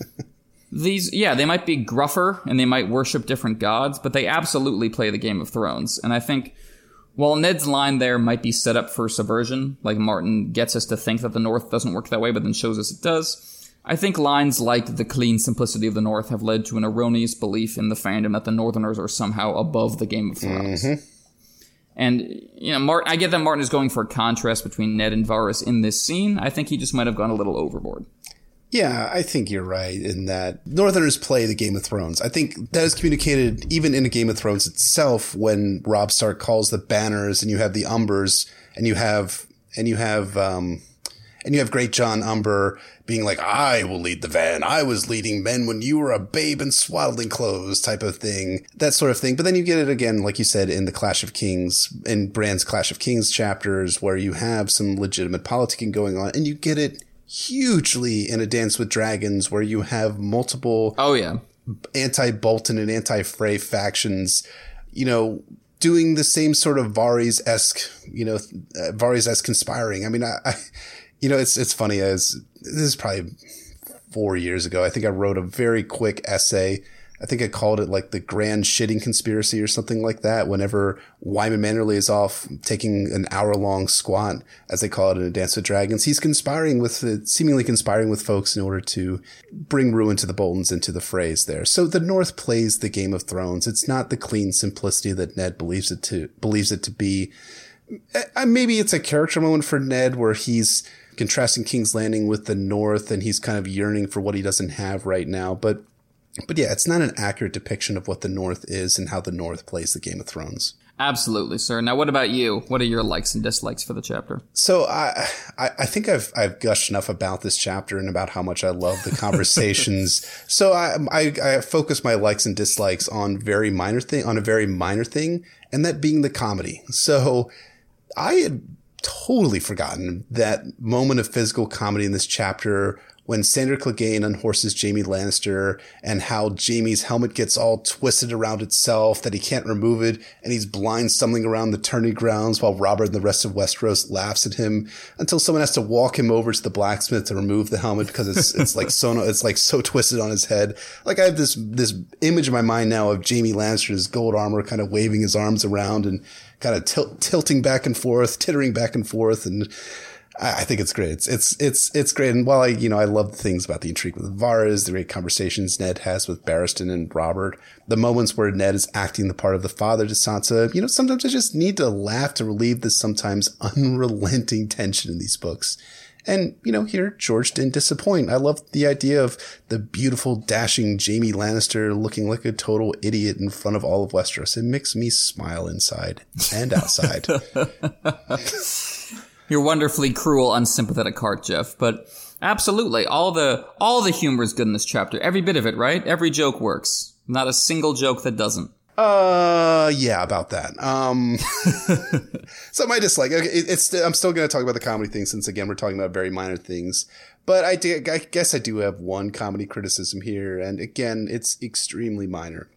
these, yeah, they might be gruffer and they might worship different gods, but they absolutely play the Game of Thrones. And I think, while Ned's line there might be set up for subversion, like Martin gets us to think that the North doesn't work that way, but then shows us it does. I think lines like the clean simplicity of the North have led to an erroneous belief in the fandom that the Northerners are somehow above the Game of Thrones. Mm-hmm. And you know, Martin, I get that Martin is going for a contrast between Ned and Varys in this scene. I think he just might have gone a little overboard. Yeah, I think you're right in that Northerners play the Game of Thrones. I think that is communicated even in Game of Thrones itself when Robb Stark calls the banners and you have the Umbers and you have and you have um, and you have Greatjon Umber being like, I will lead the van. I was leading men when you were a babe in swaddling clothes type of thing, that sort of thing. But then you get it again, like you said, in the Clash of Kings, in Bran's Clash of Kings chapters, where you have some legitimate politicking going on and you get it hugely in A Dance with Dragons, where you have multiple. Oh, yeah. Anti Bolton and anti Frey factions, you know, doing the same sort of Varys esque, you know, uh, Varys esque conspiring. I mean, I, I you know, it's it's funny as this is probably four years ago. I think I wrote a very quick essay. I think I called it like the grand shitting conspiracy or something like that. Whenever Wyman Manderly is off taking an hour long squat, as they call it in a Dance with Dragons, he's conspiring with, seemingly conspiring with folks in order to bring ruin to the Boltons and to the Freys there. So the North plays the Game of Thrones. It's not the clean simplicity that Ned believes it to, believes it to be. Maybe it's a character moment for Ned where he's, contrasting King's Landing with the North, and he's kind of yearning for what he doesn't have right now. But but yeah, it's not an accurate depiction of what the North is and how the North plays the Game of Thrones. Absolutely, sir. Now, what about you? What are your likes and dislikes for the chapter? So, I, I, I think I've I've gushed enough about this chapter and about how much I love the conversations. so, I, I I focus my likes and dislikes on very minor thing on a very minor thing, and that being the comedy. So, I had totally forgotten that moment of physical comedy in this chapter when Sandor Clegane unhorses Jaime Lannister and how Jaime's helmet gets all twisted around itself that he can't remove it and he's blind stumbling around the tourney grounds while Robert and the rest of Westeros laughs at him until someone has to walk him over to the blacksmith to remove the helmet because it's it's like so it's like so twisted on his head. Like I have this this image in my mind now of Jaime Lannister's gold armor kind of waving his arms around and kind of til- tilting back and forth, tittering back and forth and I think it's great. It's it's it's it's great. And while I you know I love the things about the intrigue with Varys, the great conversations Ned has with Barristan and Robert, the moments where Ned is acting the part of the father to Sansa, you know, sometimes I just need to laugh to relieve this sometimes unrelenting tension in these books. And, you know, here George didn't disappoint. I love the idea of the beautiful, dashing Jaime Lannister looking like a total idiot in front of all of Westeros. It makes me smile inside and outside. your wonderfully cruel, unsympathetic heart, Jeff. But absolutely, all the all the humor is good in this chapter. Every bit of it, right? Every joke works. Not a single joke that doesn't. Uh, yeah, about that. Um, so my dislike, it, it's, I'm still going to talk about the comedy thing since again, we're talking about very minor things, but I, do, I guess I do have one comedy criticism here. And again, it's extremely minor.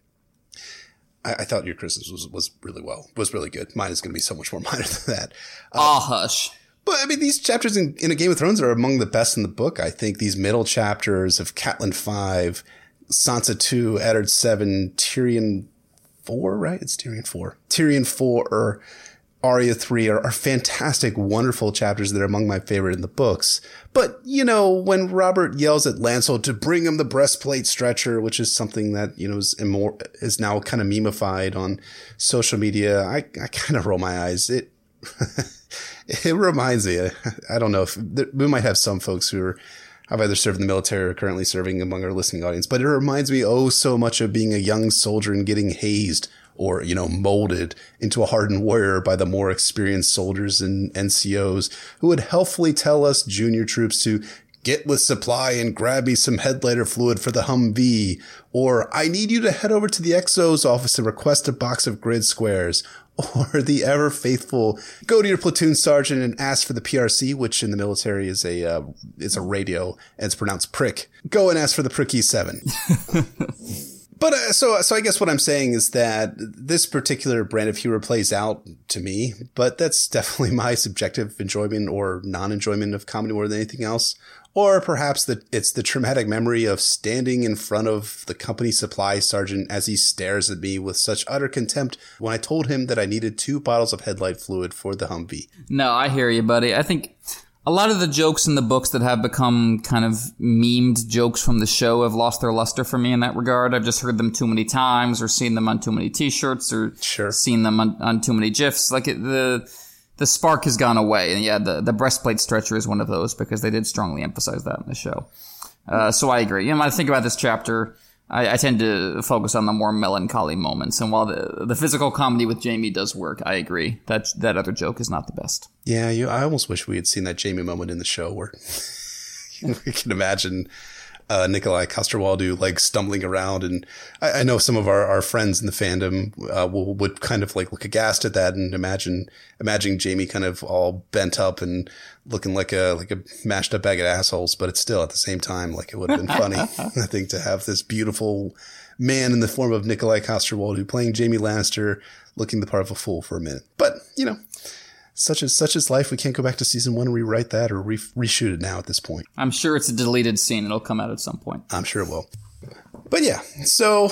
I, I thought your criticism was, was really well, was really good. Mine is going to be so much more minor than that. Ah, uh, hush. But I mean, these chapters in, in A Game of Thrones are among the best in the book. I think these middle chapters of Catelyn 5, Sansa 2, Eddard 7, Tyrion 4, right? It's Tyrion 4. Tyrion 4 or Arya 3 are, are fantastic, wonderful chapters that are among my favorite in the books. But, you know, when Robert yells at Lancel to bring him the breastplate stretcher, which is something that, you know, is, immor- is now kind of memeified on social media, I, I kind of roll my eyes. It, it reminds me, I don't know if we might have some folks who are, have either served in the military or currently serving among our listening audience, but it reminds me oh so much of being a young soldier and getting hazed or, you know, molded into a hardened warrior by the more experienced soldiers and NCOs who would helpfully tell us junior troops to get with supply and grab me some headlighter fluid for the Humvee, or I need you to head over to the XO's office and request a box of grid squares, or the ever faithful go to your platoon sergeant and ask for the PRC, which in the military is a uh, is a radio and it's pronounced prick. Go and ask for the pricky seven. but uh, so so I guess what I'm saying is that this particular brand of humor plays out to me, but that's definitely my subjective enjoyment or non enjoyment of comedy more than anything else. Or perhaps that it's the traumatic memory of standing in front of the company supply sergeant as he stares at me with such utter contempt when I told him that I needed two bottles of headlight fluid for the Humvee. No, I hear you, buddy. I think a lot of the jokes in the books that have become kind of memed jokes from the show have lost their luster for me in that regard. I've just heard them too many times or seen them on too many t-shirts or sure. seen them on, on too many GIFs. Like it, the, the spark has gone away. And yeah, the, the breastplate stretcher is one of those because they did strongly emphasize that in the show. Uh, so I agree. You know, I think about this chapter, I, I, tend to focus on the more melancholy moments. And while the the physical comedy with Jaime does work, I agree that that other joke is not the best. Yeah, you, I almost wish we had seen that Jaime moment in the show where we can imagine uh, Nikolaj Coster-Waldau like stumbling around. And I, I, know some of our, our friends in the fandom uh, will, would kind of like look aghast at that and imagine imagining Jaime kind of all bent up and looking like a like a mashed up bag of assholes. But it's still at the same time like it would have been funny. I think to have this beautiful man in the form of Nikolaj Coster-Waldau playing Jaime Lannister, looking the part of a fool for a minute. But you know, such as such as life. We can't go back to season one and rewrite that or re- reshoot it now at this point. I'm sure it's a deleted scene. It'll come out at some point. I'm sure it will. But yeah, so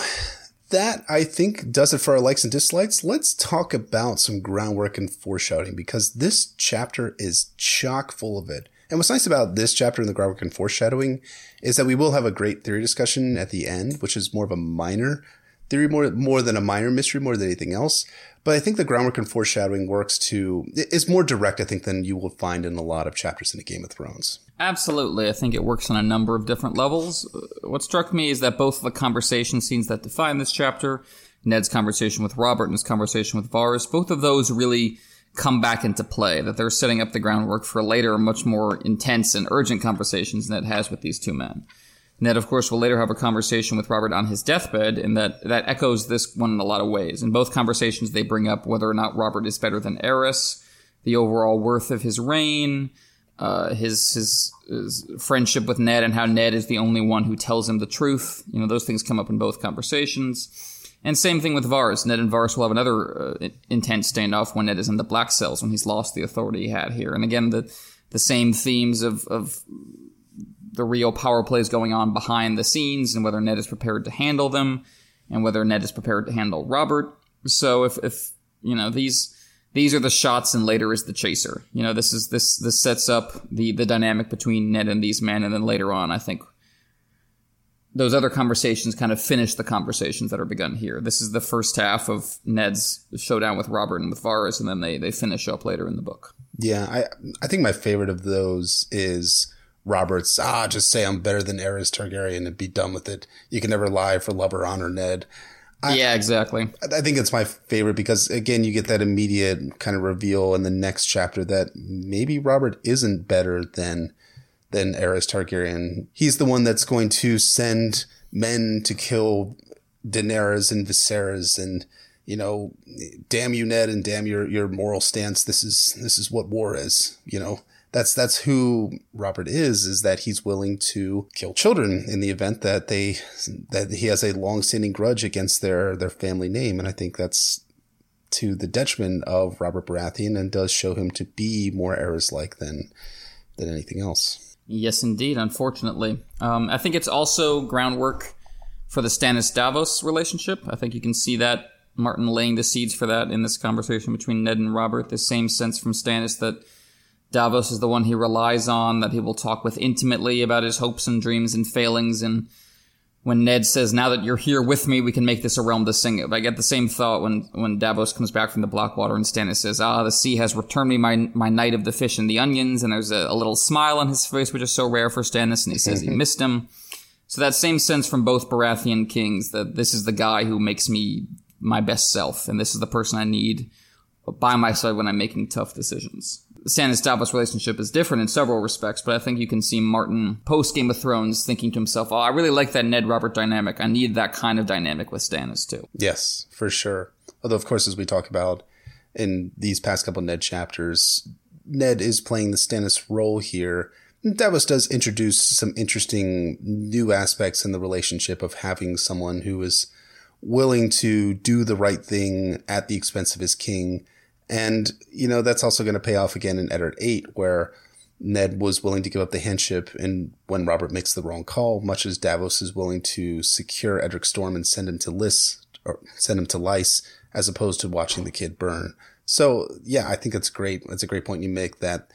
that I think does it for our likes and dislikes. Let's talk about some groundwork and foreshadowing because this chapter is chock full of it. And what's nice about this chapter in the groundwork and foreshadowing is that we will have a great theory discussion at the end, which is more of a minor theory, more more than a minor mystery, more than anything else. But I think the groundwork and foreshadowing works to is more direct, I think, than you will find in a lot of chapters in a Game of Thrones. Absolutely. I think it works on a number of different levels. Uh, what struck me is that both the conversation scenes that define this chapter, Ned's conversation with Robert and his conversation with Varys, both of those really come back into play, that they're setting up the groundwork for later, much more intense and urgent conversations Ned has with these two men. Ned, of course, will later have a conversation with Robert on his deathbed, and that, that echoes this one in a lot of ways. In both conversations, they bring up whether or not Robert is better than Aerys, the overall worth of his reign, uh, his, his his friendship with Ned and how Ned is the only one who tells him the truth. You know, those things come up in both conversations. And same thing with Varys. Ned and Varys will have another uh, intense standoff when Ned is in the Black Cells when he's lost the authority he had here. And again, the the same themes of of the real power plays going on behind the scenes and whether Ned is prepared to handle them and whether Ned is prepared to handle Robert. So if if you know these these are the shots and later is the chaser. You know, this is this this sets up the the dynamic between Ned and these men, and then later on, I think those other conversations kind of finish the conversations that are begun here. This is the first half of Ned's showdown with Robert and with Varys, and then they they finish up later in the book. Yeah, I I think my favorite of those is Robert's ah, just say I'm better than Aerys Targaryen and be done with it. You can never lie for love or honor, Ned. I, yeah, exactly. I think it's my favorite because again, you get that immediate kind of reveal in the next chapter that maybe Robert isn't better than than Aerys Targaryen. He's the one that's going to send men to kill Daenerys and Viserys and you know, damn you, Ned, and damn your your moral stance. This is this is what war is. You know, that's that's who Robert is is that he's willing to kill children in the event that they that he has a long-standing grudge against their their family name and I think that's to the detriment of Robert Baratheon and does show him to be more Aerys like than than anything else. Yes, indeed. Unfortunately, um, I think it's also groundwork for the Stannis Davos relationship. I think you can see that Martin laying the seeds for that in this conversation between Ned and Robert. The same sense from Stannis that Davos is the one he relies on, that he will talk with intimately about his hopes and dreams and failings. And when Ned says, "Now that you're here with me, we can make this a realm to sing of," I get the same thought when when Davos comes back from the Blackwater and Stannis says, "Ah, the sea has returned me my my knight of the fish and the onions," and there's a, a little smile on his face, which is so rare for Stannis, and he says he missed him. So that same sense from both Baratheon kings that this is the guy who makes me my best self, and this is the person I need by my side when I'm making tough decisions. Stannis Davos relationship is different in several respects, but I think you can see Martin post Game of Thrones thinking to himself, "Oh, I really like that Ned Robert dynamic. I need that kind of dynamic with Stannis too." Yes, for sure. Although, of course, as we talk about in these past couple Ned chapters, Ned is playing the Stannis role here. Davos does introduce some interesting new aspects in the relationship of having someone who is willing to do the right thing at the expense of his king and, you know, that's also going to pay off again in Eddard 8, where Ned was willing to give up the handship and when Robert makes the wrong call, much as Davos is willing to secure Edric Storm and send him to Lys or send him to Lys as opposed to watching the kid burn. So yeah, I think it's great. It's a great point you make that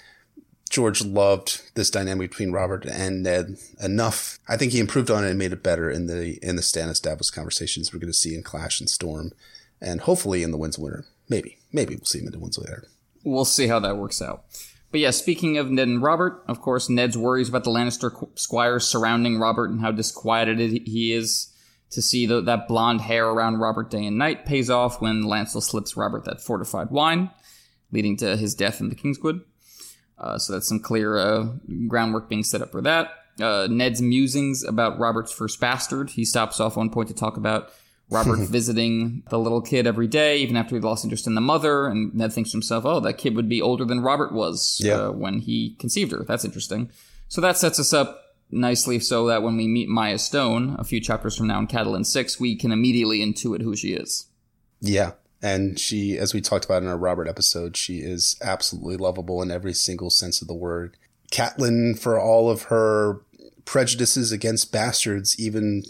George loved this dynamic between Robert and Ned enough. I think he improved on it and made it better in the in the Stannis Davos conversations we're going to see in Clash and Storm, and hopefully in the Winds of Winter. Maybe. Maybe we'll see him in the ones later. We'll see how that works out. But yeah, speaking of Ned and Robert, of course, Ned's worries about the Lannister squires surrounding Robert and how disquieted he is to see the, that blonde hair around Robert day and night pays off when Lancel slips Robert that fortified wine, leading to his death in the Kingswood. Uh, so that's some clear uh, groundwork being set up for that. Uh, Ned's musings about Robert's first bastard. He stops off one point to talk about Robert visiting the little kid every day, even after he lost interest in the mother. And Ned thinks to himself, oh, that kid would be older than Robert was yeah. uh, when he conceived her. That's interesting. So that sets us up nicely so that when we meet Mya Stone a few chapters from now in Catelyn 6, we can immediately intuit who she is. Yeah. And she, as we talked about in our Robert episode, she is absolutely lovable in every single sense of the word. Catelyn, for all of her prejudices against bastards, even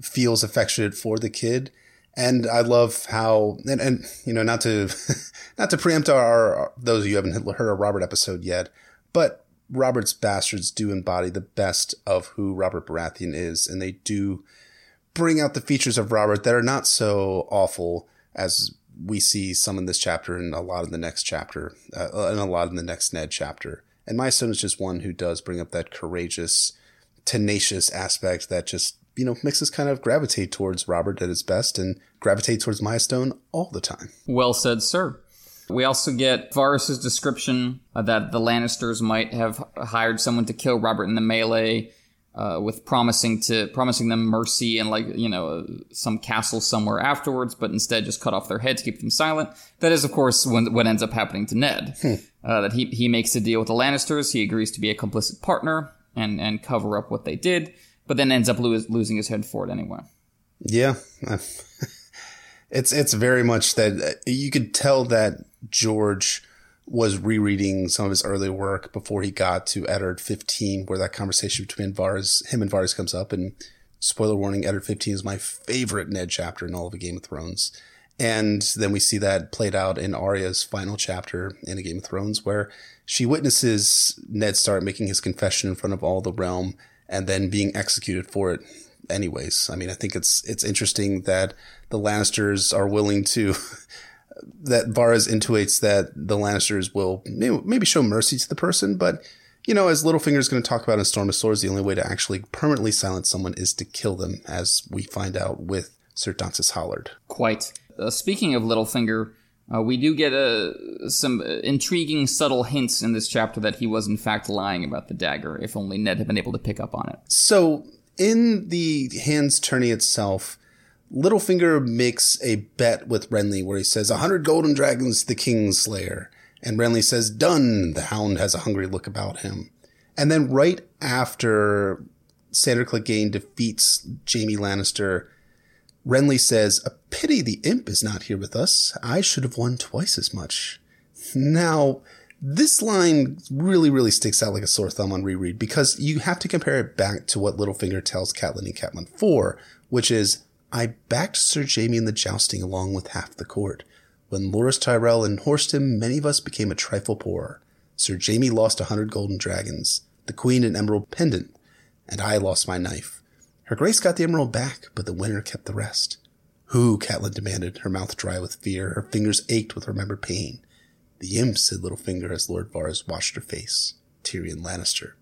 feels affectionate for the kid. And I love how, and, and you know, not to, not to preempt our, our, those of you haven't heard a Robert episode yet, but Robert's bastards do embody the best of who Robert Baratheon is. And they do bring out the features of Robert that are not so awful as we see some in this chapter and a lot in the next chapter, uh, and a lot in the next Ned chapter. And Mya Stone is just one who does bring up that courageous, tenacious aspect that just you know, makes us kind of gravitate towards Robert at his best and gravitate towards Mya Stone all the time. Well said, sir. We also get Varys's description that the Lannisters might have hired someone to kill Robert in the melee uh, with promising to promising them mercy and like you know some castle somewhere afterwards, but instead just cut off their head to keep them silent. That is, of course, when, what ends up happening to Ned. Hmm. Uh, that he he makes a deal with the Lannisters. He agrees to be a complicit partner and and cover up what they did, but then ends up lo- losing his head for it anyway. Yeah, it's it's very much that uh, you could tell that George was rereading some of his early work before he got to Eddard 15, where that conversation between Varys, him and Varys comes up. And spoiler warning, Eddard 15 is my favorite Ned chapter in all of Game of Thrones. And then we see that played out in Arya's final chapter in a Game of Thrones, where she witnesses Ned start making his confession in front of all the realm and then being executed for it anyways. I mean, I think it's it's interesting that the Lannisters are willing to that Varys intuits that the Lannisters will maybe show mercy to the person, but you know, as Littlefinger is going to talk about in Storm of Swords, the only way to actually permanently silence someone is to kill them, as we find out with Sir Dontos Hollard. Quite. Uh, speaking of Littlefinger, uh, we do get uh, some intriguing, subtle hints in this chapter that he was in fact lying about the dagger. If only Ned had been able to pick up on it. So, in the hands tourney itself, Littlefinger makes a bet with Renly where he says, "A hundred golden dragons, the king's slayer." And Renly says, "Done." The hound has a hungry look about him. And then right after Sandor Clegane defeats Jaime Lannister, Renly says, "A pity the imp is not here with us. I should have won twice as much." Now, this line really, really sticks out like a sore thumb on reread because you have to compare it back to what Littlefinger tells Catelyn in Catelyn 4, which is, I backed Sir Jaime in the jousting along with half the court. When Loras Tyrell enhorsed him, many of us became a trifle poorer. Sir Jaime lost a hundred golden dragons, the queen an emerald pendant, and I lost my knife. Her grace got the emerald back, but the winner kept the rest. Who? Catelyn demanded, her mouth dry with fear, her fingers ached with remembered pain. The imp, said Littlefinger as Lord Varys washed her face. Tyrion Lannister.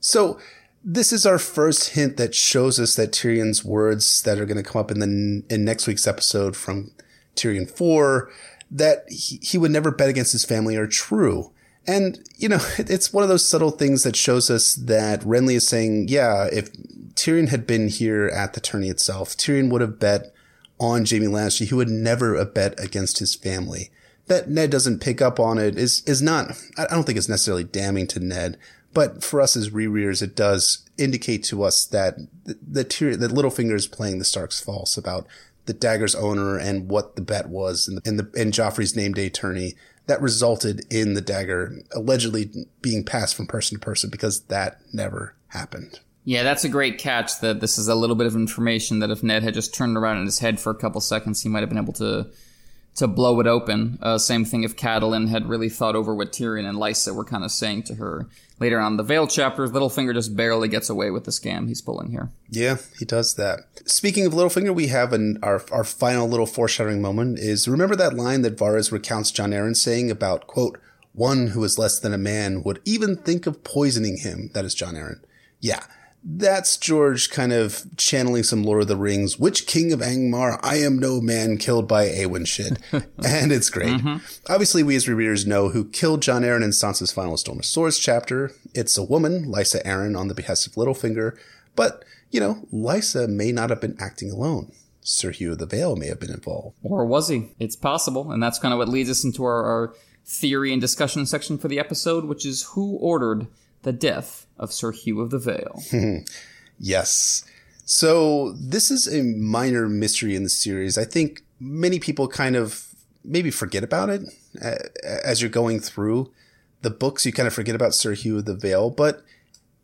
So, this is our first hint that shows us that Tyrion's words that are going to come up in the in next week's episode from Tyrion 4 that he, he would never bet against his family are true. And, you know, it's one of those subtle things that shows us that Renly is saying, yeah, if Tyrion had been here at the tourney itself, Tyrion would have bet on Jaime Lannister. He would never have bet against his family. That Ned doesn't pick up on it is, is not, I don't think it's necessarily damning to Ned, but for us as rereaders, it does indicate to us that the, the Tyrion, that Littlefinger is playing the Starks false about the dagger's owner and what the bet was in the, in the, in Joffrey's name day tourney that resulted in the dagger allegedly being passed from person to person because that never happened. Yeah, that's a great catch that this is a little bit of information that if Ned had just turned around in his head for a couple seconds, he might have been able to to blow it open. Uh, same thing if Catelyn had really thought over what Tyrion and Lysa were kind of saying to her. Later on in the Vale chapters, Littlefinger just barely gets away with the scam he's pulling here. Yeah, he does that. Speaking of Littlefinger, we have an, our, our final little foreshadowing moment is remember that line that Varys recounts Jon Arryn saying about, quote, one who is less than a man would even think of poisoning him. That is Jon Arryn. Yeah, that's George kind of channeling some Lord of the Rings. Witch-king of Angmar? I am no man killed by Éowyn shit. and it's great. Mm-hmm. Obviously, we as readers know who killed Jon Arryn in Sansa's final Storm of Swords chapter. It's a woman, Lysa Arryn, on the behest of Littlefinger. But, you know, Lysa may not have been acting alone. Sir Hugh of the Vale may have been involved. Or was he? It's possible. And that's kind of what leads us into our, our theory and discussion section for the episode, which is who ordered the death of Sir Hugh of the Vale. yes. So this is a minor mystery in the series. I think many people kind of maybe forget about it uh, as you're going through the books. You kind of forget about Sir Hugh of the Vale, but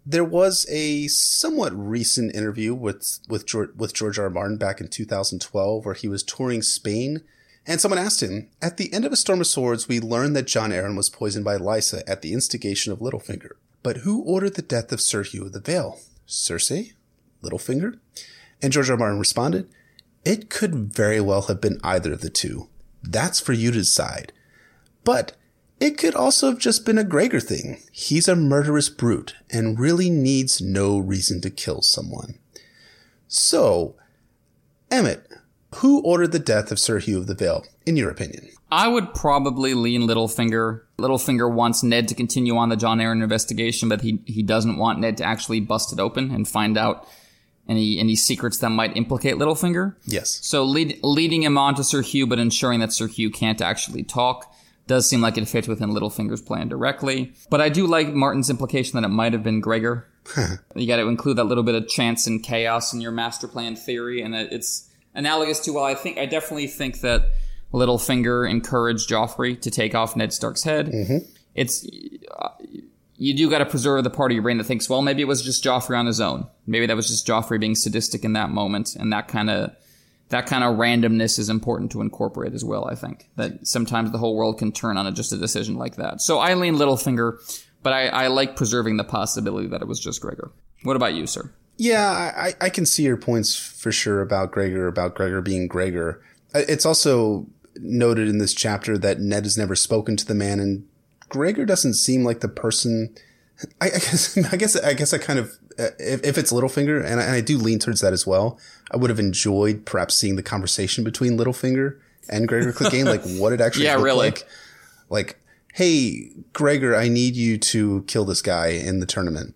there was a somewhat recent interview with with George, with George R. R. Martin back in 2012, where he was touring Spain, and someone asked him, "At the end of A Storm of Swords, we learned that Jon Arryn was poisoned by Lysa at the instigation of Littlefinger. But who ordered the death of Sir Hugh of the Vale? Cersei? Littlefinger? And George R. R. Martin responded, It could very well have been either of the two. That's for you to decide. But it could also have just been a Gregor thing. He's a murderous brute and really needs no reason to kill someone. So, Emmett, Who ordered the death of Sir Hugh of the Vale, in your opinion? I would probably lean Littlefinger. Littlefinger wants Ned to continue on the Jon Arryn investigation, but he, he doesn't want Ned to actually bust it open and find out any any secrets that might implicate Littlefinger. Yes. So lead, leading him on to Sir Hugh, but ensuring that Sir Hugh can't actually talk does seem like it fits within Littlefinger's plan directly. But I do like Martin's implication that it might have been Gregor. you got to include that little bit of chance and chaos in your master plan theory, and it's analogous to. Well, I think I definitely think that Littlefinger encouraged Joffrey to take off Ned Stark's head. Mm-hmm. It's uh, you do got to preserve the part of your brain that thinks, well, maybe it was just Joffrey on his own. Maybe that was just Joffrey being sadistic in that moment, and that kind of that kind of randomness is important to incorporate as well. I think that sometimes the whole world can turn on a, just a decision like that. So I lean Littlefinger, but I, I like preserving the possibility that it was just Gregor. What about you, sir? Yeah, I, I can see your points for sure about Gregor, about Gregor being Gregor. It's also noted in this chapter that Ned has never spoken to the man, and Gregor doesn't seem like the person. I, I guess, I guess, I guess I kind of, if, if it's Littlefinger, and I, and I do lean towards that as well, I would have enjoyed perhaps seeing the conversation between Littlefinger and Gregor Clegane, like what it actually yeah, really. like. Like, hey, Gregor, I need you to kill this guy in the tournament.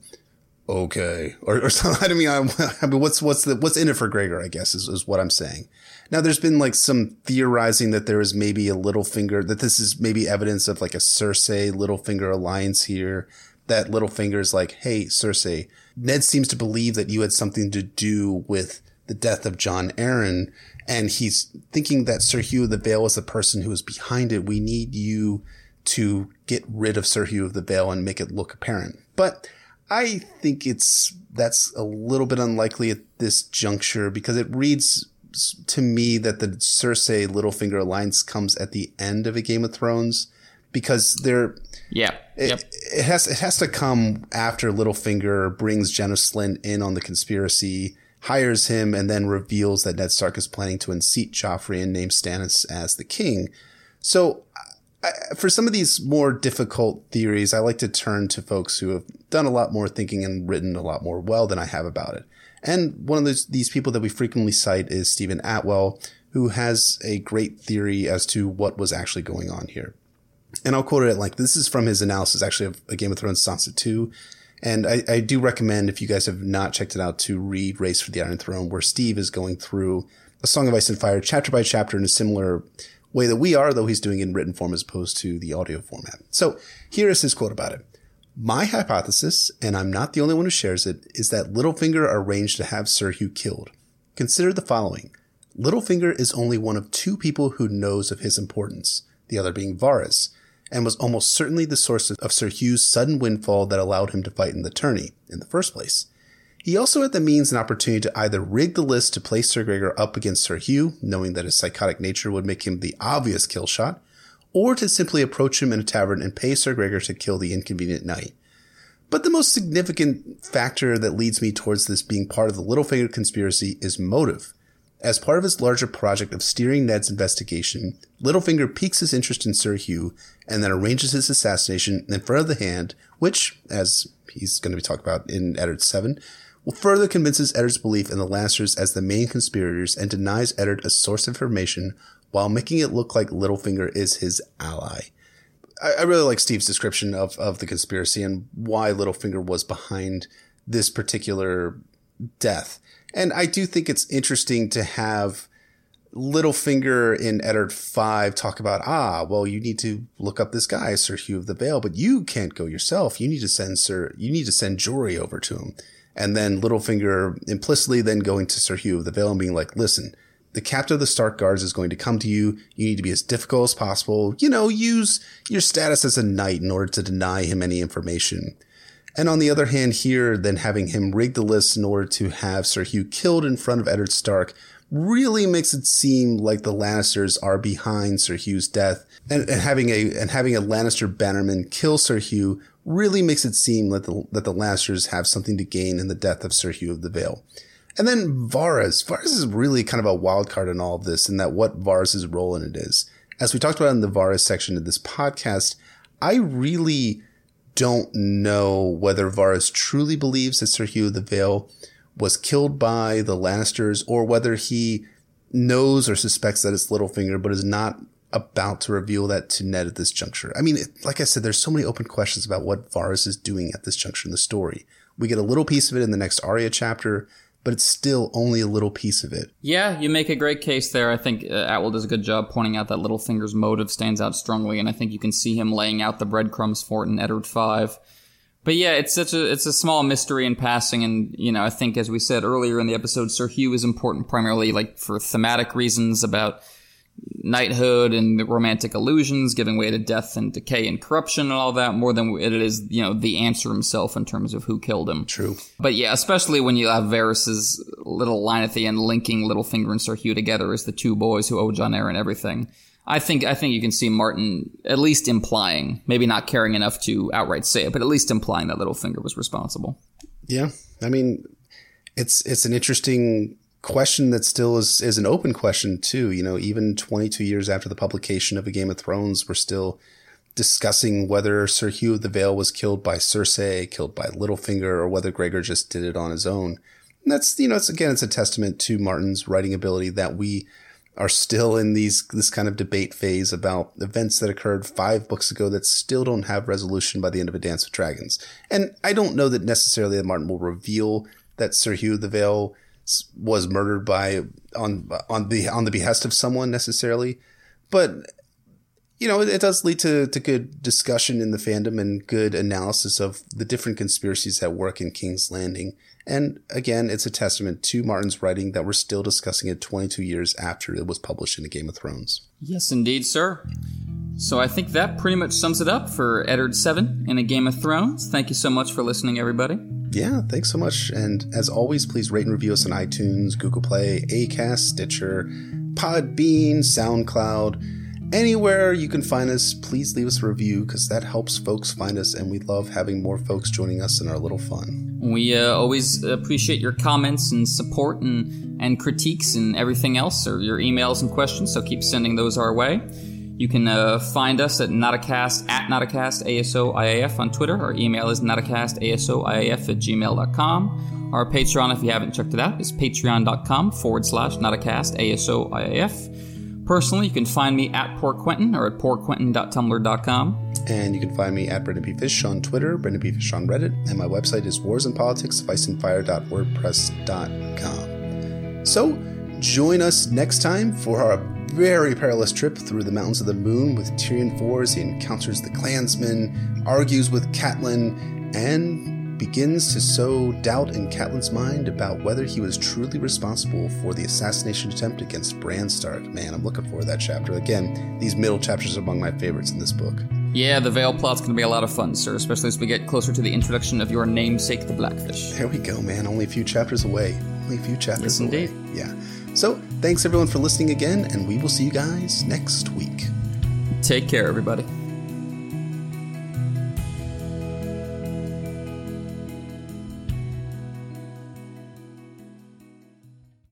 Okay, or, or something. I mean, I, I mean, what's what's the what's in it for Gregor? I guess is, is what I'm saying. Now, there's been like some theorizing that there is maybe a Littlefinger, that this is maybe evidence of like a Cersei Littlefinger alliance here. That Littlefinger is like, hey, Cersei, Ned seems to believe that you had something to do with the death of Jon Arryn, and he's thinking that Sir Hugh of the Vale is the person who is behind it. We need you to get rid of Sir Hugh of the Vale and make it look apparent. But I think it's that's a little bit unlikely at this juncture because it reads to me that the Cersei Littlefinger alliance comes at the end of a Game of Thrones because they're yeah it, yep. it has it has to come after Littlefinger brings Janos Slynt in on the conspiracy, hires him, and then reveals that Ned Stark is planning to unseat Joffrey and name Stannis as the king. So I, for some of these more difficult theories, I like to turn to folks who have done a lot more thinking and written a lot more well than I have about it. And one of those, these people that we frequently cite is Steven Attewell, who has a great theory as to what was actually going on here. And I'll quote it length. This is from his analysis, actually, of a Game of Thrones Sansa 2. And I, I do recommend, if you guys have not checked it out, to read Race for the Iron Throne, where Steve is going through A Song of Ice and Fire chapter by chapter in a similar way that we are, though he's doing it in written form as opposed to the audio format. So here is his quote about it. My hypothesis, and I'm not the only one who shares it, is that Littlefinger arranged to have Sir Hugh killed. Consider the following. Littlefinger is only one of two people who knows of his importance, the other being Varys, and was almost certainly the source of Sir Hugh's sudden windfall that allowed him to fight in the tourney in the first place. He also had the means and opportunity to either rig the list to place Sir Gregor up against Sir Hugh, knowing that his psychotic nature would make him the obvious kill shot, or to simply approach him in a tavern and pay Sir Gregor to kill the inconvenient knight. But the most significant factor that leads me towards this being part of the Littlefinger conspiracy is motive. As part of his larger project of steering Ned's investigation, Littlefinger piques his interest in Sir Hugh and then arranges his assassination in front of the hand, which, as he's going to be talked about in Eddard 7, will further convinces Eddard's belief in the Lannisters as the main conspirators and denies Eddard a source of information while making it look like Littlefinger is his ally. I, I really like Steve's description of, of the conspiracy and why Littlefinger was behind this particular death. And I do think it's interesting to have Littlefinger in Eddard 5 talk about, ah, well, you need to look up this guy, Sir Hugh of the Vale, but you can't go yourself. You need to send Sir, you need to send Jory over to him. And then Littlefinger implicitly then going to Sir Hugh of the Vale and being like, listen, the captain of the Stark Guards is going to come to you. You need to be as difficult as possible. You know, use your status as a knight in order to deny him any information. And on the other hand, here, then having him rig the list in order to have Sir Hugh killed in front of Eddard Stark really makes it seem like the Lannisters are behind Sir Hugh's death. And, and having a and having a Lannister bannerman kill Sir Hugh really makes it seem that the, that the Lannisters have something to gain in the death of Sir Hugh of the Vale. And then Varys. Varys is really kind of a wild card in all of this and that what Varys' role in it is. As we talked about in the Varys section of this podcast, I really don't know whether Varys truly believes that Sir Hugh of the Vale was killed by the Lannisters or whether he knows or suspects that it's Littlefinger, but is not about to reveal that to Ned at this juncture. I mean, like I said, there's so many open questions about what Varys is doing at this juncture in the story. We get a little piece of it in the next Arya chapter, but it's still only a little piece of it. Yeah, you make a great case there. I think uh, Attewell does a good job pointing out that Littlefinger's motive stands out strongly, and I think you can see him laying out the breadcrumbs for it in Eddard Five. But yeah, it's such a it's a small mystery in passing, and you know I think as we said earlier in the episode, Sir Hugh is important primarily like for thematic reasons about knighthood and the romantic illusions giving way to death and decay and corruption and all that more than it is, you know, the answer himself in terms of who killed him. True. But yeah, especially when you have Varys's little line at the end linking Littlefinger and Sir Hugh together as the two boys who owe Jon Arryn everything. I think I think you can see Martin at least implying, maybe not caring enough to outright say it, but at least implying that Littlefinger was responsible. Yeah. I mean, it's it's an interesting question that still is is an open question too. You know, even 22 years after the publication of A Game of Thrones, we're still discussing whether Sir Hugh of the Vale was killed by Cersei, killed by Littlefinger, or whether Gregor just did it on his own. And that's you know, it's again, it's a testament to Martin's writing ability that we are still in these this kind of debate phase about events that occurred five books ago that still don't have resolution by the end of A Dance with Dragons. And I don't know that necessarily that Martin will reveal that Sir Hugh the Vale was murdered by on on the on the behest of someone necessarily, but you know it, it does lead to to good discussion in the fandom and good analysis of the different conspiracies that work in King's Landing. And again, it's a testament to Martin's writing that we're still discussing it 22 years after it was published in Game of Thrones. Yes, indeed, sir. So I think that pretty much sums it up for Eddard 7 in A Game of Thrones. Thank you so much for listening, everybody yeah, thanks so much. And as always, please rate and review us on iTunes, Google Play, Acast, Stitcher, Podbean, SoundCloud, anywhere you can find us. Please leave us a review because that helps folks find us, and we love having more folks joining us in our little fun. We uh, always appreciate your comments and support and and critiques and everything else, or your emails and questions. So keep sending those our way. You can uh, find us at Notacast at Notacast ASOIAF on Twitter. Our email is NotacastASOIAF at gmail.com. Our Patreon, if you haven't checked it out, is patreon.com forward slash Notacast ASOIAF. Personally, you can find me at Poor Quentyn or at poorquentyn.tumblr.com. And you can find me at Brynden. Fish on Twitter, Brynden. Fish on Reddit, and my website is warsandpolitics.wordpress.com. So, join us next time for our very perilous trip through the Mountains of the Moon with Tyrion as he encounters the clansmen, argues with Catelyn, and begins to sow doubt in Catelyn's mind about whether he was truly responsible for the assassination attempt against Bran Stark. Man, I'm looking forward to that chapter. Again, these middle chapters are among my favorites in this book. Yeah, the Vale plot's going to be a lot of fun, sir, especially as we get closer to the introduction of your namesake, the Blackfish. There we go, man. Only a few chapters away. Only a few chapters yes, away. Indeed. Yeah. So, thanks everyone for listening again, and we will see you guys next week. Take care, everybody.